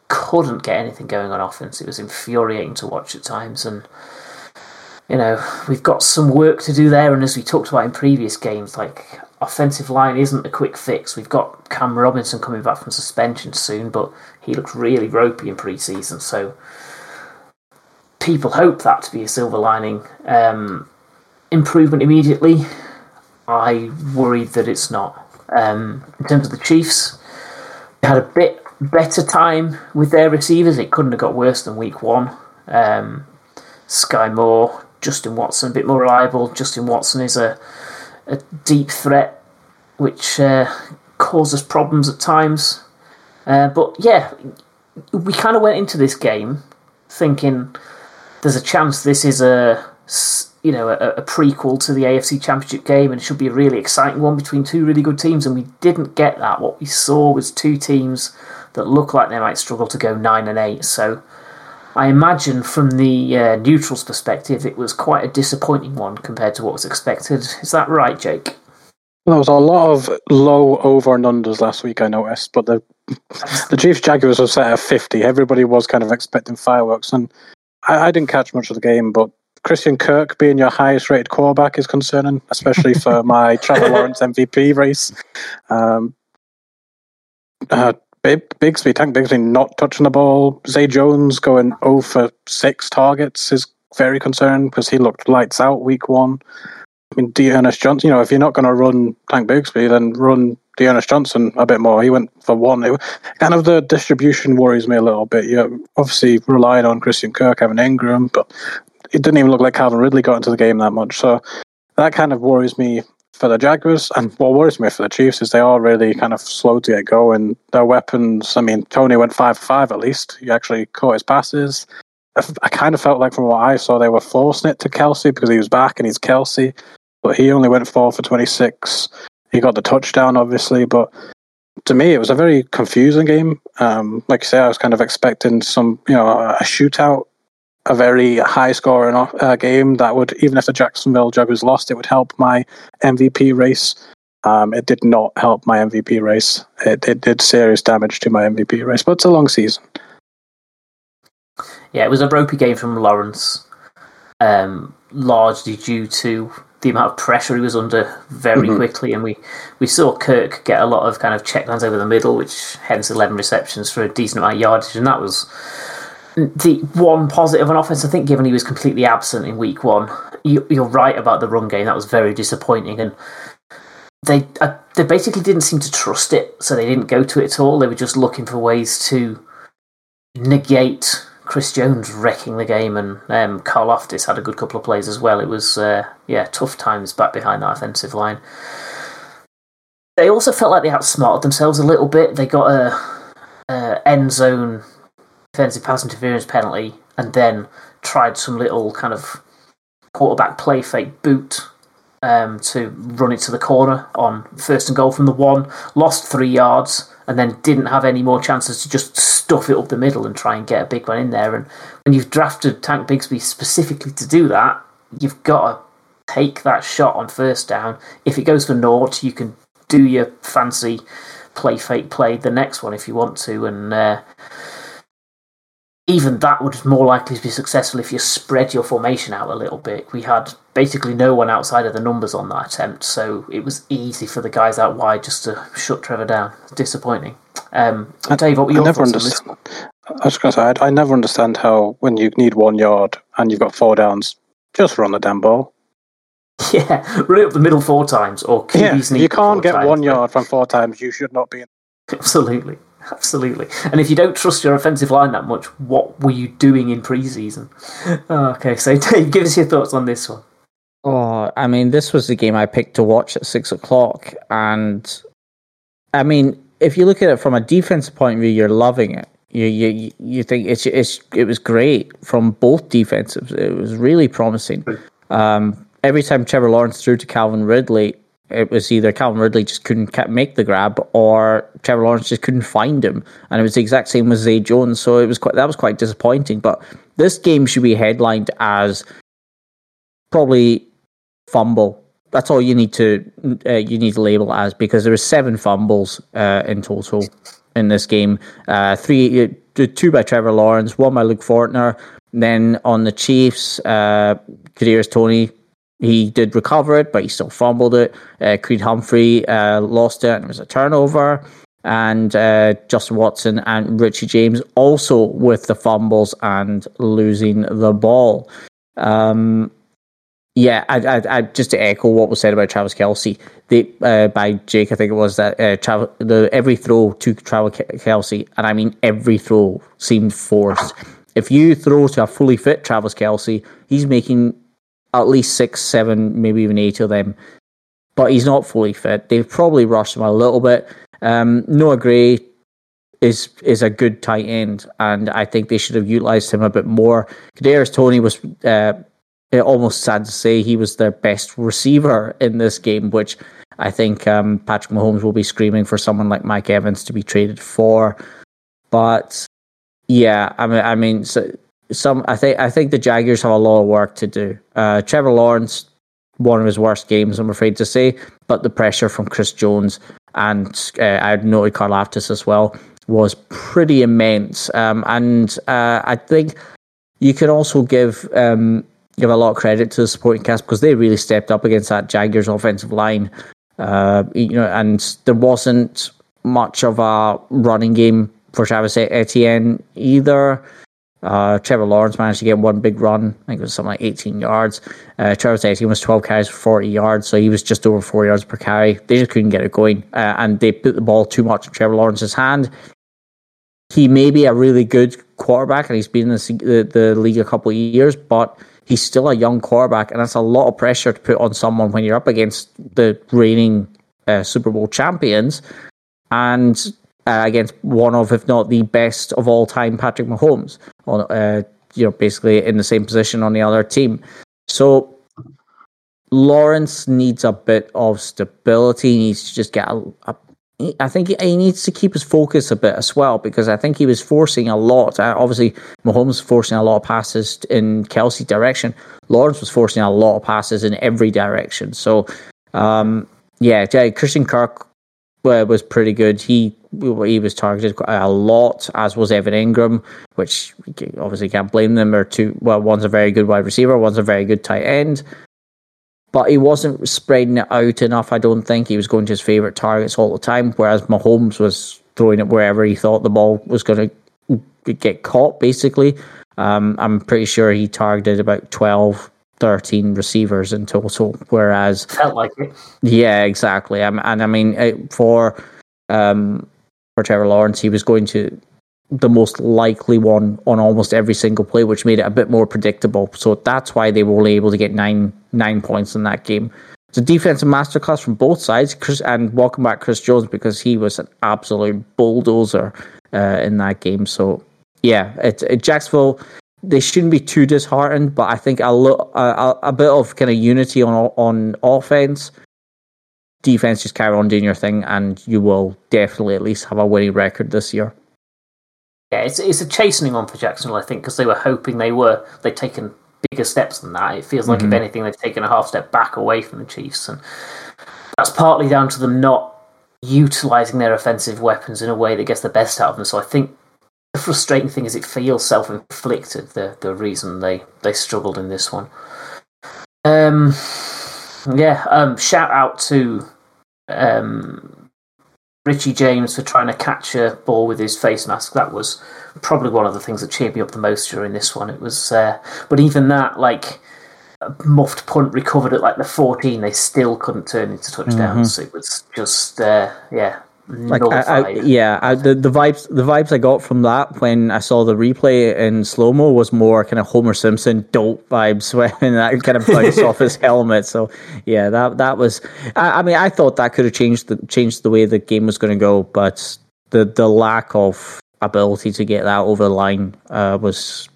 couldn't get anything going on offense. It was infuriating to watch at times, and you know we've got some work to do there. And as we talked about in previous games, like offensive line isn't a quick fix. We've got Cam Robinson coming back from suspension soon, but he looked really ropey in pre-season, so people hope that to be a silver lining. Um, improvement immediately. I worried that it's not. Um, in terms of the Chiefs, they had a bit better time with their receivers. It couldn't have got worse than week one. Um, Skyy Moore, Justin Watson, a bit more reliable. Justin Watson is a, a deep threat, which uh, causes problems at times. Uh, but yeah, we kind of went into this game thinking there's a chance this is a you know a, a, prequel to the AFC Championship game and it should be a really exciting one between two really good teams and we didn't get that. What we saw was two teams that look like they might struggle to go nine and eight. So I imagine from the uh, neutrals' perspective, it was quite a disappointing one compared to what was expected. Is that right, Jake? There was a lot of low over and unders last week, I noticed, but the [laughs] the Chiefs Jaguars were set at 50. Everybody was kind of expecting fireworks, and I, I didn't catch much of the game, but Christian Kirk being your highest rated quarterback is concerning, especially for [laughs] my Trevor Lawrence MVP race. Um, uh, Bigsby, Tank Bigsby not touching the ball. Zay Jones going 0 for 6 targets is very concerning because he looked lights out week one. I mean, D'Ernest Johnson, you know, if you're not going to run Tank Bigsby, then run D'Ernest Johnson a bit more. He went for one. It, kind of the distribution worries me a little bit. You're obviously relying on Christian Kirk, Evan Engram, but it didn't even look like Calvin Ridley got into the game that much. So that kind of worries me for the Jaguars. And what worries me for the Chiefs is they are really kind of slow to get going. Their weapons, I mean, Toney went 5 for 5 at least. He actually caught his passes. I kind of felt like from what I saw, they were forcing it to Kelce because he was back and he's Kelce. But he only went 4 for 26. He got the touchdown, obviously. But to me, it was a very confusing game. Um, like I say, I was kind of expecting some, you know, a shootout a very high scoring uh, game that would, even if the Jacksonville Jaguars lost, it would help my MVP race. Um, it did not help my MVP race. It, it did serious damage to my MVP race, but it's a long season. Yeah, it was a ropey game from Lawrence, um, largely due to the amount of pressure he was under very mm-hmm. quickly, and we, we saw Kirk get a lot of kind of checkdowns over the middle, which hence eleven receptions for a decent amount of yardage, and that was the one positive on offense, I think, given he was completely absent in week one, you, are right about the run game. That was very disappointing, and they uh, they basically didn't seem to trust it, so they didn't go to it at all. They were just looking for ways to negate Chris Jones wrecking the game, and um, Karlaftis had a good couple of plays as well. It was uh, yeah tough times back behind that offensive line. They also felt like they outsmarted themselves a little bit. They got a, a end zone defensive pass interference penalty and then tried some little kind of quarterback play fake boot um, to run it to the corner on first and goal from the one, lost three yards, and then didn't have any more chances to just stuff it up the middle and try and get a big one in there. And when you've drafted Tank Bigsby specifically to do that, you've got to take that shot on first down. If it goes for naught, you can do your fancy play fake play the next one if you want to, and uh, even that would more likely to be successful if you spread your formation out a little bit. We had basically no one outside of the numbers on that attempt, so it was easy for the guys out wide just to shut Trevor down. Disappointing. Um, Dave, what were your I never understand. I was going to say, I, I never understand how when you need one yard and you've got four downs, just run the damn ball. [laughs] Yeah, run it up the middle four times, or Yeah, you can't get times. one yard from four times. You should not be. In. [laughs] Absolutely. [laughs] Absolutely. And if you don't trust your offensive line that much, what were you doing in preseason? Okay, so [laughs] Dave, give us your thoughts on this one. Oh, I mean, this was the game I picked to watch at six o'clock, and I mean, if you look at it from a defensive point of view, you're loving it. You you you think it's it's it was great from both defensives. It was really promising. Um, every time Trevor Lawrence threw to Calvin Ridley, it was either Calvin Ridley just couldn't make the grab, or Trevor Lawrence just couldn't find him, and it was the exact same with Zay Jones. So it was quite that was quite disappointing. But this game should be headlined as probably fumble. That's all you need to uh, you need to label as because there were seven fumbles uh, in total in this game. Uh, three, uh, two by Trevor Lawrence, one by Luke Fortner. Then on the Chiefs, uh, Kadarius Toney he did recover it, but he still fumbled it. Uh, Creed Humphrey uh, lost it, and it was a turnover. And uh, Justin Watson and Richie James also with the fumbles and losing the ball. Um, yeah, I, I, I, just to echo what was said about Travis Kelce, uh, by Jake, I think it was that uh, Travis, the every throw to Travis Kelce, and I mean every throw seemed forced. If you throw to a fully fit Travis Kelce, he's making at least six, seven, maybe even eight of them, but he's not fully fit. They've probably rushed him a little bit. Um, Noah Gray is is a good tight end, and I think they should have utilized him a bit more. Kadarius Toney was. Uh, almost sad to say he was their best receiver in this game, which I think um, Patrick Mahomes will be screaming for someone like Mike Evans to be traded for. But yeah, I mean, I mean, so, some I think I think the Jaguars have a lot of work to do. Uh, Trevor Lawrence, one of his worst games, I'm afraid to say, but the pressure from Chris Jones and uh, I noted Karlaftis as well was pretty immense. Um, and uh, I think you can also give. Um, give a lot of credit to the supporting cast because they really stepped up against that Jaguars offensive line. Uh, you know, and there wasn't much of a running game for Travis Etienne either. Uh, Trevor Lawrence managed to get one big run. I think it was something like 18 yards. Uh, Travis Etienne was 12 carries for 40 yards, so he was just over four yards per carry. They just couldn't get it going, uh, and they put the ball too much in Trevor Lawrence's hand. He may be a really good quarterback, and he's been in the, the, the league a couple of years, but he's still a young quarterback, and that's a lot of pressure to put on someone when you're up against the reigning uh, Super Bowl champions and uh, against one of, if not the best of all time, Patrick Mahomes. On uh, you know, basically in the same position on the other team. So Lawrence needs a bit of stability. He needs to just get a, a I think he needs to keep his focus a bit as well because I think he was forcing a lot. Uh, obviously, Mahomes forcing a lot of passes in Kelce direction. Lawrence was forcing a lot of passes in every direction. So, um, yeah, Christian Kirk uh, was pretty good. He he was targeted a lot, as was Evan Engram, which obviously can't blame them. Or two, well, one's a very good wide receiver, one's a very good tight end but he wasn't spreading it out enough. I don't think he was going to his favorite targets all the time, whereas Mahomes was throwing it wherever he thought the ball was going to get caught. Basically, um, I'm pretty sure he targeted about 12, 13 receivers in total, whereas felt like it. Yeah, exactly. Um, and I mean, for um, for Trevor Lawrence, he was going to the most likely one on almost every single play, which made it a bit more predictable. So that's why they were only able to get nine nine points in that game. It's a defensive masterclass from both sides. Chris, and welcome back Chris Jones because he was an absolute bulldozer uh, in that game. So yeah, it, it, Jacksonville they shouldn't be too disheartened, but I think a, lo- a, a bit of kind of unity on on offense, defense, just carry on doing your thing, and you will definitely at least have a winning record this year. Yeah, it's it's a chastening one for Jacksonville, I think, because they were hoping they were they'd taken bigger steps than that. It feels like mm-hmm. if anything, they've taken a half step back away from the Chiefs, and that's partly down to them not utilizing their offensive weapons in a way that gets the best out of them. So I think the frustrating thing is it feels self inflicted. The the reason they they struggled in this one. Um, yeah. Um, shout out to um, Richie James for trying to catch a ball with his face mask. That was probably one of the things that cheered me up the most during this one. It was, uh, but even that, like muffed punt recovered at like the 14, they still couldn't turn into touchdowns. Mm-hmm. It was just, uh, yeah, like I, I, yeah I, the the vibes the vibes I got from that when I saw the replay in slow mo was more kind of Homer Simpson dope vibes [laughs] when that kind of bounced off his helmet. So yeah, that that was. I, I mean, I thought that could have changed the changed the way the game was going to go, but the the lack of ability to get that over the line uh, was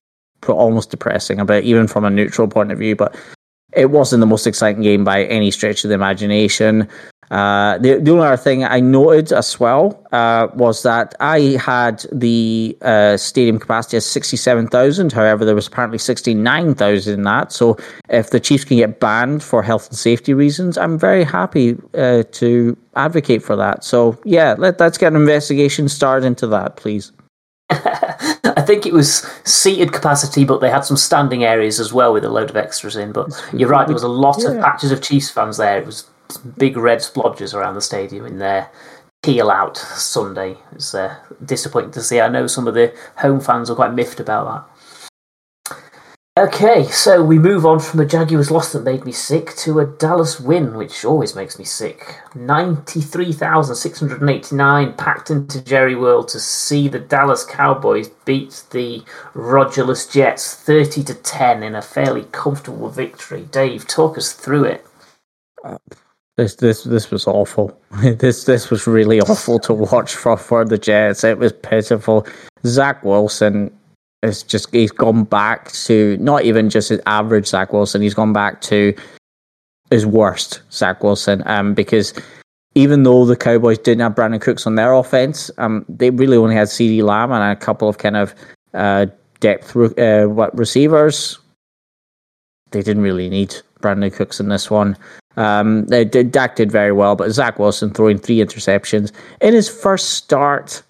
almost depressing. A bit, even from a neutral point of view, but it wasn't the most exciting game by any stretch of the imagination. Uh, the, the only other thing I noted as well uh, was that I had the uh, stadium capacity as 67,000. However, there was apparently 69,000 in that. So if the Chiefs can get banned for health and safety reasons, I'm very happy uh, to advocate for that. So, yeah, let, let's get an investigation started into that, please. [laughs] I think it was seated capacity, but they had some standing areas as well with a load of extras in. But you're right, there was a lot yeah. of patches of Chiefs fans there. It was big red splodges around the stadium in their teal out Sunday. It's uh, disappointing to see. I know some of the home fans are quite miffed about that. Okay, so we move on from a Jaguars loss that made me sick to a Dallas win, which always makes me sick. 93,689 packed into Jerry World to see the Dallas Cowboys beat the Rogerless Jets 30 to 10 in a fairly comfortable victory. Dave, talk us through it. This this this was awful. [laughs] this this was really awful to watch for for the Jets. It was pitiful. Zach Wilson is just he's gone back to not even just his average Zach Wilson. He's gone back to his worst Zach Wilson. Um, because even though the Cowboys didn't have Brandin Cooks on their offense, um, they really only had CeeDee Lamb and a couple of kind of uh depth uh, what receivers. They didn't really need Brandin Cooks in this one. Um, they did, Dak did very well, but Zach Wilson throwing three interceptions in his first start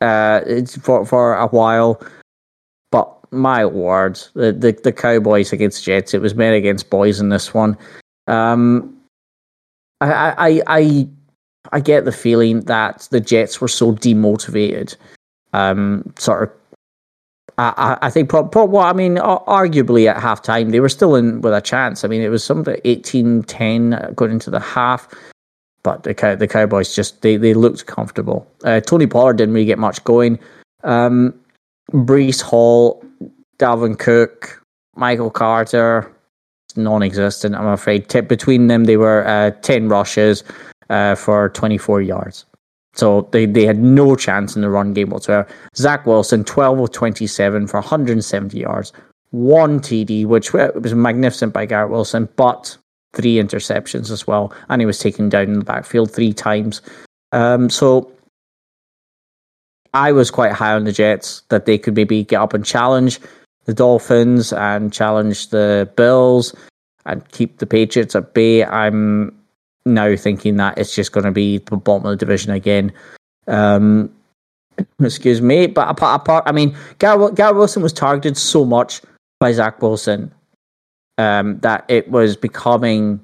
uh, for for a while. But my word, the, the, the Cowboys against Jets, it was men against boys in this one. Um, I, I I I get the feeling that the Jets were so demotivated, um, sort of I, I think, pro, well, I mean, arguably at halftime, they were still in with a chance. I mean, it was something 18 10 going into the half, but the, the Cowboys just, they, they looked comfortable. Uh, Tony Pollard didn't really get much going. Um, Breece Hall, Dalvin Cook, Michael Carter, non existent, I'm afraid. T- between them, they were uh, 10 rushes uh, for 24 yards. So they, they had no chance in the run game whatsoever. Zach Wilson, 12 of 27 for 170 yards, one TD, which was magnificent by Garrett Wilson, but three interceptions as well. And he was taken down in the backfield three times. Um, so I was quite high on the Jets that they could maybe get up and challenge the Dolphins and challenge the Bills and keep the Patriots at bay. I'm now thinking that it's just going to be the bottom of the division again. Um, [clears throat] excuse me, but apart, apart I mean, Garrett, Wilson was targeted so much by Zach Wilson um, that it was becoming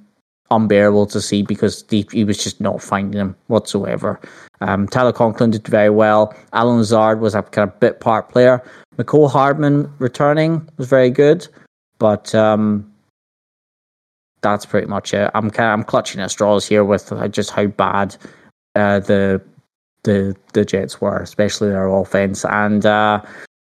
unbearable to see because he, he was just not finding him whatsoever. Um, Tyler Conklin did very well. Allen Lazard was a kind of bit part player. Mecole Hardman returning was very good, but um, that's pretty much it. I'm kind of, I'm clutching at straws here with uh, just how bad uh, the the the Jets were, especially their offense. And uh,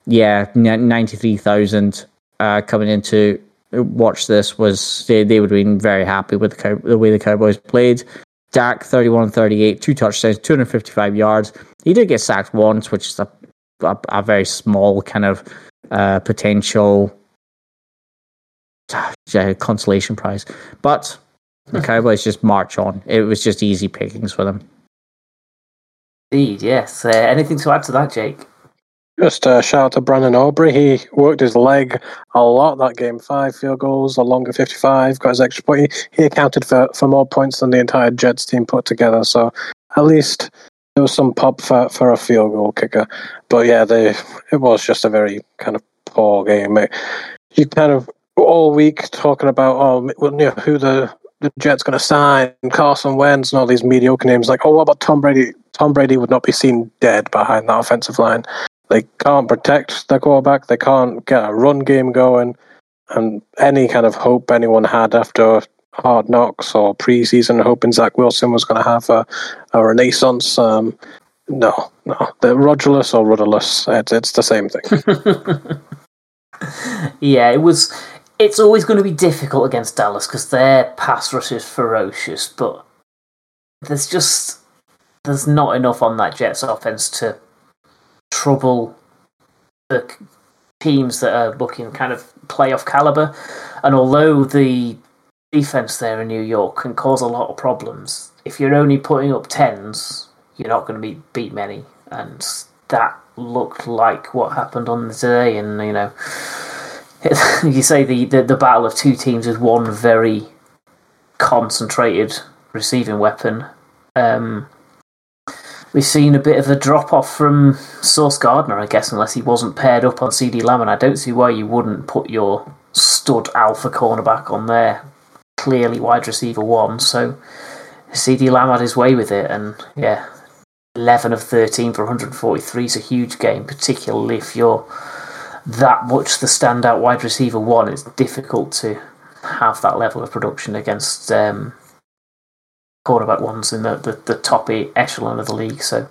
yeah, ninety three thousand uh, coming into watch this was they, they would have been very happy with the, cow- the way the Cowboys played. Dak 31 38, two touchdowns, 255 yards. He did get sacked once, which is a a, a very small kind of uh, potential [sighs] uh, consolation prize. But the [laughs] Cowboys just march on. It was just easy pickings for them. Indeed, yes. Uh, anything to add to that, Jake? Just a shout out to Brandon Aubrey. He worked his leg a lot that game. Five field goals, a longer 55, got his extra point. He, he accounted for, for more points than the entire Jets team put together. So at least there was some pop for, for a field goal kicker. But yeah, they it was just a very kind of poor game. It, you kind of all week talking about oh, you know, who the the Jets going to sign Carson Wentz and all these mediocre names. Like, oh, what about Tom Brady? Tom Brady would not be seen dead behind that offensive line. They can't protect their quarterback. They can't get a run game going. And any kind of hope anyone had after hard knocks or preseason, hoping Zach Wilson was going to have a, a renaissance. Um, no, no, they're rudderless or rudderless. It's, it's the same thing. [laughs] yeah, it was. It's always going to be difficult against Dallas because their pass rush is ferocious, but there's just there's not enough on that Jets offense to trouble the teams that are looking kind of playoff caliber. And although the defense there in New York can cause a lot of problems, if you're only putting up tens, you're not going to be, beat many. And that looked like what happened on the day. And, you know, [laughs] you say the, the, the battle of two teams with one very concentrated receiving weapon. Um, we've seen a bit of a drop off from Sauce Gardner, I guess, unless he wasn't paired up on CeeDee Lamb. And I don't see why you wouldn't put your stud alpha cornerback on there. Clearly wide receiver one. So CeeDee Lamb had his way with it. And yeah, 11 of 13 for 143 is a huge game, particularly if you're that much the standout wide receiver one. It's difficult to have that level of production against um, quarterback ones in the, the, the top echelon of the league. So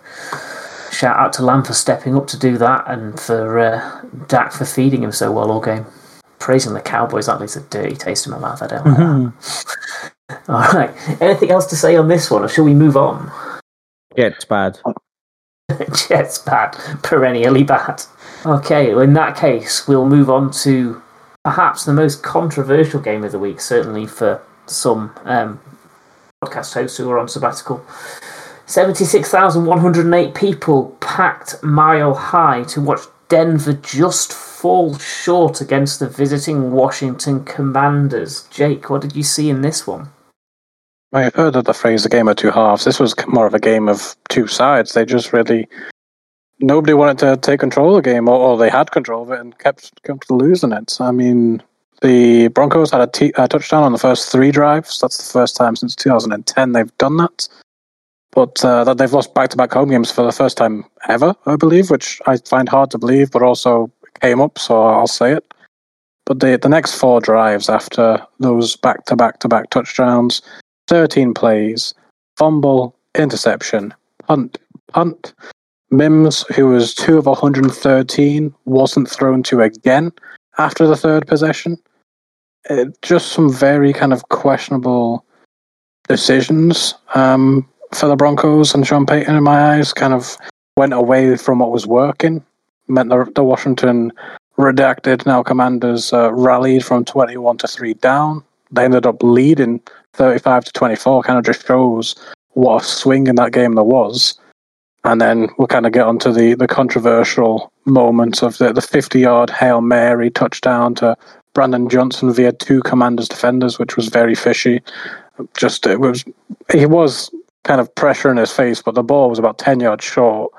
shout out to Lamb for stepping up to do that and for uh, Dak for feeding him so well all game. Praising the Cowboys, that leaves a dirty taste in my mouth. I don't like mm-hmm. that. [laughs] all right. Anything else to say on this one, or shall we move on? Jets bad. [laughs] Jets bad. Perennially bad. Okay, in that case, we'll move on to perhaps the most controversial game of the week, certainly for some um, podcast hosts who are on sabbatical. 76,108 people packed mile high to watch Denver just fall short against the visiting Washington Commanders. Jake, what did you see in this one? I've heard of the phrase "the game of two halves." This was more of a game of two sides. They just really nobody wanted to take control of the game, or, or they had control of it and kept kept losing it. I mean, the Broncos had a, t- a touchdown on the first three drives. That's the first time since 2010 they've done that. But uh, that they've lost back-to-back home games for the first time ever, I believe, which I find hard to believe, but also came up, so I'll say it. But the the next four drives after those back-to-back-to-back touchdowns, 13 plays, fumble, interception, punt, punt. Mims, who was two of 113, wasn't thrown to again after the third possession it, uh, just some very kind of questionable decisions um, for the Broncos and Sean Payton, in my eyes, kind of went away from what was working. Meant the, the Washington redacted now Commanders uh, rallied from 21 to 3 down. They ended up leading 35 to 24, kind of just shows what a swing in that game there was. And then we'll kind of get onto the, the controversial moment of the, the 50 yard Hail Mary touchdown to Brandon Johnson via two Commanders defenders, which was very fishy. Just it was he was kind of pressure in his face, but the ball was about ten yards short,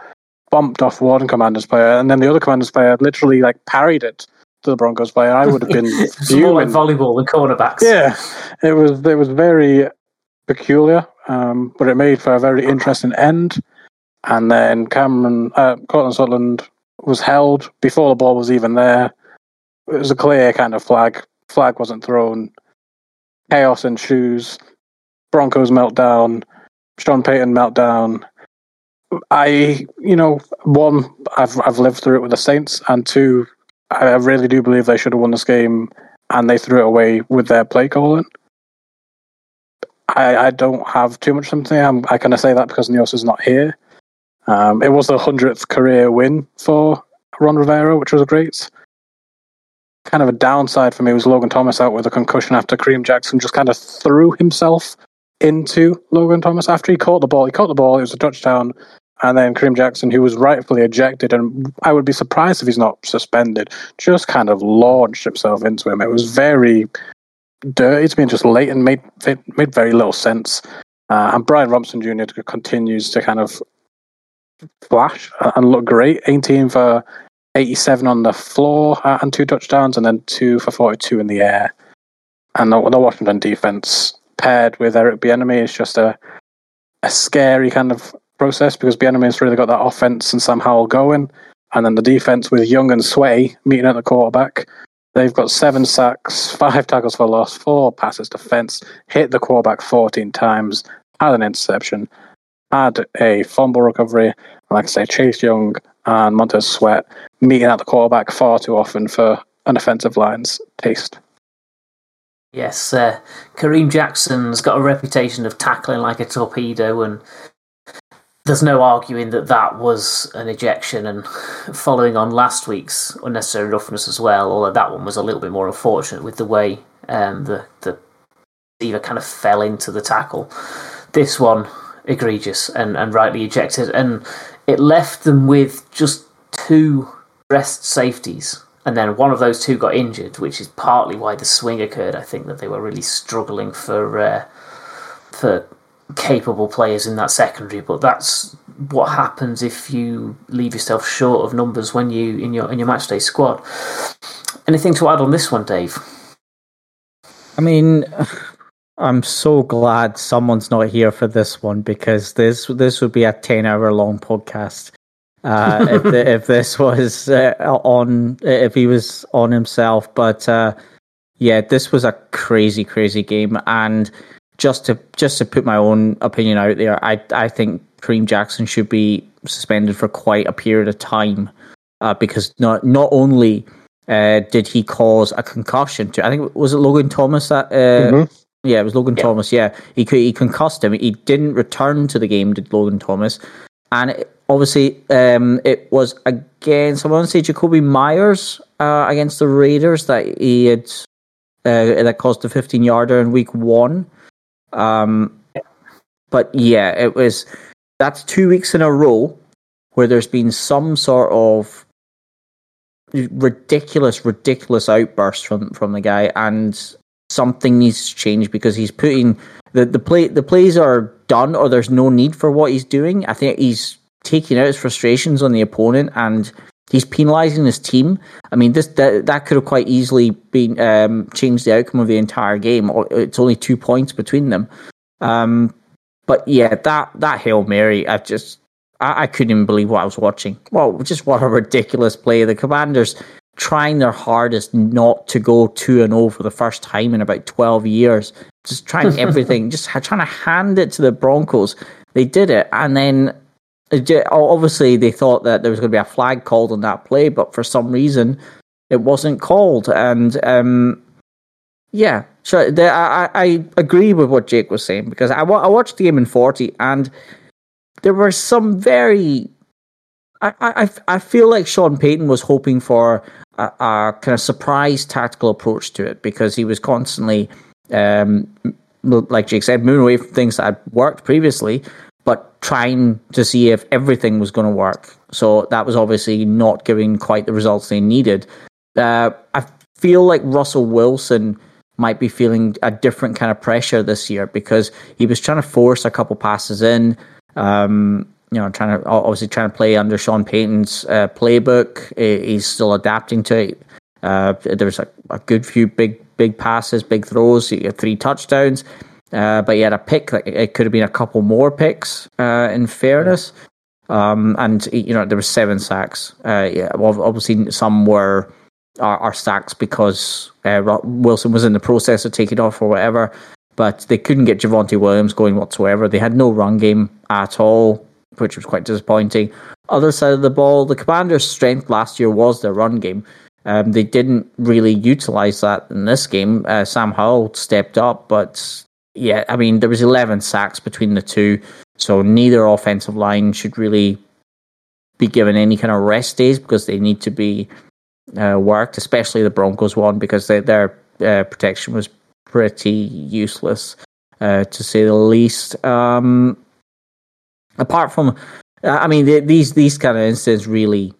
bumped off one Commanders player, and then the other Commanders player literally like parried it to the Broncos player. I would have been [laughs] it's more like volleyball than cornerbacks. Yeah, it was it was very peculiar, um, but it made for a very interesting end. And then Cameron, uh, Courtland Sutherland was held before the ball was even there it was a clear kind of flag. Flag wasn't thrown. Chaos ensues. Broncos meltdown. Sean Payton meltdown. I, you know, one, I've I've lived through it with the Saints, and two, I really do believe they should have won this game, and they threw it away with their play calling. I, I don't have too much sympathy. I'm, I kind of say that because Nios is not here. Um, it was the hundredth career win for Ron Rivera, which was great. Kind of a downside for me was Logan Thomas out with a concussion after Kareem Jackson just kind of threw himself into Logan Thomas after he caught the ball. He caught the ball, it was a touchdown, and then Kareem Jackson, who was rightfully ejected, and I would be surprised if he's not suspended, just kind of launched himself into him. It was very dirty to me and just late and made made very little sense. Uh, and Brian Robinson Jr. continues to kind of flash and look great. 18 for 87 on the floor uh, and two touchdowns, and then two for 42 in the air. And the, the Washington defense paired with Eric Bieniemy is just a a scary kind of process because Bieniemy has really got that offense and Sam Howell going, and then the defense with Young and Sweat meeting at the quarterback. They've got seven sacks, five tackles for loss, four passes defense, hit the quarterback 14 times, had an interception, had a fumble recovery. Like I say, Chase Young and Montez Sweat meeting at the quarterback far too often for an offensive line's taste. Yes, uh, Kareem Jackson's got a reputation of tackling like a torpedo, and there's no arguing that that was an ejection. And following on last week's unnecessary roughness as well, although that one was a little bit more unfortunate with the way um, the the receiver kind of fell into the tackle. This one egregious and, and rightly ejected, and it left them with just two rest safeties and then one of those two got injured, which is partly why the swing occurred. I think that they were really struggling for uh, for capable players in that secondary, but that's what happens if you leave yourself short of numbers when you in your in your matchday squad. Anything to add on this one, Dave? I mean, I'm so glad someone's not here for this one because this this would be a ten hour long podcast uh, if, the, if this [laughs] was uh, on if he was on himself. But uh, yeah, this was a crazy, crazy game, and just to just to put my own opinion out there, I I think Kareem Jackson should be suspended for quite a period of time uh, because not not only uh, did he cause a concussion to I think was it Logan Thomas that. Uh, mm-hmm. Yeah, it was Logan yeah. Thomas. Yeah, he he concussed him. He didn't return to the game. Did Logan Thomas? And it, obviously, um, it was against I want to say Jakobi Meyers uh, against the Raiders that he had uh, that caused a 15 yarder in week one. Um, but yeah, it was that's two weeks in a row where there's been some sort of ridiculous, ridiculous outburst from from the guy, and something needs to change because he's putting the the play the plays are done or there's no need for what he's doing. I think he's taking out his frustrations on the opponent and he's penalising his team. I mean, this that, that could have quite easily been um, changed the outcome of the entire game. It's only two points between them. Um, but yeah, that that hail mary, I just I, I, couldn't even believe what I was watching. Well, just what a ridiculous play. The Commanders trying their hardest not to go 2 and 0 for the first time in about 12 years. Just trying [laughs] everything, just trying to hand it to the Broncos. They did it, and then obviously they thought that there was going to be a flag called on that play, but for some reason it wasn't called. And um, yeah, so the, I, I agree with what Jake was saying because I, I watched the game in 40 and there were some very I, I, I feel like Sean Payton was hoping for a, a, kind of surprise tactical approach to it because he was constantly, um, like Jake said, moving away from things that had worked previously, but trying to see if everything was going to work. So that was obviously not giving quite the results they needed. Uh, I feel like Russell Wilson might be feeling a different kind of pressure this year because he was trying to force a couple passes in. Um, you know, trying to obviously trying to play under Sean Payton's uh, playbook. He's still adapting to it. Uh, there was a, a, good few big big passes, big throws. He had three touchdowns, uh, but he had a pick. Like it could have been a couple more picks. Uh, in fairness, um, and you know there were seven sacks. Uh, yeah, obviously some were are, are sacks because uh, Wilson was in the process of taking off or whatever. But they couldn't get Javonte Williams going whatsoever. They had no run game at all which was quite disappointing. Other side of the ball, the Commanders' strength last year was their run game. Um, they didn't really utilize that in this game. Uh, Sam Howell stepped up, but yeah, I mean there was 11 sacks between the two, so neither offensive line should really be given any kind of rest days because they need to be uh, worked, especially the Broncos one because they, their uh, protection was pretty useless uh, to say the least. Um, apart from, I mean, the, these these kind of incidents really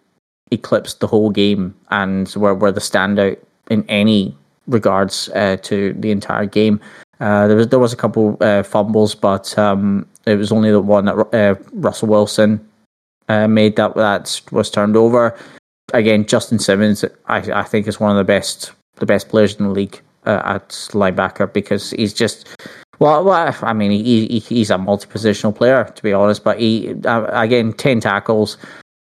eclipsed the whole game and were, were the standout in any regards uh, to the entire game. Uh, there was there was a couple uh, fumbles, but um, it was only the one that uh, Russell Wilson uh, made that that was turned over. Again, Justin Simmons, I, I think, is one of the best the best players in the league uh, at linebacker because he's just well, well I mean, he, he, he's a multi positional player to be honest, but he again ten tackles,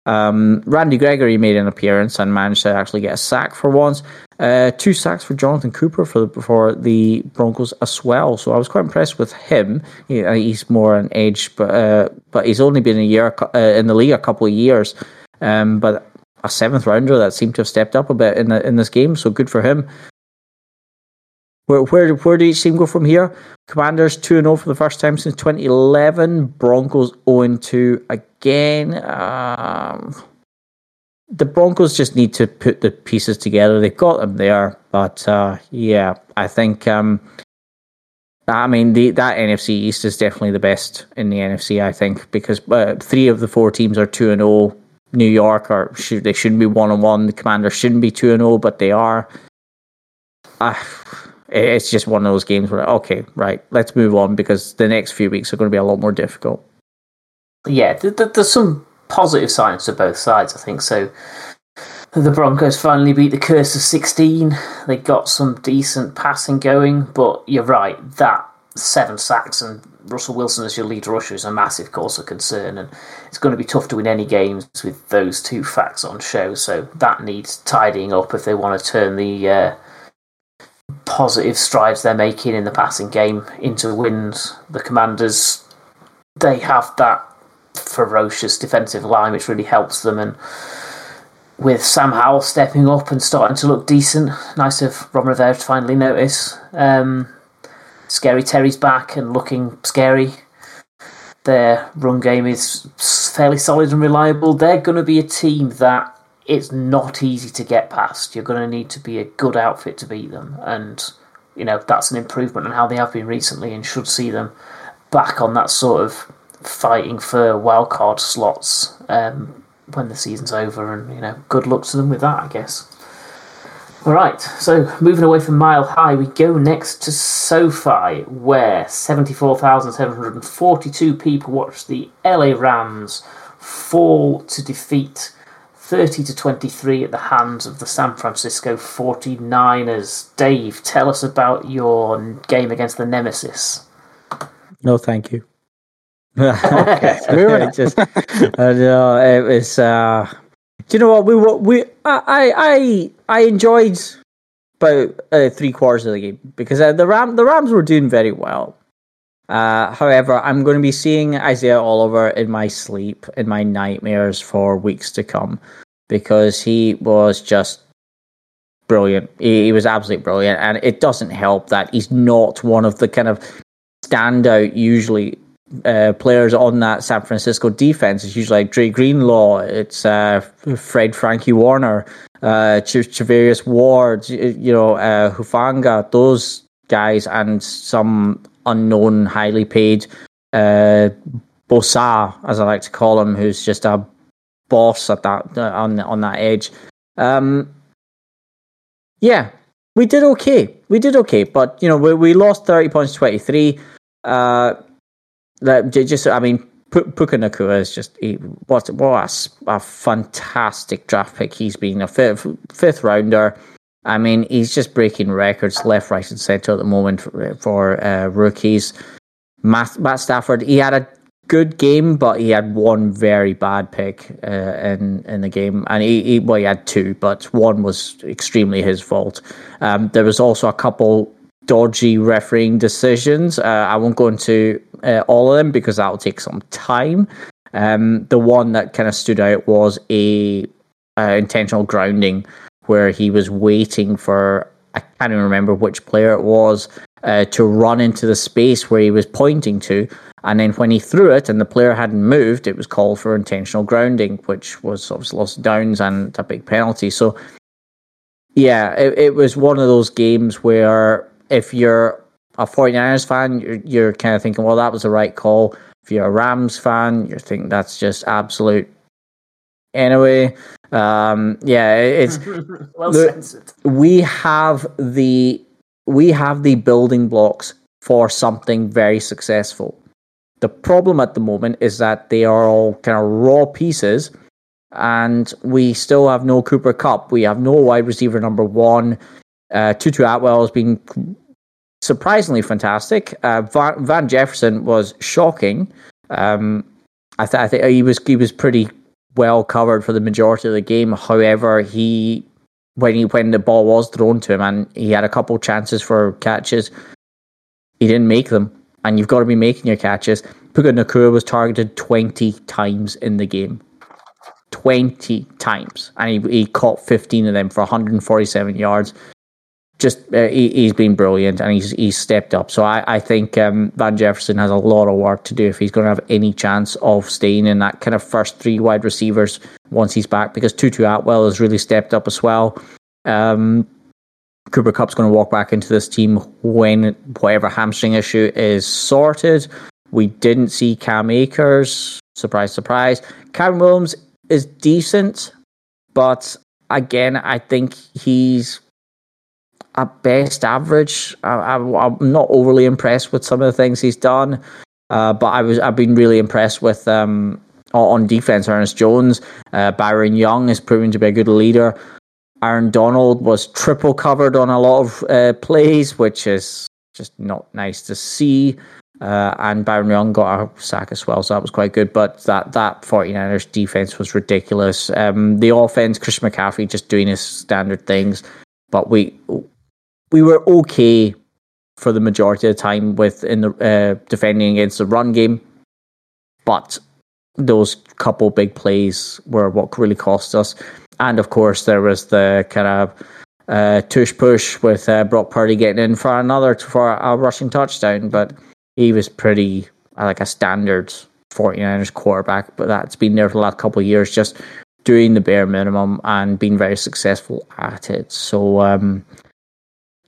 um, Randy Gregory made an appearance and managed to actually get a sack for once. Uh, two sacks for Jonathan Cooper for the, for the Broncos as well. So I was quite impressed with him. He, uh, he's more an edge, but uh, but he's only been a year uh, in the league a couple of years. Um, but a seventh rounder that seemed to have stepped up a bit in the, in this game. So good for him. Where where where do each team go from here? Commanders two and zero oh for the first time since 2011. Broncos 0 2 again. Um, the Broncos just need to put the pieces together. They've got them there, but uh, yeah, I think. Um, I mean, the, that NFC East is definitely the best in the NFC. I think because uh, three of the four teams are two and zero. Oh. New York are should, they shouldn't be one on one. The Commanders shouldn't be two and zero, but they are. Uh, it's just one of those games where okay, right, let's move on because the next few weeks are going to be a lot more difficult. Yeah, there's some positive signs to both sides. I think so. The Broncos finally beat the curse of 16. They got some decent passing going, but you're right, that seven sacks and Russell Wilson as your lead rusher is a massive cause of concern, and it's going to be tough to win any games with those two facts on show. So that needs tidying up if they want to turn the uh, positive strides they're making in the passing game into wins. The Commanders, they have that ferocious defensive line which really helps them, and with Sam Howell stepping up and starting to look decent, nice of Ron Rivera to finally notice. Um, Scary Terry's back and looking scary. Their run game is fairly solid and reliable. They're going to be a team that it's not easy to get past. You're going to need to be a good outfit to beat them, and you know that's an improvement on how they have been recently, and should see them back on that sort of fighting for wildcard slots um, when the season's over. And you know, good luck to them with that, I guess. All right, so moving away from Mile High, we go next to SoFi, where 74,742 people watched the LA Rams fall to defeat 30 to 23 at the hands of the San Francisco 49ers. Dave, tell us about your game against the Nemesis. No, thank you. [laughs] okay, [laughs] [laughs] just, I know it was. Uh, do you know what we we I I I enjoyed about uh, three quarters of the game because uh, the Ram the Rams were doing very well. Uh, however, I'm going to be seeing Isaiah Oliver in my sleep, in my nightmares for weeks to come, because he was just brilliant. He, he was absolutely brilliant, and it doesn't help that he's not one of the kind of standout usually uh, players on that San Francisco defense. It's usually like Dre Greenlaw, it's uh, Fred Frankie Warner, uh, Ch- Ward, you know, uh, Hufanga, those guys, and some unknown, highly paid uh, as I like to call him, who's just a boss at that uh, on on that edge. Um, yeah, we did okay. We did okay, but you know, we we lost thirty points, twenty three. Uh, that just, I mean, Puka Nacua is just he, what what a, a, fantastic draft pick he's been a fifth, fifth rounder. I mean, he's just breaking records left, right, and center at the moment for, for uh, rookies. Matt, Matt, Stafford, he had a good game, but he had one very bad pick uh, in in the game, and he, he, well, he had two, but one was extremely his fault. Um, there was also a couple dodgy refereeing decisions. Uh, I won't go into uh, all of them because that will take some time. Um, the one that kind of stood out was a, a intentional grounding where he was waiting for I can't even remember which player it was. uh, to run into the space where he was pointing to. And then when he threw it and the player hadn't moved, it was called for intentional grounding, which was obviously lost downs and a big penalty. So, yeah, it, it was one of those games where if you're a 49ers fan, you're, you're kind of thinking, well, that was the right call. If you're a Rams fan, you're thinking that's just absolute. Anyway, um, yeah, it's [laughs] well the- censored. we have the we have the building blocks for something very successful. The problem at the moment is that they are all kind of raw pieces, and we still have no Cooper Kupp. We have no wide receiver number one. Uh, Tutu Atwell has been surprisingly fantastic. Uh, Van, Van Jefferson was shocking. Um, I, th- I think he was he was pretty well covered for the majority of the game. However, he when he when the ball was thrown to him and he had a couple chances for catches, he didn't make them. And you've got to be making your catches. Puka Nacua was targeted twenty times in the game. 20 times and he, he caught 15 of them for 147 yards just uh, he, he's been brilliant and he's he's stepped up. So I, I think um, Van Jefferson has a lot of work to do if he's going to have any chance of staying in that kind of first three wide receivers once he's back because Tutu Atwell has really stepped up as well. Um, Cooper Kupp's going to walk back into this team when whatever hamstring issue is sorted. We didn't see Cam Akers. Surprise, surprise. Cam Williams is decent, but again, I think he's at best average. I, I'm not overly impressed with some of the things he's done, uh, but I was I've been really impressed with um, on defense. Ernest Jones, uh, Byron Young is proving to be a good leader. Aaron Donald was triple covered on a lot of uh, plays, which is just not nice to see. Uh, and Byron Young got a sack as well, so that was quite good. But that that 49ers defense was ridiculous. Um, the offense, Chris McCaffrey just doing his standard things, but we we were okay for the majority of the time with in the uh, defending against the run game, but those couple big plays were what really cost us. And of course, there was the kind of uh, tush push with uh, Brock Purdy getting in for another for a rushing touchdown, but he was pretty uh, like a standard 49ers quarterback. But that's been there for the last couple of years, just doing the bare minimum and being very successful at it. So. Um,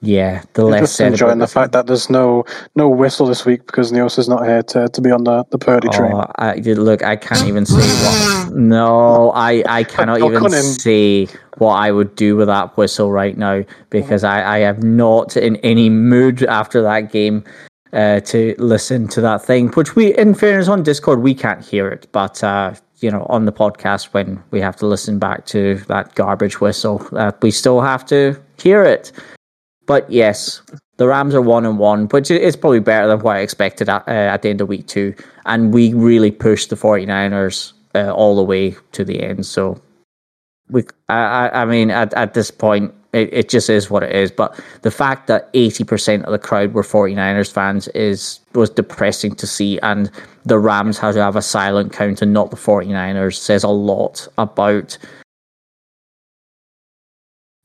yeah, the You're less just enjoying the fact that there's no no whistle this week because Neos is not here to, to be on the, the Purdy train. Oh, I look. I can't even see what. No, I I [laughs] cannot even see what I would do with that whistle right now because I I am not in any mood after that game uh, to listen to that thing. Which we, in fairness, on Discord we can't hear it, but uh, you know, on the podcast when we have to listen back to that garbage whistle, uh, we still have to hear it. But yes, the Rams are one and one, which is probably better than what I expected at, uh, at the end of week two. And we really pushed the 49ers uh, all the way to the end. So we, I, I mean, at, at this point, it, it just is what it is. But the fact that 80% of the crowd were 49ers fans is was depressing to see. And the Rams had to have a silent count and not the 49ers says a lot about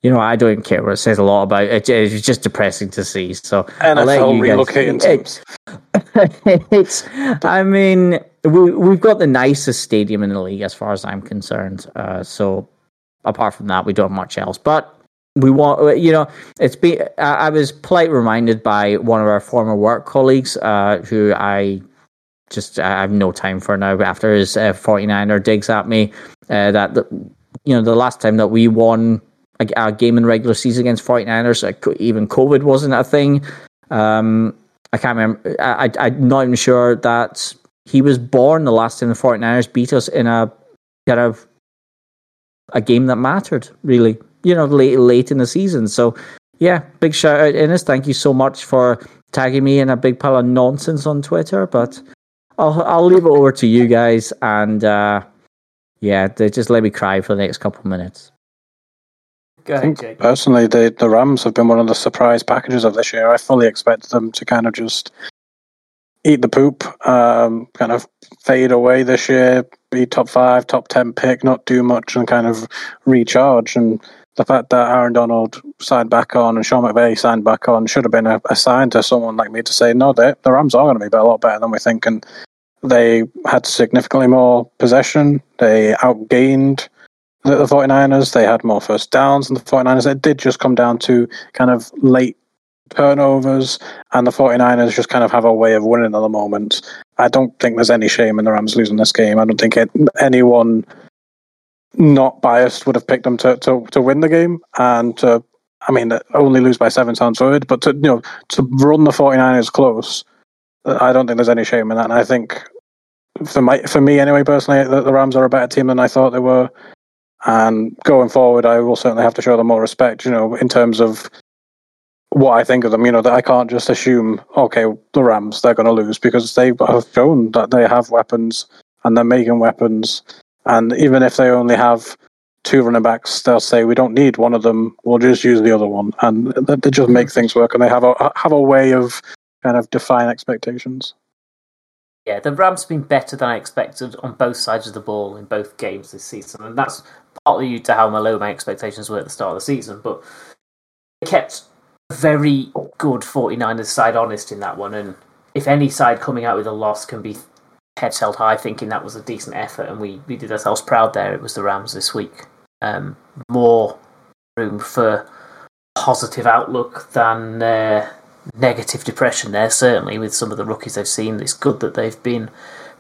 you know, I don't care what it says a lot about it. It's just depressing to see. So I'll let NFL you guys- relocating It- teams. [laughs] it's, I mean, we we've got the nicest stadium in the league as far as I'm concerned. Uh, so apart from that, we don't have much else. But we want, you know, it's been. I I was polite reminded by one of our former work colleagues, uh, who I just I have no time for now. After his uh, 49er digs at me, uh, that the, you know the last time that we won a, a game in regular season against 49ers, uh, even COVID wasn't a thing. Um, I can't remember. I, I'm not even sure that he was born the last time the 49ers beat us in a kind of a game that mattered, really. You know, late late in the season. So, yeah, big shout out, Innes. Thank you so much for tagging me in a big pile of nonsense on Twitter. But I'll I'll leave it over to you guys, and uh, yeah, just let me cry for the next couple of minutes. Go ahead, Jake. personally, the the Rams have been one of the surprise packages of this year. I fully expected them to kind of just eat the poop, um, kind of fade away this year, be top five, top ten pick, not do much, and kind of recharge. And the fact that Aaron Donald signed back on and Sean McVay signed back on should have been a, a sign to someone like me to say, no, they, the Rams are going to be a lot better than we think. And they had significantly more possession. They outgained the, the 49ers. They had more first downs than the 49ers. It did just come down to kind of late turnovers, and the 49ers just kind of have a way of winning at the moment. I don't think there's any shame in the Rams losing this game. I don't think it, anyone not biased would have picked them to, to, to win the game. And to, I mean, only lose by seven sounds good, but to, you know, to run the 49ers close, I don't think there's any shame in that. And I think for my for me anyway, personally, the, the Rams are a better team than I thought they were. And going forward, I will certainly have to show them more respect. You know, in terms of what I think of them. You know, that I can't just assume, okay, the Rams they're going to lose because they have shown that they have weapons and they're making weapons. And even if they only have two running backs, they'll say we don't need one of them. We'll just use the other one, and they just make things work. And they have a have a way of kind of defying expectations. Yeah, the Rams have been better than I expected on both sides of the ball in both games this season, and that's partly due to how low my expectations were at the start of the season. But they kept a very good 49ers side honest in that one, and if any side coming out with a loss can be heads held high, thinking that was a decent effort, and we, we did ourselves proud there, it was the Rams this week. Um, more room for positive outlook than uh, negative depression there, certainly, with some of the rookies they've seen. It's good that they've been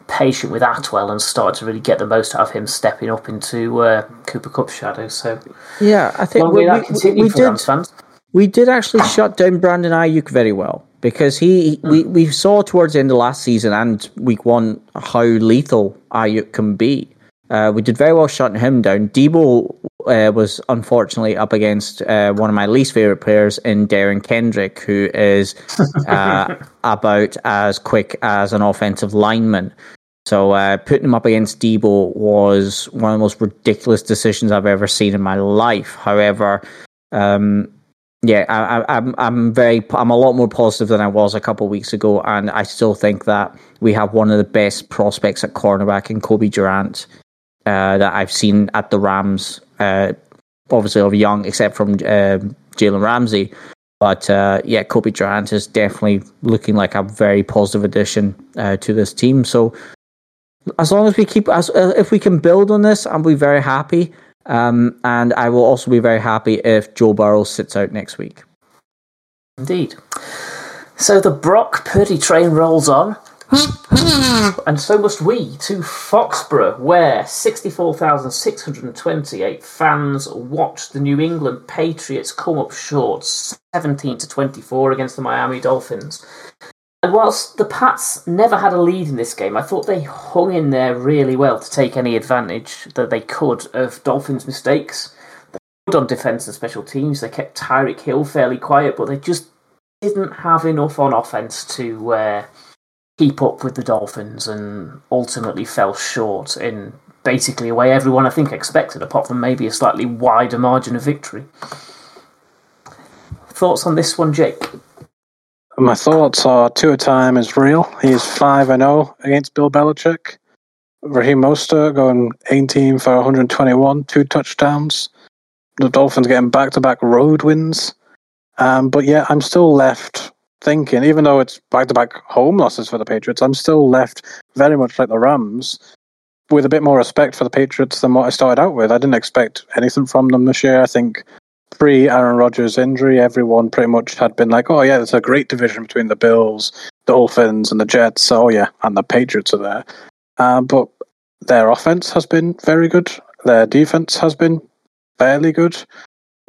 patient with Atwell and started to really get the most out of him stepping up into uh, Cooper Kupp's shadow. So, yeah, I think we, we, we did, we did actually shut down Brandon Aiyuk very well because he mm. we, we saw towards the end of last season and week one how lethal Ayuk can be. Uh, we did very well shutting him down. Deebo uh, was unfortunately up against uh, one of my least favorite players in Derion Kendrick, who is [laughs] uh, about as quick as an offensive lineman. So uh, putting him up against Deebo was one of the most ridiculous decisions I've ever seen in my life. However, um, yeah, I, am I'm, I'm very I'm a lot more positive than I was a couple of weeks ago, and I still think that we have one of the best prospects at cornerback in Cobie Durant uh, that I've seen at the Rams. Uh, obviously, of young, except from uh, Jalen Ramsey, but uh, yeah, Cobie Durant is definitely looking like a very positive addition uh, to this team. So as long as we keep as uh, if we can build on this, I'll be very happy. Um, and I will also be very happy if Joe Burrow sits out next week. Indeed. So the Brock Purdy train rolls on. [laughs] and so must we to Foxborough, where 64,628 fans watched the New England Patriots come up short 17 to 24 against the Miami Dolphins. And whilst the Pats never had a lead in this game, I thought they hung in there really well to take any advantage that they could of Dolphins' mistakes. They good on defence and special teams. They kept Tyreek Hill fairly quiet, but they just didn't have enough on offence to uh, keep up with the Dolphins and ultimately fell short in basically a way everyone I think expected, apart from maybe a slightly wider margin of victory. Thoughts on this one, Jake? My thoughts are Tua time is real. He's 5 and 0 against Bill Belichick. Raheem Mostert going 18 for 121, two touchdowns. The Dolphins getting back to back road wins. Um, but yeah, I'm still left thinking, even though it's back to back home losses for the Patriots, I'm still left very much like the Rams with a bit more respect for the Patriots than what I started out with. I didn't expect anything from them this year. I think pre Aaron Rodgers injury, everyone pretty much had been like, oh, yeah, there's a great division between the Bills, the Dolphins, and the Jets. Oh, yeah, and the Patriots are there. Um, but their offense has been very good. Their defense has been fairly good.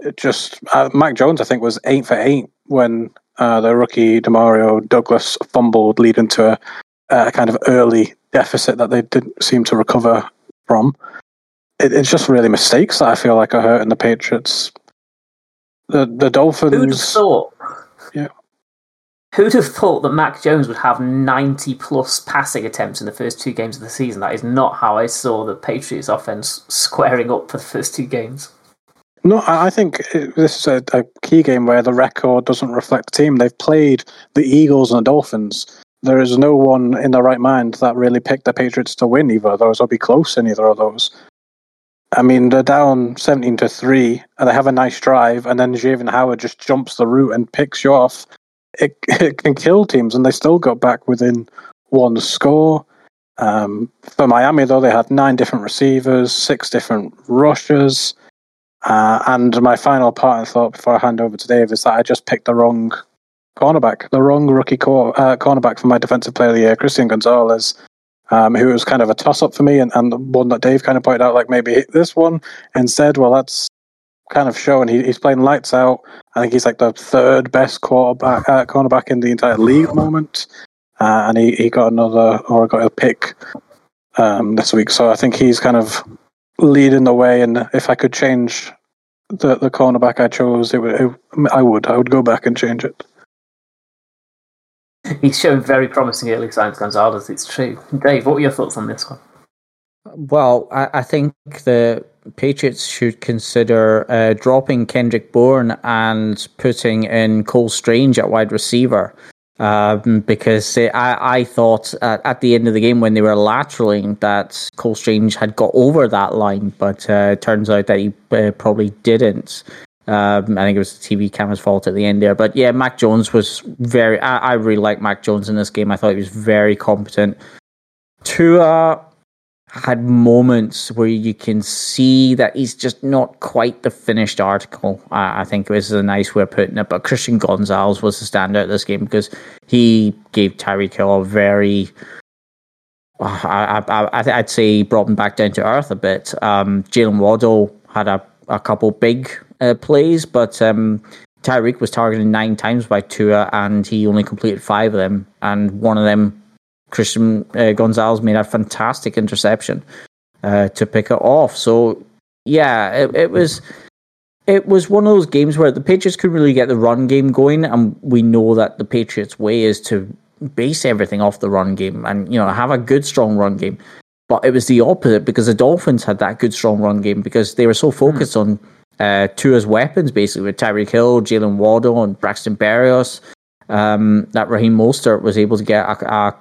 It just, uh, Mac Jones, I think, was eight for eight when uh, the rookie Demario Douglas fumbled, leading to a, a kind of early deficit that they didn't seem to recover from. It, it's just really mistakes that I feel like are hurting the Patriots the the Dolphins. Who'd have thought? Yeah. Who'd have thought that Mac Jones would have 90 plus passing attempts in the first two games of the season? That is not how I saw the Patriots offense squaring up for the first two games. No, I think this is a, a key game where the record doesn't reflect the team. They've played the Eagles and the Dolphins. There is no one in their right mind that really picked the Patriots to win either of those or be close in either of those. I mean, they're down 17 to 3, and they have a nice drive, and then Xavier Howard just jumps the route and picks you off. It, [laughs] it can kill teams, and they still got back within one score. Um, for Miami, though, they had nine different receivers, six different rushers. Uh, and my final part and thought before I hand over to Dave is that I just picked the wrong cornerback, the wrong rookie cor- uh, cornerback for my defensive player of the year, Christian Gonzalez, um, who was kind of a toss up for me, and, and the one that Dave kind of pointed out, like maybe this one instead. Well, that's kind of showing he, he's playing lights out. I think he's like the third best quarterback, uh, cornerback in the entire league at the moment, uh, and he, he got another or got a pick um, this week. So I think he's kind of leading the way. And if I could change the the cornerback I chose, it would it, I would I would go back and change it. [laughs] He's showing very promising early signs, Gonzalez. It's true. Dave, what were your thoughts on this one? Well, I, I think the Patriots should consider uh, dropping Kendrick Bourne and putting in Cole Strange at wide receiver. Um, because I, I thought at, at, the end of the game when they were lateraling that Cole Strange had got over that line, but uh, it turns out that he uh, probably didn't. Um, I think it was the TV camera's fault at the end there. But yeah, Mac Jones was very. I, I really like Mac Jones in this game. I thought he was very competent. Tua had moments where you can see that he's just not quite the finished article. I, I think it was a nice way of putting it. But Christian Gonzalez was the standout this game because he gave Tyreek Hill a very. I, I, I'd say he brought him back down to earth a bit. Um, Jaylen Waddle had a, a couple big uh, plays, but um, Tyreek was targeted nine times by Tua, and he only completed five of them. And one of them Christian uh, Gonzalez made a fantastic interception uh, to pick it off. So yeah, it, it, was it was one of those games where the Patriots could really get the run game going, and we know that the Patriots' way is to base everything off the run game and you know have a good strong run game. But it was the opposite because the Dolphins had that good strong run game because they were so focused mm. on uh, Tua's weapons, basically with Tyreek Hill, Jaylen Waddle, and Braxton Berrios. Um, that Raheem Mostert was able to get a, a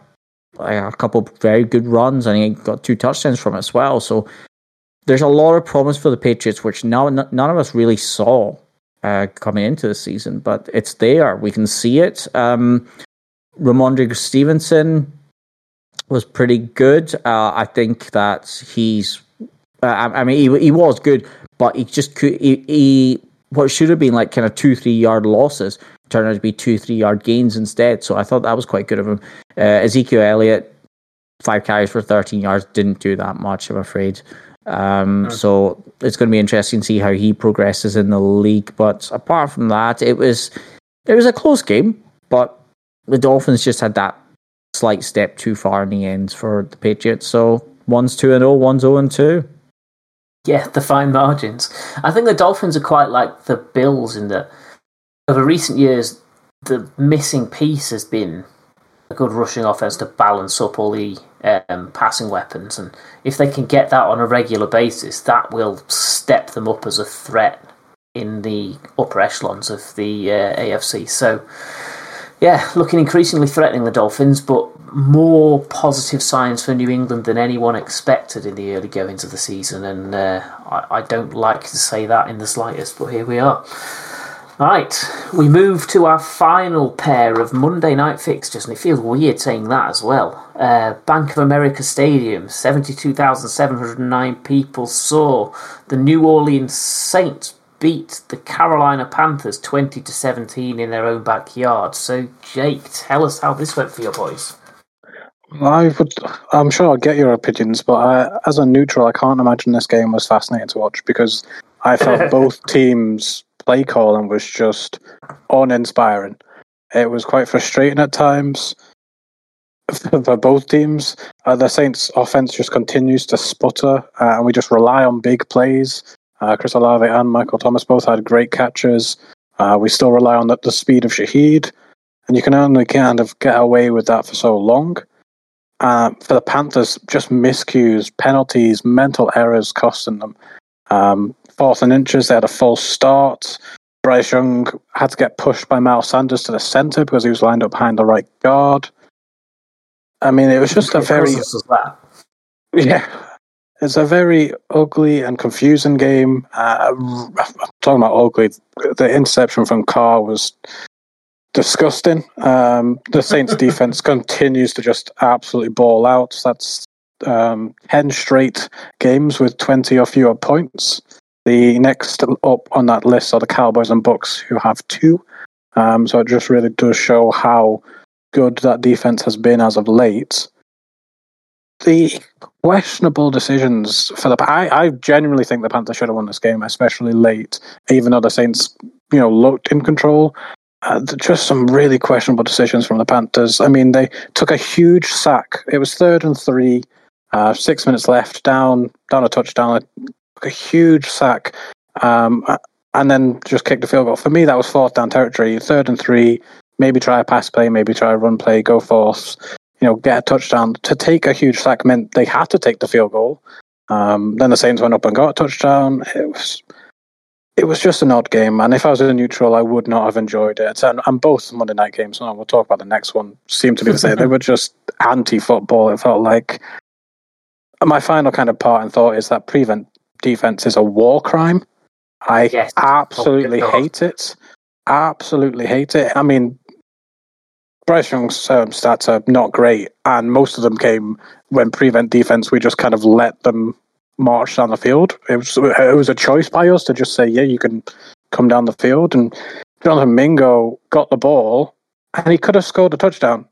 a couple very good runs, and he got two touchdowns from it as well. So there's a lot of promise for the Patriots, which now none of us really saw uh, coming into the season, but it's there. We can see it. Um, Rhamondre Stevenson was pretty good. Uh, I think that he's. Uh, I, I, mean, he, he was good, but he just could. He, he what should have been like kind of two, three yard losses turned out to be two, three yard gains instead. So I thought that was quite good of him. Uh, Ezekiel Elliott, five carries for 13 yards, didn't do that much, I'm afraid. Um, mm. So it's going to be interesting to see how he progresses in the league. But apart from that, it was it was a close game, but the Dolphins just had that slight step too far in the end for the Patriots. So one's two and 0, one's 0 and two. Yeah, the fine margins. I think the Dolphins are quite like the Bills in that over recent years, the missing piece has been a good rushing offense to balance up all the um, passing weapons. And if they can get that on a regular basis, that will step them up as a threat in the upper echelons of the uh, AFC. So, yeah, looking increasingly threatening the Dolphins, but more positive signs for New England than anyone expected in the early goings of the season. And uh, I, I don't like to say that in the slightest, but here we are. Right, we move to our final pair of Monday night fixtures, and it feels weird saying that as well. Uh, Bank of America Stadium, 72,709 people saw the New Orleans Saints beat the Carolina Panthers 20 to 17 in their own backyard. So, Jake, tell us how this went for your boys. I would, I'm sure I'll get your opinions, but I, as a neutral, I can't imagine this game was fascinating to watch because I felt [laughs] both teams play calling was just uninspiring. It was quite frustrating at times [laughs] for both teams. Uh, the Saints' offense just continues to sputter, uh, and we just rely on big plays. Uh, Chris Olave and Michael Thomas both had great catches. Uh, we still rely on the, the, speed of Shaheed, and you can only kind of get away with that for so long. Uh, for the Panthers, just miscues, penalties, mental errors costing them. Um, fourth and inches. They had a false start. Bryce Young had to get pushed by Miles Sanders to the centre because he was lined up behind the right guard. I mean, it was just a very [laughs] yeah. it's a very ugly and confusing game. Uh, I'm talking about ugly. The interception from Carr was disgusting. Um, the Saints [laughs] defense continues to just absolutely ball out. That's um, 10 straight games with 20 or fewer points. The next up on that list are the Cowboys and Bucks, who have two. Um, so it just really does show how good that defense has been as of late. The questionable decisions for the I, I genuinely think the Panthers should have won this game, especially late, even though the Saints, you know, looked in control. Uh, just some really questionable decisions from the Panthers. I mean, they took a huge sack. It was third and three, uh, six minutes left, down down a touchdown, a huge sack, um, and then just kicked the field goal. For me, that was fourth down territory. Third and three, maybe try a pass play, maybe try a run play, go forth, you know, get a touchdown. To take a huge sack meant they had to take the field goal. Um, then the Saints went up and got a touchdown. It was it was just an odd game, and if I was a neutral, I would not have enjoyed it. And, and both Monday night games, and we'll talk about the next one, seemed to be the same. they [laughs] were just anti-football. It felt like. My final kind of part and thought is that prevent defense is a war crime. I yes. absolutely oh, hate it. Absolutely hate it. I mean, Bryce Young's um, stats are not great, and most of them came when prevent defense. We just kind of let them march down the field. It was it was a choice by us to just say, yeah, you can come down the field. And Jonathan Mingo got the ball, and he could have scored a touchdown,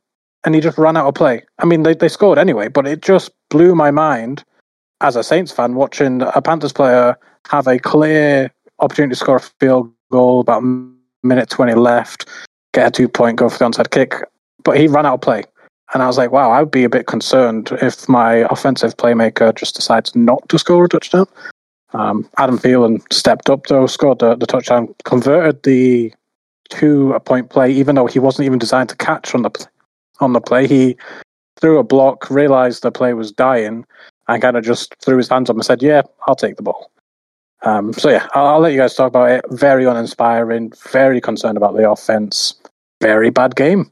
and he just ran out of play. I mean, they they scored anyway, but it just blew my mind as a Saints fan watching a Panthers player have a clear opportunity to score a field goal about minute 20 left, get a two point, go for the onside kick. But he ran out of play. And I was like, wow, I would be a bit concerned if my offensive playmaker just decides not to score a touchdown. Um, Adam Thielen stepped up, though, scored the, the touchdown, converted the two point play, even though he wasn't even designed to catch on the, on the play. He threw a block, realized the play was dying, and kind of just threw his hands up and said, yeah, I'll take the ball. Um, so yeah, I'll, I'll, let you guys talk about it. Very uninspiring. Very concerned about the offense. Very bad game.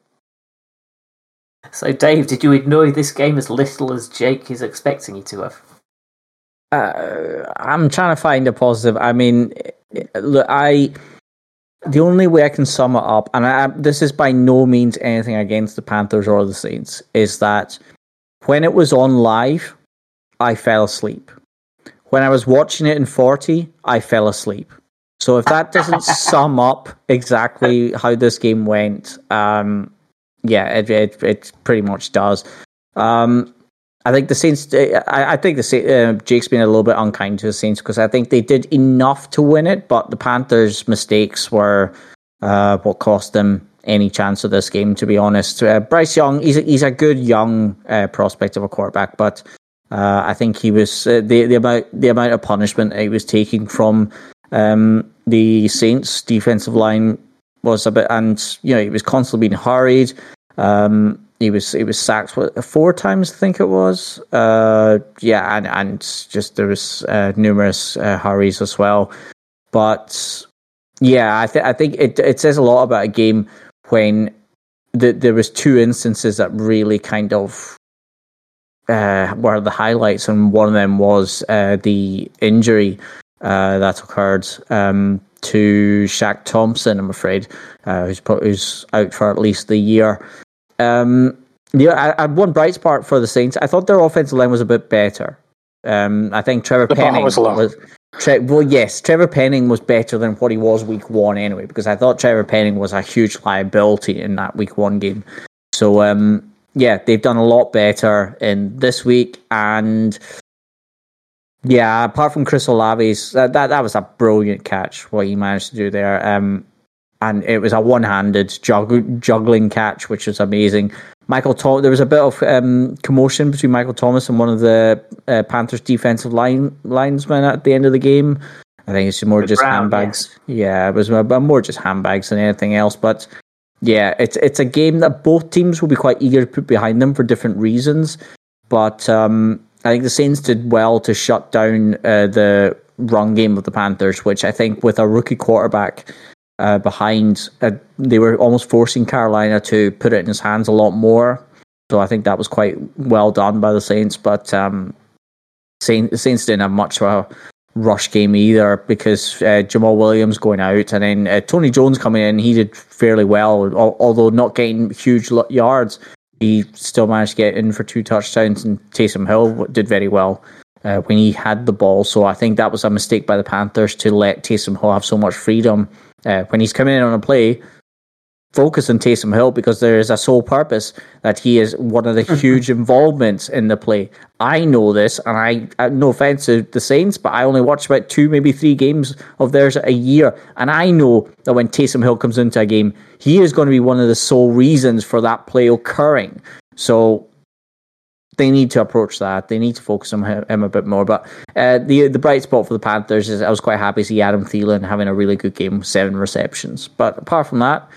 So, Dave, did you enjoy this game as little as Jake is expecting you to have? Uh, I'm trying to find a positive. I mean, look, I the only way I can sum it up, and I, this is by no means anything against the Panthers or the Saints, is that when it was on live, I fell asleep. When I was watching it in 40, I fell asleep. So if that doesn't [laughs] sum up exactly how this game went, um, yeah, it, it, it pretty much does. Um, I think the Saints. I, I think the uh, Jake's been a little bit unkind to the Saints because I think they did enough to win it, but the Panthers' mistakes were uh, what cost them any chance of this game. To be honest, uh, Bryce Young, he's a, he's a good young uh, prospect of a quarterback, but uh, I think he was uh, the the amount the amount of punishment he was taking from um, the Saints defensive line was a bit, and you know he was constantly being hurried. Um, he was he was sacked what, four times, I think it was. Uh, yeah, and and just there was uh, numerous uh, hurries as well. But yeah, I think I think it it says a lot about a game when the, there was two instances that really kind of uh, were the highlights, and one of them was uh, the injury uh, that occurred um, to Shaq Thompson. I'm afraid, who's who's out for at least the year. Um, yeah, I, I one bright spot for the Saints. I thought their offensive line was a bit better. Um, I think Trevor the Penning was, was Tre- well, yes, Trevor Penning was better than what he was week one anyway, because I thought Trevor Penning was a huge liability in that week one game. So, um, yeah, they've done a lot better in this week. And yeah, apart from Chris Olave's, that, that, that was a brilliant catch, what he managed to do there. Um, and it was a one handed jug- juggling catch, which was amazing. Michael Thomas, there was a bit of um, commotion between Michael Thomas and one of the uh, Panthers defensive line linesmen at the end of the game. I think it's more just Brown, handbags. Yeah. yeah, it was more just handbags than anything else. But yeah, it's it's a game that both teams will be quite eager to put behind them for different reasons. But um, I think the Saints did well to shut down uh, the run game of the Panthers, which I think with a rookie quarterback uh, behind, uh, they were almost forcing Carolina to put it in his hands a lot more. So I think that was quite well done by the Saints. But um, Saints, Saints didn't have much of a rush game either because uh, Jamaal Williams going out and then uh, Tony Jones coming in. He did fairly well, although not getting huge yards. He still managed to get in for two touchdowns, and Taysom Hill did very well uh, when he had the ball. So I think that was a mistake by the Panthers to let Taysom Hill have so much freedom uh, when he's coming in on a play focus on Taysom Hill because there is a sole purpose that he is one of the huge involvements in the play. I know this, and I, I no offense to the Saints, but I only watch about two, maybe three games of theirs a year, and I know that when Taysom Hill comes into a game, he is going to be one of the sole reasons for that play occurring. So they need to approach that. They need to focus on him a bit more. But uh, the the bright spot for the Panthers is I was quite happy to see Adam Thielen having a really good game, seven receptions. But apart from that,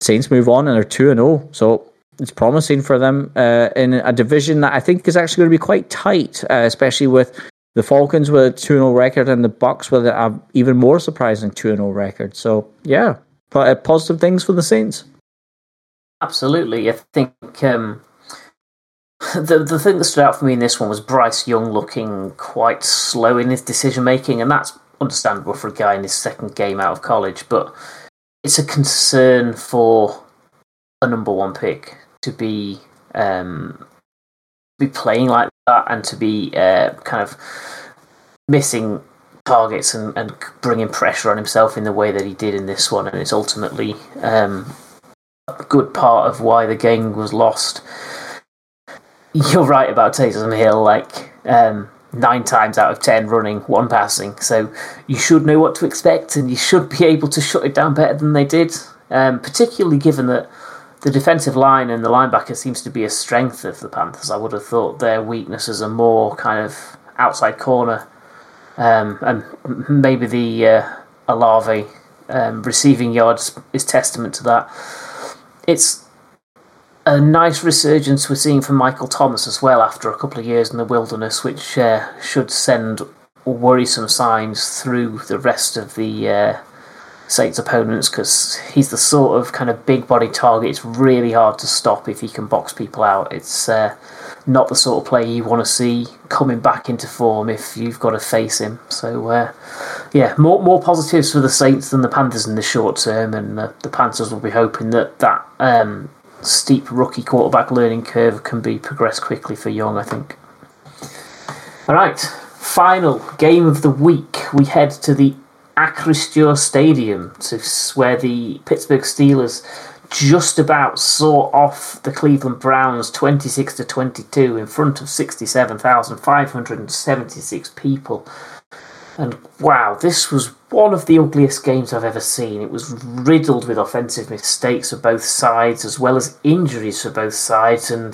Saints move on and they're 2 and 0. So it's promising for them uh, in a division that I think is actually going to be quite tight, uh, especially with the Falcons with a 2 0 record and the Bucs with an even more surprising 2 0 record. So, yeah, uh, positive things for the Saints. Absolutely. I think um, the, the thing that stood out for me in this one was Bryce Young looking quite slow in his decision making, and that's understandable for a guy in his second game out of college, but it's a concern for a number one pick to be um, be playing like that and to be uh, kind of missing targets and, and bringing pressure on himself in the way that he did in this one, and it's ultimately um, a good part of why the game was lost. You're right about Taysom Hill, like um, nine times out of ten running, one passing. So you should know what to expect, and you should be able to shut it down better than they did. Um, particularly given that the defensive line and the linebacker seems to be a strength of the Panthers. I would have thought their weaknesses are more kind of outside corner, um, and maybe the uh, Olave um, receiving yards is testament to that. It's a nice resurgence we're seeing from Michael Thomas as well after a couple of years in the wilderness, which uh, should send worrisome signs through the rest of the uh, Saints opponents because he's the sort of kind of big body target. It's really hard to stop if he can box people out. It's uh, not the sort of play you want to see coming back into form if you've got to face him. So, uh, yeah, more more positives for the Saints than the Panthers in the short term, and uh, the Panthers will be hoping that that um, steep rookie quarterback learning curve can be progressed quickly for Young, I think. All right, final game of the week. We head to the Acrisure Stadium to where the Pittsburgh Steelers just about saw off the Cleveland Browns 26 to 22 in front of 67,576 people. And wow, this was one of the ugliest games I've ever seen. It was riddled with offensive mistakes for both sides, as well as injuries for both sides. And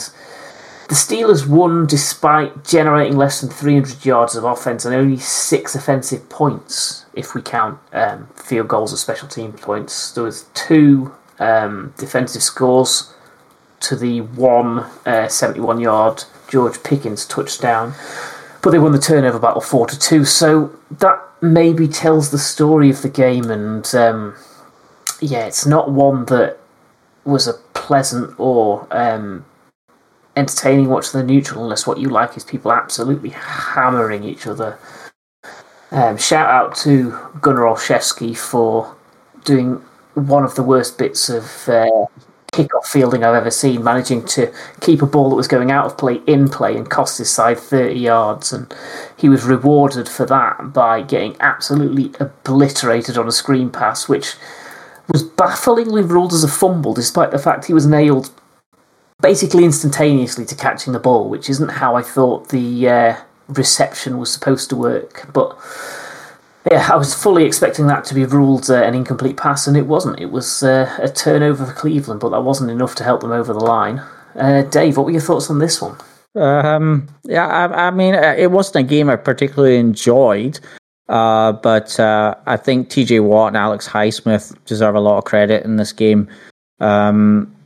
the Steelers won despite generating less than 300 yards of offense and only six offensive points, if we count um, field goals or special team points. There was two um, defensive scores to the one uh, 71 yard George Pickens touchdown but they won the turnover battle four to two. So that maybe tells the story of the game, and um, yeah, it's not one that was a pleasant or um, entertaining watch the neutral, unless what you like is people absolutely hammering each other. Um, shout out to Gunner Olszewski for doing one of the worst bits of uh, kickoff fielding I've ever seen, managing to keep a ball that was going out of play in play and cost his side 30 yards. And he was rewarded for that by getting absolutely obliterated on a screen pass, which was bafflingly ruled as a fumble, despite the fact he was nailed basically instantaneously to catching the ball, which isn't how I thought the uh, reception was supposed to work. But yeah, I was fully expecting that to be ruled uh, an incomplete pass, and it wasn't. It was uh, a turnover for Cleveland, but that wasn't enough to help them over the line. Uh, Dave, what were your thoughts on this one? Um, yeah, I, I, mean, uh, it wasn't a game I particularly enjoyed, uh, but uh, I think TJ Watt and Alex Highsmith deserve a lot of credit in this game. Um,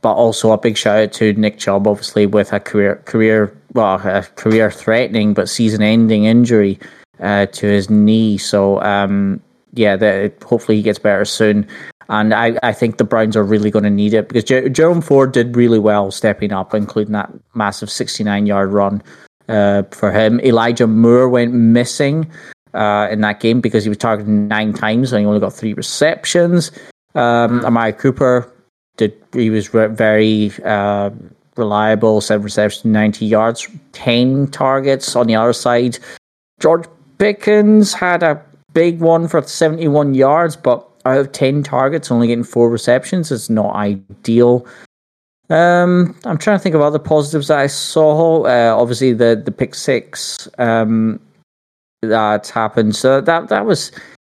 but also a big shout out to Nick Chubb, obviously with a career career well, a career threatening but season ending injury uh, to his knee. So um, yeah, the, hopefully he gets better soon. And I, I think the Browns are really going to need it because Jer- Jerome Ford did really well stepping up, including that massive 69 yard run uh, for him. Elijah Moore went missing uh, in that game because he was targeted nine times and he only got three receptions. Um, Amari Cooper did he was re- very uh, reliable, seven receptions, ninety yards, ten targets. On the other side, George Pickens had a big one for seventy-one yards, but out of ten targets, only getting four receptions is not ideal. Um, I'm trying to think of other positives that I saw. Uh, obviously, the the pick six um, that happened. So that that was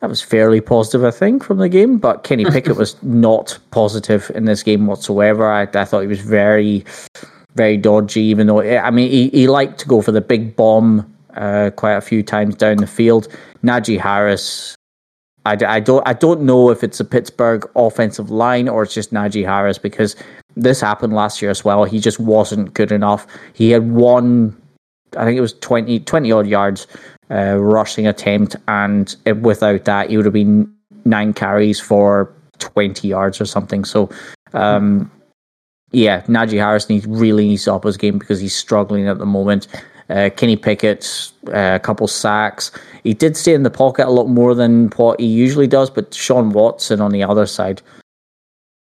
that was fairly positive, I think, from the game. But Kenny [laughs] Pickett was not positive in this game whatsoever. I, I thought he was very, very dodgy. Even though I mean, he, he liked to go for the big bomb uh, quite a few times down the field. Najee Harris. I, I don't I don't know if it's a Pittsburgh offensive line or it's just Najee Harris because this happened last year as well. He just wasn't good enough. He had one, I think it was 20, 20 odd yards uh, rushing attempt, and it, without that, he would have been nine carries for 20 yards or something. So, um, yeah, Najee Harris needs really needs to up his game because he's struggling at the moment. Uh, Kenny Pickett, uh, a couple sacks. He did stay in the pocket a lot more than what he usually does, but Sean Watson on the other side,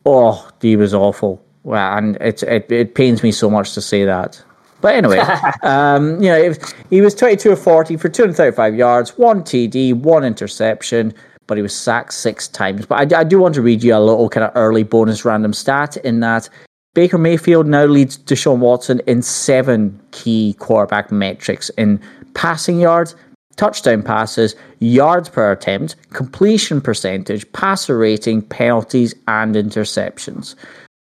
oh, he was awful. Well, and it, it it pains me so much to say that. But anyway, [laughs] um, you know, he was 22 of 40 for 235 yards, one TD, one interception, but he was sacked six times. But I, I do want to read you a little kind of early bonus random stat in that Baker Mayfield now leads Deshaun Watson in seven key quarterback metrics in passing yards, touchdown passes, yards per attempt, completion percentage, passer rating, penalties, and interceptions.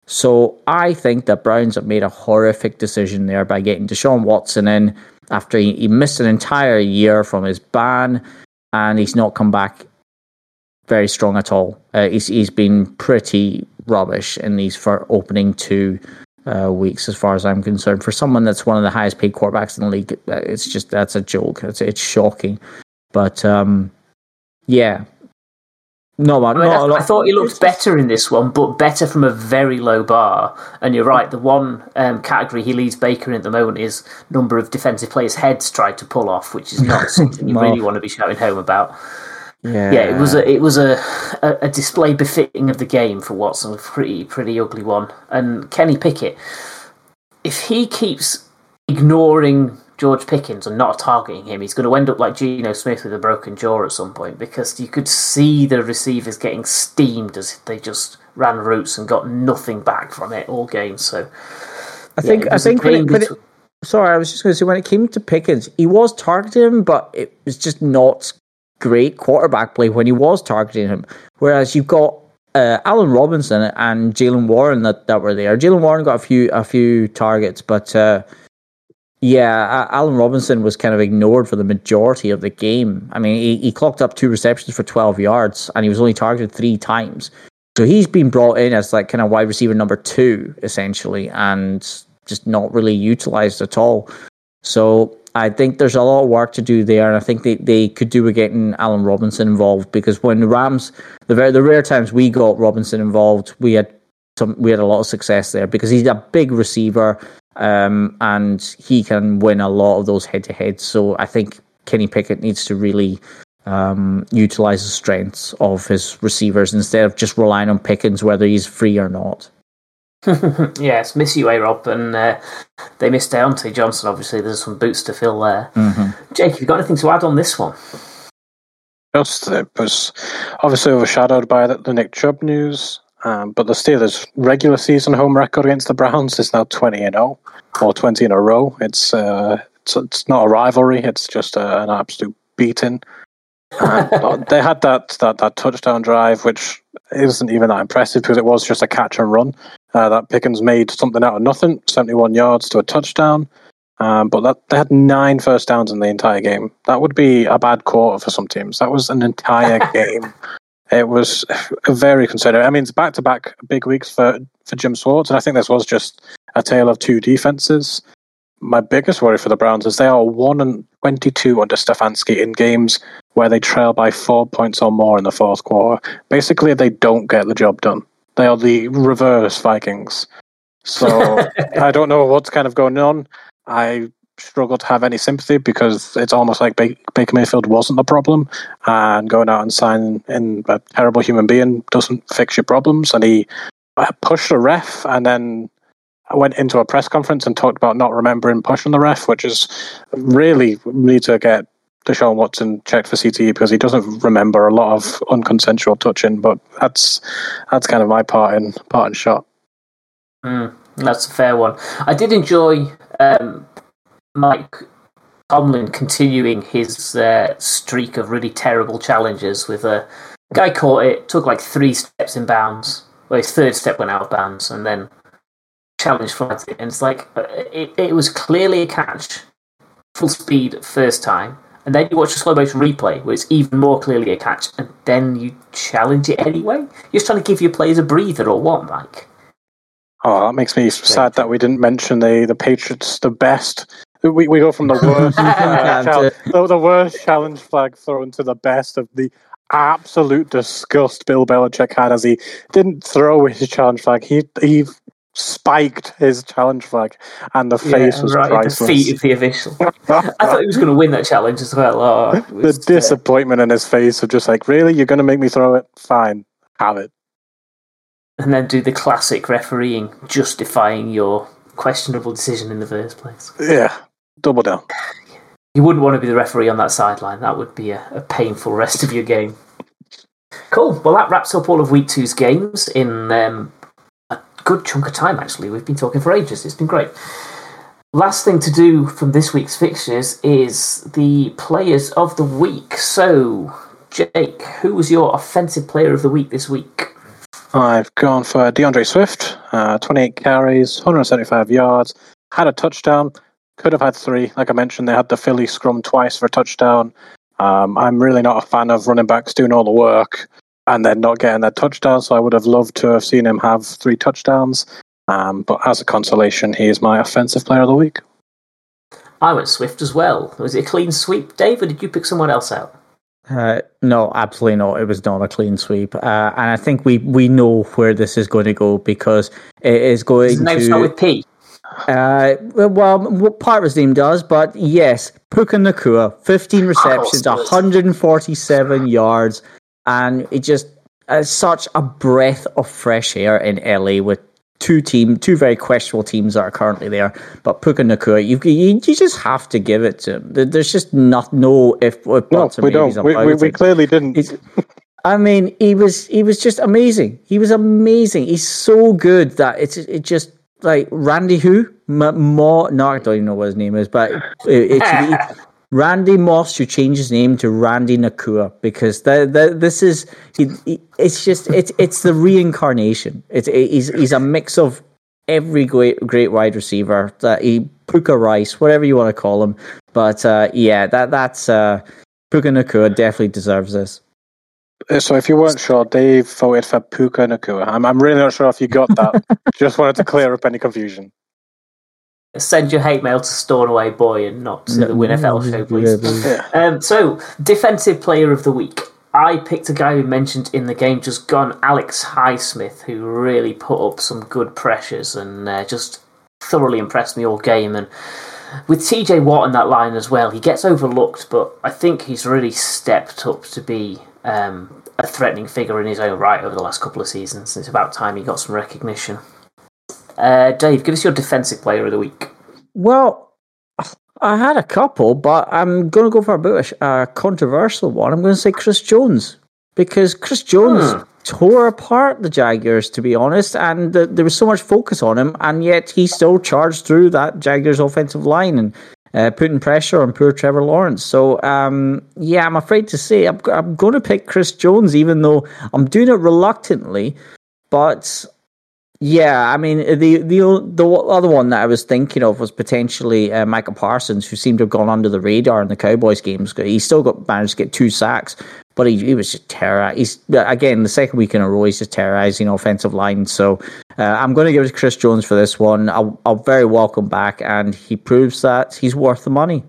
So I think the Browns have made a horrific decision there by getting Deshaun Watson in after he, he missed an entire year from his ban and he's not come back very strong at all. Uh, he's he's been pretty rubbish in these for opening two uh, weeks, as far as I'm concerned. For someone that's one of the highest paid quarterbacks in the league, uh, it's just that's a joke. It's it's shocking. But um, yeah, no, man, I, mean, I, I thought he looked better in this one, but better from a very low bar. And you're right, the one um, category he leads Baker in at the moment is number of defensive players' heads tried to pull off, which is not [laughs] something you really want to be shouting home about. Yeah, Yeah, it was a it was a, a, a display befitting of the game for Watson, a pretty pretty ugly one. And Kenny Pickett, if he keeps ignoring George Pickens and not targeting him, he's going to end up like Geno Smith with a broken jaw at some point because you could see the receivers getting steamed as they just ran routes and got nothing back from it all game. So I think I think when it, when it, sorry, I was just going to say when it came to Pickens, he was targeting him, but it was just not great quarterback play when he was targeting him. Whereas you've got uh, Allen Robinson and Jaylen Warren that, that were there. Jaylen Warren got a few a few targets, but uh, yeah, Allen Robinson was kind of ignored for the majority of the game. I mean, he, he clocked up two receptions for twelve yards, and he was only targeted three times. So he's been brought in as like kind of wide receiver number two, essentially, and just not really utilized at all. So I think there's a lot of work to do there, and I think they, they could do with getting Allen Robinson involved because when the Rams, the very the rare times we got Robinson involved, we had some we had a lot of success there because he's a big receiver, um, and he can win a lot of those head to heads. So I think Kenny Pickett needs to really um, utilize the strengths of his receivers instead of just relying on Pickens whether he's free or not. [laughs] yes, miss you, A Rob, and uh, they missed Diontae Johnson. Obviously, there's some boots to fill there. Jake, have you got anything to add on this one? Just it was obviously overshadowed by the, the Nick Chubb news. Um, but the Steelers' regular season home record against the Browns is now twenty and zero, or twenty in a row. It's uh, it's, it's not a rivalry. It's just a, an absolute beating. Um, [laughs] they had that, that that touchdown drive, which isn't even that impressive because it was just a catch and run. Uh, that Pickens made something out of nothing, seventy-one yards to a touchdown. Um, but that they had nine first downs in the entire game. That would be a bad quarter for some teams. That was an entire [laughs] game. It was very concerning. I mean, it's back to back big weeks for, for Jim Schwartz, and I think this was just a tale of two defenses. My biggest worry for the Browns is they are 1 and 22 under Stefanski in games where they trail by four points or more in the fourth quarter. Basically, they don't get the job done. They are the reverse Vikings. So [laughs] I don't know what's kind of going on. I struggle to have any sympathy because it's almost like ba- Baker Mayfield wasn't the problem, and going out and signing in a terrible human being doesn't fix your problems. And he uh, pushed a ref, and then went into a press conference and talked about not remembering pushing the ref, which is really need to get Deshaun Watson checked for CTE because he doesn't remember a lot of unconsensual touching. But that's that's kind of my part in part and shot. Mm, that's a fair one. I did enjoy um, Mike Tomlin continuing his uh, streak of really terrible challenges with a guy caught it, took like three steps in bounds. Well, his third step went out of bounds, and then challenge flags it. And it's like, uh, it, it was clearly a catch, full speed first time. And then you watch the slow motion replay where it's even more clearly a catch, and then you challenge it anyway. You're just trying to give your players a breather or what, Mike? Oh, that makes me sad that we didn't mention the the Patriots, the best. We, we go from the [laughs] worst uh, challenge, the, the worst challenge flag thrown to the best of the absolute disgust Bill Belichick had as he didn't throw away his challenge flag. He he spiked his challenge flag, and the face yeah, was right priceless. The feet of the official. [laughs] I thought he was going to win that challenge as well. Oh, the disappointment uh, in his face of just like, really, you're going to make me throw it? Fine, have it. And then do the classic refereeing, justifying your questionable decision in the first place. Yeah, double down. You wouldn't want to be the referee on that sideline. That would be a, a painful [laughs] rest of your game. Cool. Well, that wraps up all of week two's games in um, good chunk of time, actually. We've been talking for ages. It's been great. Last thing to do from this week's fixtures is the players of the week. So, Jake, who was your offensive player of the week this week? I've gone for D'Andre Swift, uh, 28 carries, 175 yards, had a touchdown, could have had three. Like I mentioned, they had the Philly scrum twice for a touchdown. Um, I'm really not a fan of running backs doing all the work and then not getting that touchdown. So I would have loved to have seen him have three touchdowns. Um, but as a consolation, he is my offensive player of the week. I went Swift as well. Was it a clean sweep, Dave, or did you pick someone else out? Uh, no, absolutely not. It was not a clean sweep, uh, and I think we we know where this is going to go because it is going Does the name to. start with P. Uh, well, part of his name does, but yes, Puka Nacua, 15 receptions, oh, 147 yards, and it just uh, such a breath of fresh air in LA with two team, two very questionable teams that are currently there. But Puka Nacua, you, you, you just have to give it to him. There's just not no if, if no, we don't. We, we, we, clearly didn't. I mean, he was he was just amazing. He was amazing. He's so good that it's it just like Randy who M- Mo. No, I don't even know what his name is, but it, it [laughs] should be Randy Moss should change his name to Randy Nacua because the, the, this is it's just it's it's the reincarnation. It's it, he's he's a mix of every great great wide receiver that he Puka Rice, whatever you want to call him. But uh, yeah, that that's uh, Puka Nacua definitely deserves this. Uh, so if you weren't sure, Dave voted for Puka Nacua. I'm I'm really not sure if you got that. [laughs] Just wanted to clear up any confusion. Send your hate mail to Stornoway Boy and not to the WinFL show, please. Um, so, defensive player of the week. I picked a guy who mentioned in the game just gone, Alex Highsmith, who really put up some good pressures and uh, just thoroughly impressed me all game. And with TJ Watt in that line as well, he gets overlooked, but I think he's really stepped up to be um, a threatening figure in his own right over the last couple of seasons. It's about time he got some recognition. Uh, Dave, give us your defensive player of the week. Well, I had a couple, but I'm going to go for a bit of a controversial one. I'm going to say Chris Jones because Chris Jones hmm. tore apart the Jaguars, to be honest, and the, there was so much focus on him, and yet he still charged through that Jaguars offensive line and uh, putting pressure on poor Trevor Lawrence. So, um, yeah, I'm afraid to say I'm, I'm going to pick Chris Jones, even though I'm doing it reluctantly. But yeah, I mean the the the other one that I was thinking of was potentially uh, Micah Parsons, who seemed to have gone under the radar in the Cowboys games. He still got managed to get two sacks, but he, he was just terrorizing. He's again the second week in a row he's just terrorizing offensive line. So uh, I'm going to give it to Chris Jones for this one. I'll, I'll very welcome back, and he proves that he's worth the money.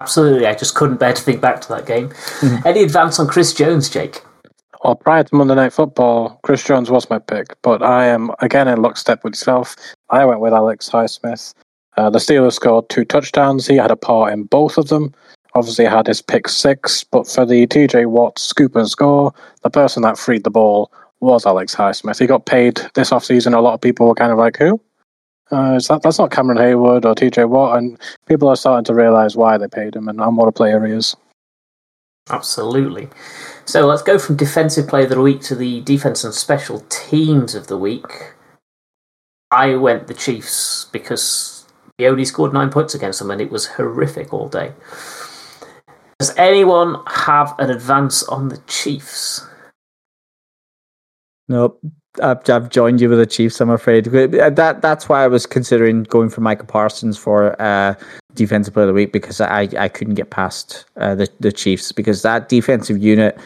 Absolutely, I just couldn't bear to think back to that game. Mm-hmm. Any advance on Chris Jones, Jake? Well, prior to Monday Night Football, Chris Jones was my pick, but I am again in lockstep with yourself. I went with Alex Highsmith. Uh, the Steelers scored two touchdowns. He had a part in both of them. Obviously, had his pick six, but for the TJ Watt scoop and score, the person that freed the ball was Alex Highsmith. He got paid this offseason. A lot of people were kind of like, who? Uh, that, that's not Cameron Heyward or TJ Watt. And people are starting to realize why they paid him and, and what a player he is. Absolutely. So let's go from defensive player of the week to the defense and special teams of the week. I went the Chiefs because he only scored nine points against them and it was horrific all day. Does anyone have an advance on the Chiefs? Nope. I've, joined you with the Chiefs. I'm afraid that that's why I was considering going for Micah Parsons for uh, defensive player of the week because I, I couldn't get past uh, the the Chiefs because that defensive unit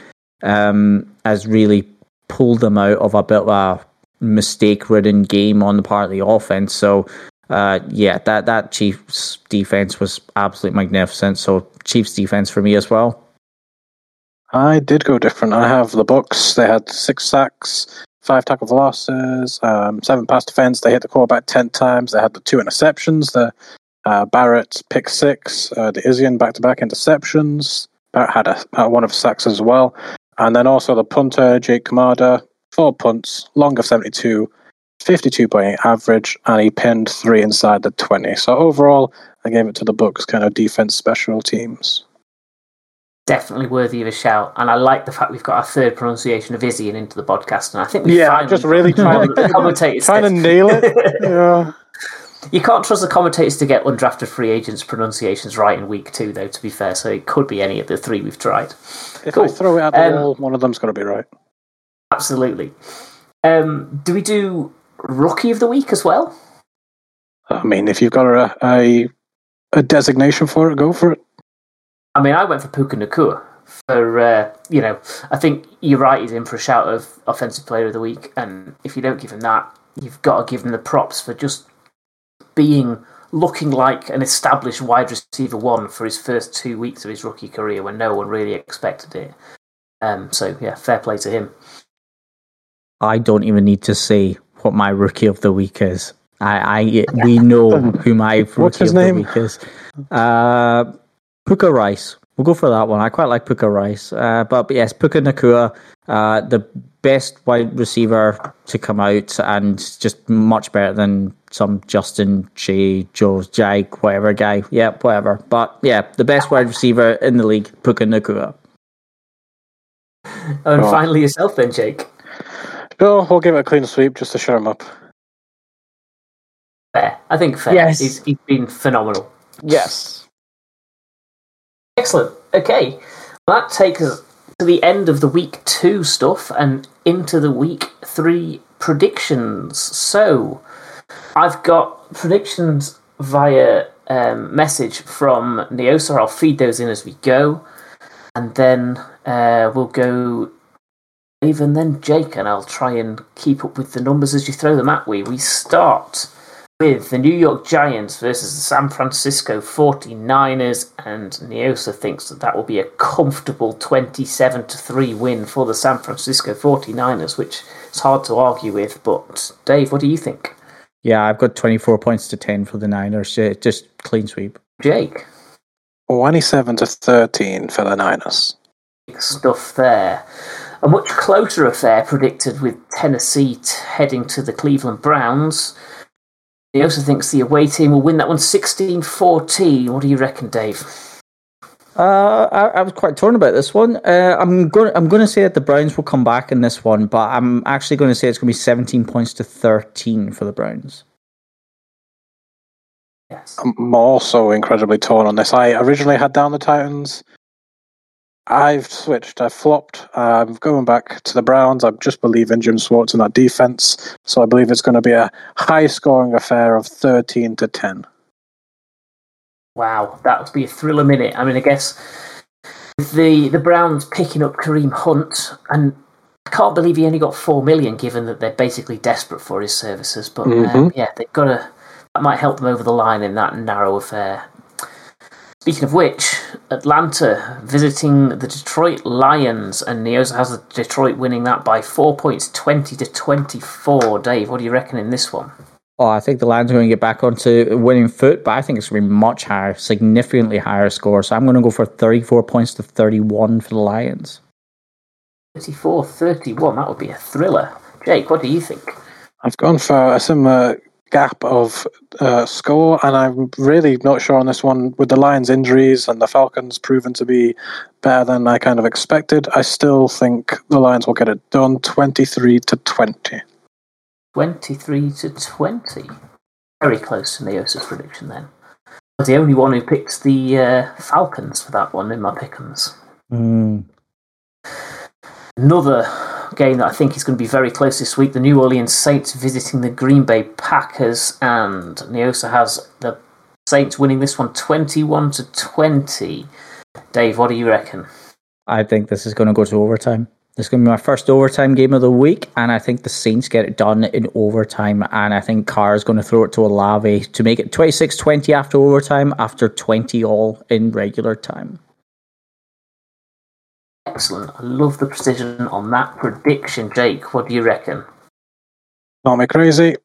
um, has really pulled them out of a bit of a mistake ridden game on the part of the offense. So uh, yeah, that that Chiefs defense was absolutely magnificent. So Chiefs defense for me as well. I did go different. I have the Bucs. They had six sacks, five tackle losses, um, seven pass defense. They hit the quarterback ten times. They had the two interceptions. The uh, Barrett pick six, uh, the Izien back to back interceptions. Barrett had a, uh, one of sacks as well, and then also the punter Jake Camarda, four punts, long of 72, 52.8 average, and he pinned three inside the 20. So overall, I gave it to the Bucs kind of defense special teams definitely worthy of a shout. And I like the fact we've got our third pronunciation of Izzy and into the podcast. And I think we yeah, I'm just really trying to commentators trying to nail it. [laughs] yeah. You can't trust the commentators to get undrafted free agents' pronunciations right in week two, though. To be fair, so it could be any of the three we've tried. If cool. I throw it at the um, wall, one of them's got to be right. Absolutely. Um, do we do rookie of the week as well? I mean, if you've got a, a a designation for it, go for it. I mean, I went for Puka Nacua. For uh, you know, I think you're right. He's in for a shout of offensive player of the week, and if you don't give him that, you've got to give him the props for just being looking like an established wide receiver one for his first two weeks of his rookie career when no one really expected it. Um, so yeah, fair play to him. I don't even need to say what my rookie of the week is. I, I we [laughs] know who my rookie of name? the week is. Uh, Puka Rice. We'll go for that one. I quite like Puka Rice. Uh, but, but, yes, Puka Nacua, uh, the best wide receiver to come out and just much better than some Justin J, Joe, Jake, whatever guy. Yeah, whatever. But yeah, the best wide receiver in the league, Puka Nacua. And oh. finally, yourself then, Jake. No, we'll give it a clean sweep just to shut him up. Fair. I think fair. Yes. He's, he's been phenomenal. Yes. Excellent. Okay. That takes us to the end of the week two stuff and into the week three predictions. So, I've got predictions via um, message from Neosa. I'll feed those in as we go. And then uh, we'll go even then Jake, and I'll try and keep up with the numbers as you throw them at me. We start with the New York Giants versus the San Francisco 49ers, and Neosa thinks that that will be a comfortable 27 to 3 win for the San Francisco 49ers, which is hard to argue with. But, Dave, what do you think? Yeah, I've got 24 points to 10 for the Niners. Just clean sweep. Jake? 27 to 13 for the Niners. Stuff there. A much closer affair predicted with Tennessee heading to the Cleveland Browns. He also thinks the away team will win that one 16 14. What do you reckon, Dave? Uh, I, I, was quite torn about this one. Uh, I'm going. I'm going to say that the Browns will come back in this one, but I'm actually going to say it's going to be 17 points to 13 for the Browns. Yes. I'm also incredibly torn on this. I originally had down the Titans. I've switched. I've flopped. I'm going back to the Browns. I just believe in Jim Schwartz and that defense. So I believe it's going to be a high scoring affair of 13 to 10. Wow, that would be a thriller minute. I mean, I guess the the Browns picking up Kareem Hunt, and I can't believe he only got four million, given that they're basically desperate for his services. But mm-hmm. um, yeah, they've got to. That might help them over the line in that narrow affair. Speaking of which, Atlanta visiting the Detroit Lions, and Neosa has the Detroit winning that by four points, twenty to twenty-four. Dave, what do you reckon in this one? Oh, I think the Lions are going to get back onto winning foot, but I think it's going to be much higher, significantly higher score. So I'm going to go for 34 points to 31 for the Lions. 34 31, that would be a thriller. Jake, what do you think? I've gone for a similar gap of uh, score, and I'm really not sure on this one. With the Lions' injuries and the Falcons proven to be better than I kind of expected, I still think the Lions will get it done 23 to 20. 23 to 20. Very close to Neosa's prediction then. I was the only one who picked the uh, Falcons for that one in my pickums. Mm. Another game that I think is going to be very close this week the New Orleans Saints visiting the Green Bay Packers, and Neosa has the Saints winning this one 21 to 20. Dave, what do you reckon? I think this is going to go to overtime. This is going to be my first overtime game of the week, and I think the Saints get it done in overtime. And I think Carr is going to throw it to Olave to make it 26 20 after overtime, after 20 all in regular time. Excellent. I love the precision on that prediction. Jake, what do you reckon? Not me crazy.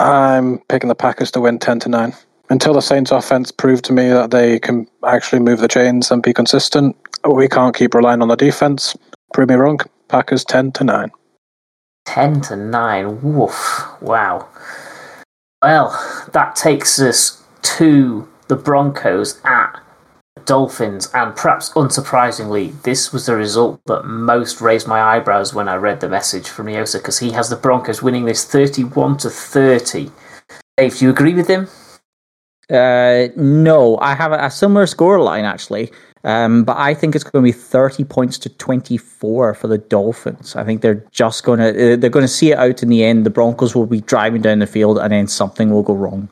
I'm picking the Packers to win 10 to 9. Until the Saints offense prove to me that they can actually move the chains and be consistent, we can't keep relying on the defense. Prove me wrong. Packers 10 to 9. 10 to 9. Woof. Wow. Well, that takes us to the Broncos at Dolphins, and perhaps unsurprisingly, this was the result that most raised my eyebrows when I read the message from Neosa because he has the Broncos winning this 31 to 30. Dave, do you agree with him? Uh, no, I have a, a similar score line actually, um, but I think it's going to be 30 points to 24 for the Dolphins. I think they're just going to uh, they're going to see it out in the end. The Broncos will be driving down the field, and then something will go wrong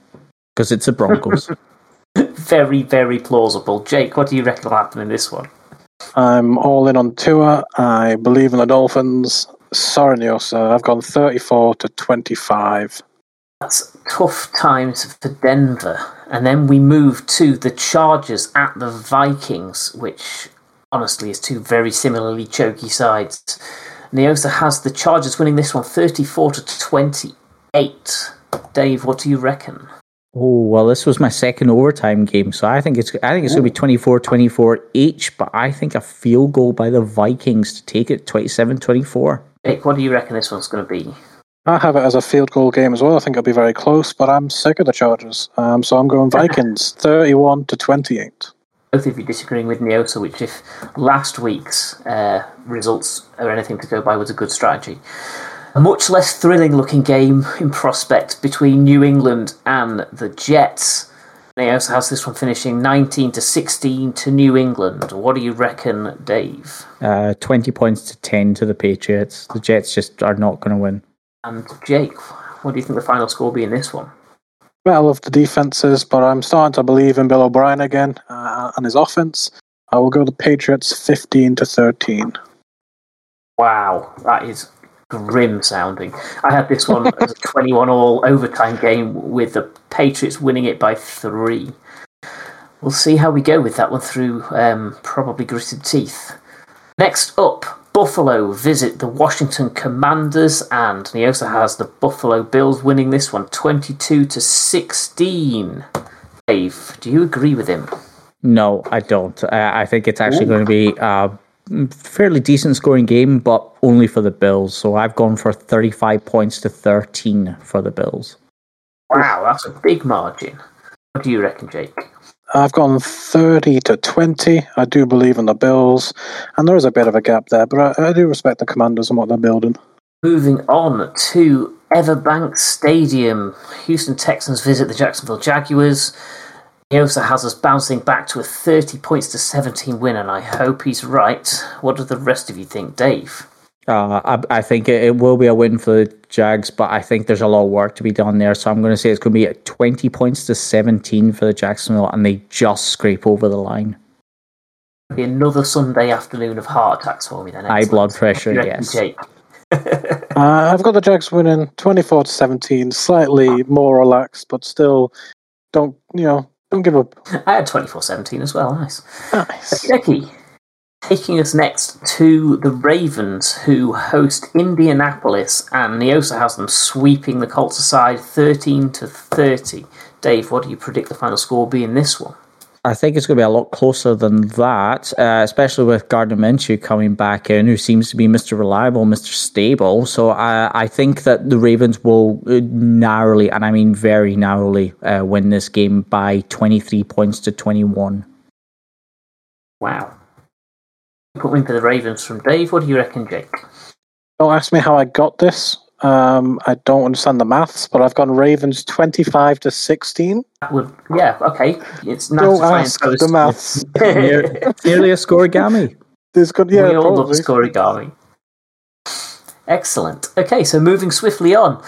because it's the Broncos. [laughs] very, very plausible. Jake, what do you reckon will happen in this one? I'm all in on Tua. I believe in the Dolphins. Sorry, Neosa. I've gone 34 to 25. That's tough times for Denver. And then we move to the Chargers at the Vikings, which honestly is two very similarly choky sides. Neosa has the Chargers winning this one 34 to 28. Dave, what do you reckon? Oh well, this was my second overtime game, so I think it's I think it's going to be 24-24 each. But I think a field goal by the Vikings to take it 27-24. Jake, what do you reckon this one's going to be? I have it as a field goal game as well. I think it'll be very close, but I'm sick of the Chargers, um, so I'm going Vikings, [laughs] thirty-one to twenty-eight. Both of you disagreeing with Neosa, which if last week's uh, results are anything to go by, was a good strategy. A much less thrilling looking game in prospect between New England and the Jets. Neosa has this one finishing 19 to 16 to New England. What do you reckon, Dave? Uh, 20 points to 10 to the Patriots. The Jets just are not going to win. And Jake, what do you think the final score will be in this one? Battle of the defenses, but I'm starting to believe in Bill O'Brien again uh, and his offense. I will go the Patriots 15 to 13. Wow, that is grim sounding. I had this one [laughs] as a 21 all overtime game with the Patriots winning it by three. We'll see how we go with that one through um, probably gritted teeth. Next up, Buffalo visit the Washington Commanders, and Neosa has the Buffalo Bills winning this one 22 to 16. Dave, do you agree with him? No, I don't. Uh, I think it's actually Ooh. going to be a fairly decent scoring game, but only for the Bills. So I've gone for 35 points to 13 for the Bills. Wow, that's a big margin. What do you reckon, Jake? I've gone 30 to 20. I do believe in the Bills, and there is a bit of a gap there, but I, I do respect the Commanders and what they're building. Moving on to Everbank Stadium. Houston Texans visit the Jacksonville Jaguars. He also has us bouncing back to a 30 points to 17 win, and I hope he's right. What do the rest of you think, Dave? Uh, I, I, think it, it, will be a win for the Jags, but I think there's a lot of work to be done there. So I'm going to say it's going to be at 20 points to 17 for the Jacksonville, and they just scrape over the line. Be another Sunday afternoon of heart attacks for me then. High blood pressure, yes. [laughs] uh, I've got the Jags winning 24 to 17, slightly more relaxed, but still don't, you know, don't give up. [laughs] I had 24 17 as well. Nice. Nice. Becky, Taking us next to the Ravens, who host Indianapolis, and Neosa has them sweeping the Colts aside 13 to 30. Dave, what do you predict the final score will be in this one? I think it's going to be a lot closer than that, uh, especially with Gardner Minshew coming back in, who seems to be Mr. Reliable, Mr. Stable. So I, I think that the Ravens will uh, narrowly, and I mean very narrowly, uh, win this game by 23 points to 21. Wow. Put me for the Ravens from Dave. What do you reckon, Jake? Don't ask me how I got this. Um, I don't understand the maths, but I've gone Ravens 25 to 16. That would, yeah, okay. It's nice Don't to ask the maths. [laughs] Nearly a scorigami. There's good, yeah, we all love probably. scorigami. Excellent. Okay, so moving swiftly on.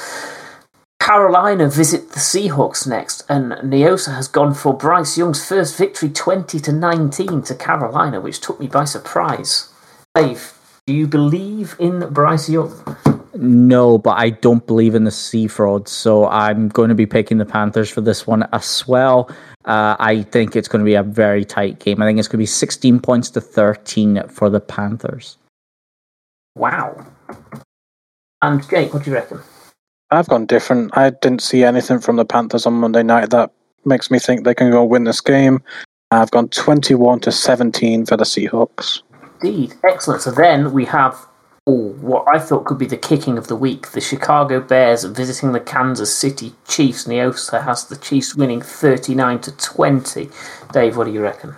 Carolina visit the Seahawks next, and Neosa has gone for Bryce Young's first victory, twenty to nineteen, to Carolina, which took me by surprise. Dave, do you believe in Bryce Young? No, but I don't believe in the sea fraud, so I'm going to be picking the Panthers for this one as well. Uh, I think it's going to be a very tight game. I think it's going to be 16 points to 13 for the Panthers. Wow. And Jake, what do you reckon? I've gone different. I didn't see anything from the Panthers on Monday night that makes me think they can go win this game. I've gone 21 to 17 for the Seahawks. Indeed. Excellent. So then we have what I thought could be the kicking of the week. The Chicago Bears visiting the Kansas City Chiefs. Neosa has the Chiefs winning 39 to 20. Dave, what do you reckon?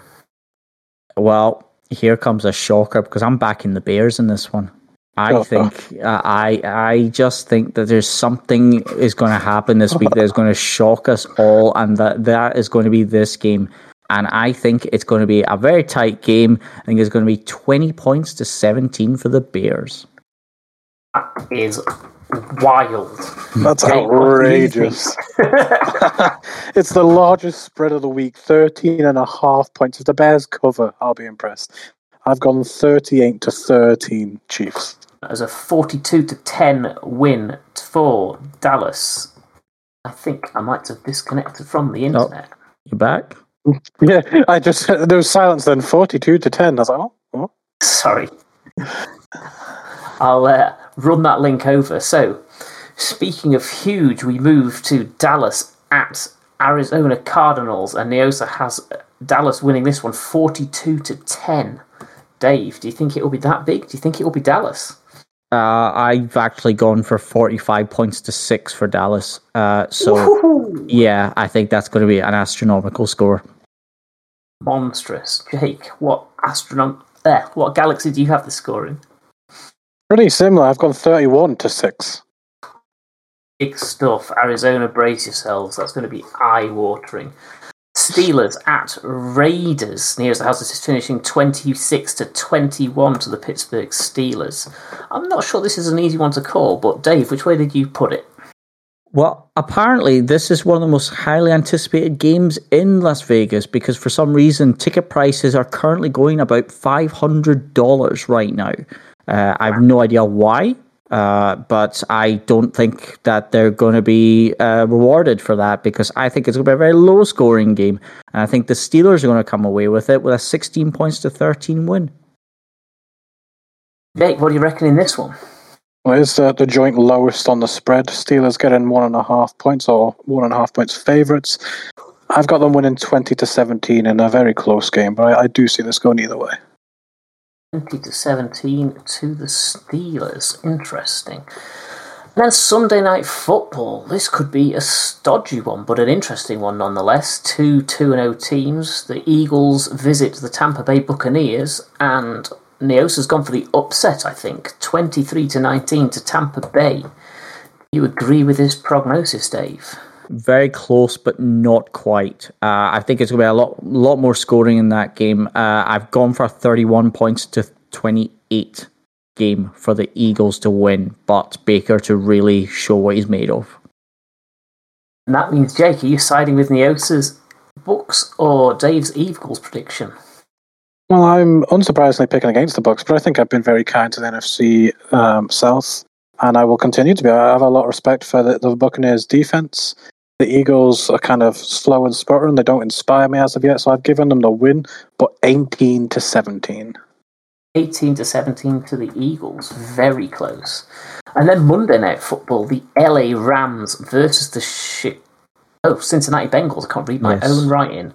Well, here comes a shocker because I'm backing the Bears in this one. I Oh. think uh, I I just think that there's something is going to happen this week that is going to shock us all, and that that is going to be this game. And I think it's going to be a very tight game. I think it's going to be 20 points to 17 for the Bears. That is wild. That's Jake, what do you outrageous. [laughs] it's the largest spread of the week 13 and a half points. If the Bears cover, I'll be impressed. I've gone 38 to 13 Chiefs. As a 42 to 10 win for Dallas. I think I might have disconnected from the oh, internet. You're back? [laughs] Yeah, I just, there was silence then 42 to 10. I was like, oh, oh. Sorry. I'll uh, run that link over. So, speaking of huge, we move to Dallas at Arizona Cardinals, and Neosa has uh, Dallas winning this one 42 to 10. Dave, do you think it will be that big? Do you think it will be Dallas? Uh, I've actually gone for 45 points to 6 for Dallas. Uh, so, Woohoo! yeah, I think that's going to be an astronomical score. Monstrous. Jake, what astronom- there, what galaxy do you have the score in? Pretty similar. I've gone 31 to 6. Big stuff. Arizona, brace yourselves. That's going to be eye watering. Steelers at Raiders. Nearest the house is finishing 26 to 21 to the Pittsburgh Steelers. I'm not sure this is an easy one to call, but Dave, which way did you put it? Well, apparently, this is one of the most highly anticipated games in Las Vegas because for some reason, ticket prices are currently going about $500 right now. Uh, I have no idea why, uh, but I don't think that they're going to be uh, rewarded for that because I think it's going to be a very low scoring game. And I think the Steelers are going to come away with it with a 16 points to 13 win. Jake, what do you reckon in this one? It's the, the joint lowest on the spread. Steelers getting one and a half points or one and a half points favourites. I've got them winning 20 to 17 in a very close game, but I, I do see this going either way. 20 to 17 to the Steelers. Interesting. And then Sunday night football. This could be a stodgy one, but an interesting one nonetheless. Two 2 0 teams. The Eagles visit the Tampa Bay Buccaneers, and Neosa's gone for the upset, I think. 23 to 19 to Tampa Bay. You agree with his prognosis, Dave? very close, but not quite. Uh, I think it's going to be a lot, lot more scoring in that game. Uh, I've gone for 31 points to 28 game for the Eagles to win, but Baker to really show what he's made of. And that means, Jake, are you siding with Neosa's books or Dave's Eagles prediction? Well, I'm unsurprisingly picking against the Bucs, but I think I've been very kind to the NFC um, South, and I will continue to be. I have a lot of respect for the, the Buccaneers' defense. The Eagles are kind of slow and sputtering; they don't inspire me as of yet. So I've given them the win, but 18 to 17. 18 to 17 to the Eagles. Very close. And then Monday Night Football, the LA Rams versus the shit. Oh, Cincinnati Bengals. I can't read my Yes. own writing.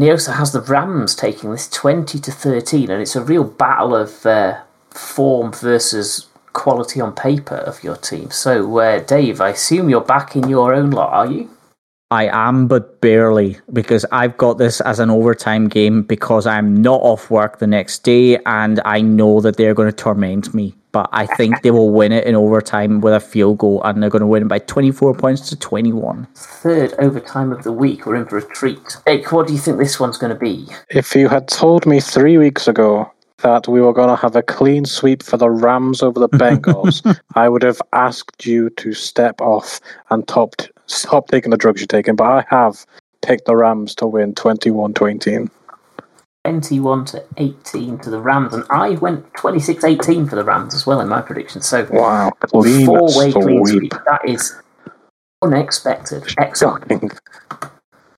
Neosa has the Rams taking this 20 to 13, and it's a real battle of uh, form versus quality on paper of your team. So, uh, Dave, I assume you're back in your own lot, are you? I am, but barely, because I've got this as an overtime game because I'm not off work the next day and I know that they're going to torment me. But I think they will win it in overtime with a field goal and they're going to win it by 24 points to 21. Third overtime of the week. We're in for a treat. Jake, what do you think this one's going to be? If you had told me three weeks ago that we were going to have a clean sweep for the Rams over the Bengals, [laughs] I would have asked you to step off and top, stop taking the drugs you're taking. But I have picked the Rams to win 21 20. 21 to 18 to the Rams, and I went 26 18 for the Rams as well in my prediction. So, Wow, clean four way clean sweep. sweep. That is unexpected. Excellent. Shocking.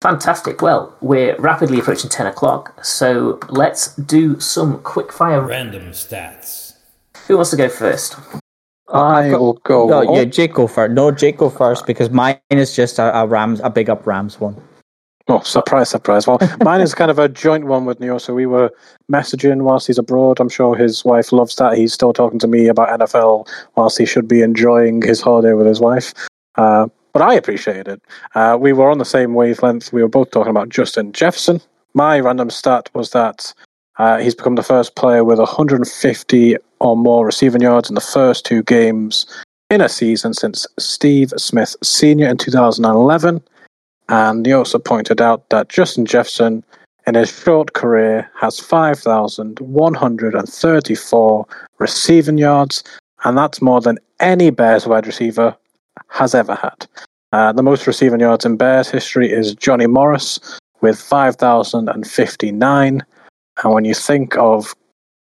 Fantastic. Well, we're rapidly approaching 10 o'clock, so let's do some quick fire. Random stats. Who wants to go first? I will go. No, yeah, Jake go first. No, Jake go first because mine is just a, a Rams, a big up Rams one. Oh, surprise, surprise. Well, [laughs] mine is kind of a joint one with Neo. So we were messaging whilst he's abroad. I'm sure his wife loves that. He's still talking to me about NFL whilst he should be enjoying his holiday with his wife. Uh, but I appreciate it. Uh, we were on the same wavelength. We were both talking about Justin Jefferson. My random stat was that uh, he's become the first player with 150 or more receiving yards in the first two games in a season since Steve Smith Sr. in 2011. And he also pointed out that Justin Jefferson, in his short career, has 5,134 receiving yards, and that's more than any Bears wide receiver has ever had. Uh, the most receiving yards in Bears history is Johnny Morris with 5,059. And when you think of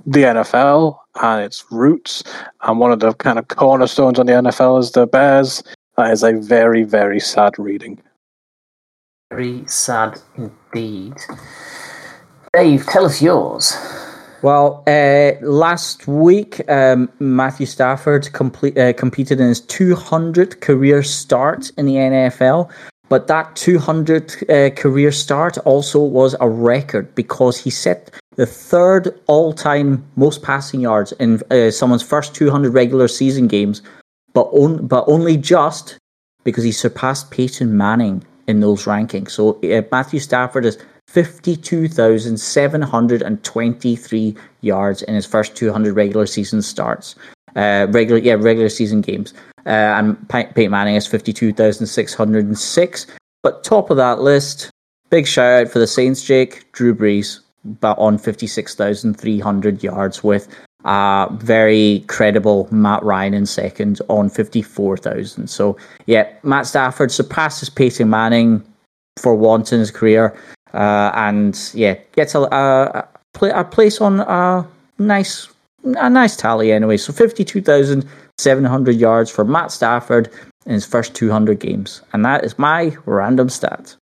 the NFL and its roots, and one of the kind of cornerstones on the NFL is the Bears, that is a very, very sad reading. Very sad indeed. Dave, tell us yours. Well, uh, last week, um, Matthew Stafford complete, uh, competed in his 200 career start in the NFL. But that 200 uh, career start also was a record because he set the third all time most passing yards in uh, someone's first 200 regular season games, but, on, but only just because he surpassed Peyton Manning in those rankings. So uh, Matthew Stafford is 52,723 yards in his first 200 regular season starts. Uh, regular, yeah, regular season games. Uh, and Pey- Peyton Manning is 52,606. But top of that list, big shout out for the Saints, Jake, Drew Brees, but on 56,300 yards with a very credible Matt Ryan in second on 54,000. So, yeah, Matt Stafford surpasses Peyton Manning for once in his career. Uh, and yeah, gets a, a, a, place on a nice a nice tally anyway. So 52,700 yards for Matt Stafford in his first 200 games. And that is my random stat.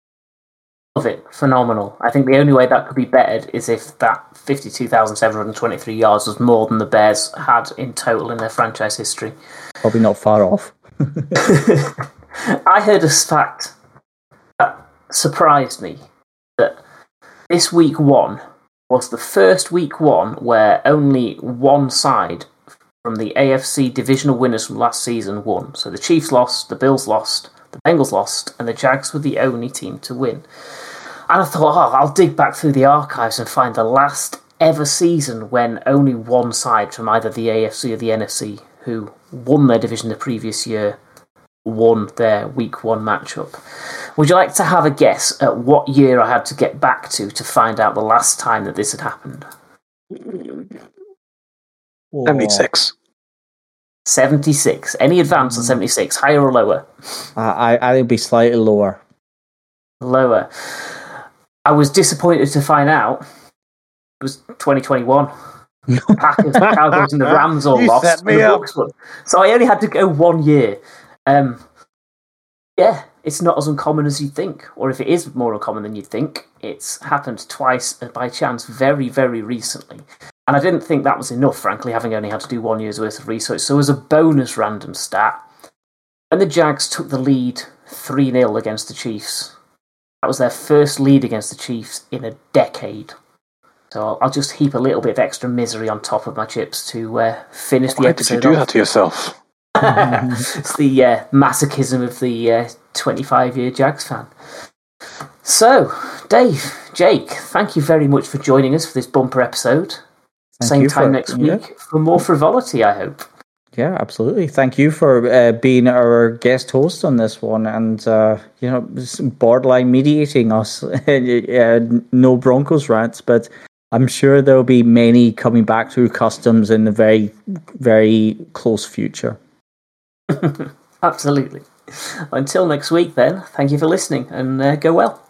Love it. Phenomenal. I think the only way that could be bettered is if that 52,723 yards was more than the Bears had in total in their franchise history. Probably not far off. [laughs] I heard a fact that surprised me that this week one was the first week one where only one side from the AFC divisional winners from last season won. So the Chiefs lost, the Bills lost, the Bengals lost, and the Jags were the only team to win. And I thought, oh, I'll dig back through the archives and find the last ever season when only one side from either the AFC or the NFC who won their division the previous year won their week one matchup. Would you like to have a guess at what year I had to get back to to find out the last time that this had happened? 76. 76. Any advance on 76, higher or lower? I, I, I think be slightly lower. Lower. I was disappointed to find out it was 2021. [laughs] Packers, Cowboys, and the Rams all You lost. set me up. So I only had to go one year. Um, yeah, it's not as uncommon as you'd think, or if it is more uncommon than you'd think, it's happened twice by chance very, very recently. And And I didn't think that was enough, frankly, having only had to do one year's worth of research. So, as a bonus random stat, when the Jags took the lead 3 0 against the Chiefs, that was their first lead against the Chiefs in a decade. So I'll, I'll just heap a little bit of extra misery on top of my chips to uh, finish the Why episode. did you do off. that to yourself? [laughs] it's the uh, masochism of the 25 year Jags fan. So, Dave, Jake, thank you very much for joining us for this bumper episode. Thank Same time for- next yeah. week for more frivolity, I hope. Yeah, absolutely. Thank you for uh, being our guest host on this one, and uh, you know, borderline mediating us. [laughs] uh, no Broncos rants, but I'm sure there will be many coming back through customs in the very, very close future. [laughs] Absolutely. Until next week, then, thank you for listening and uh, go well.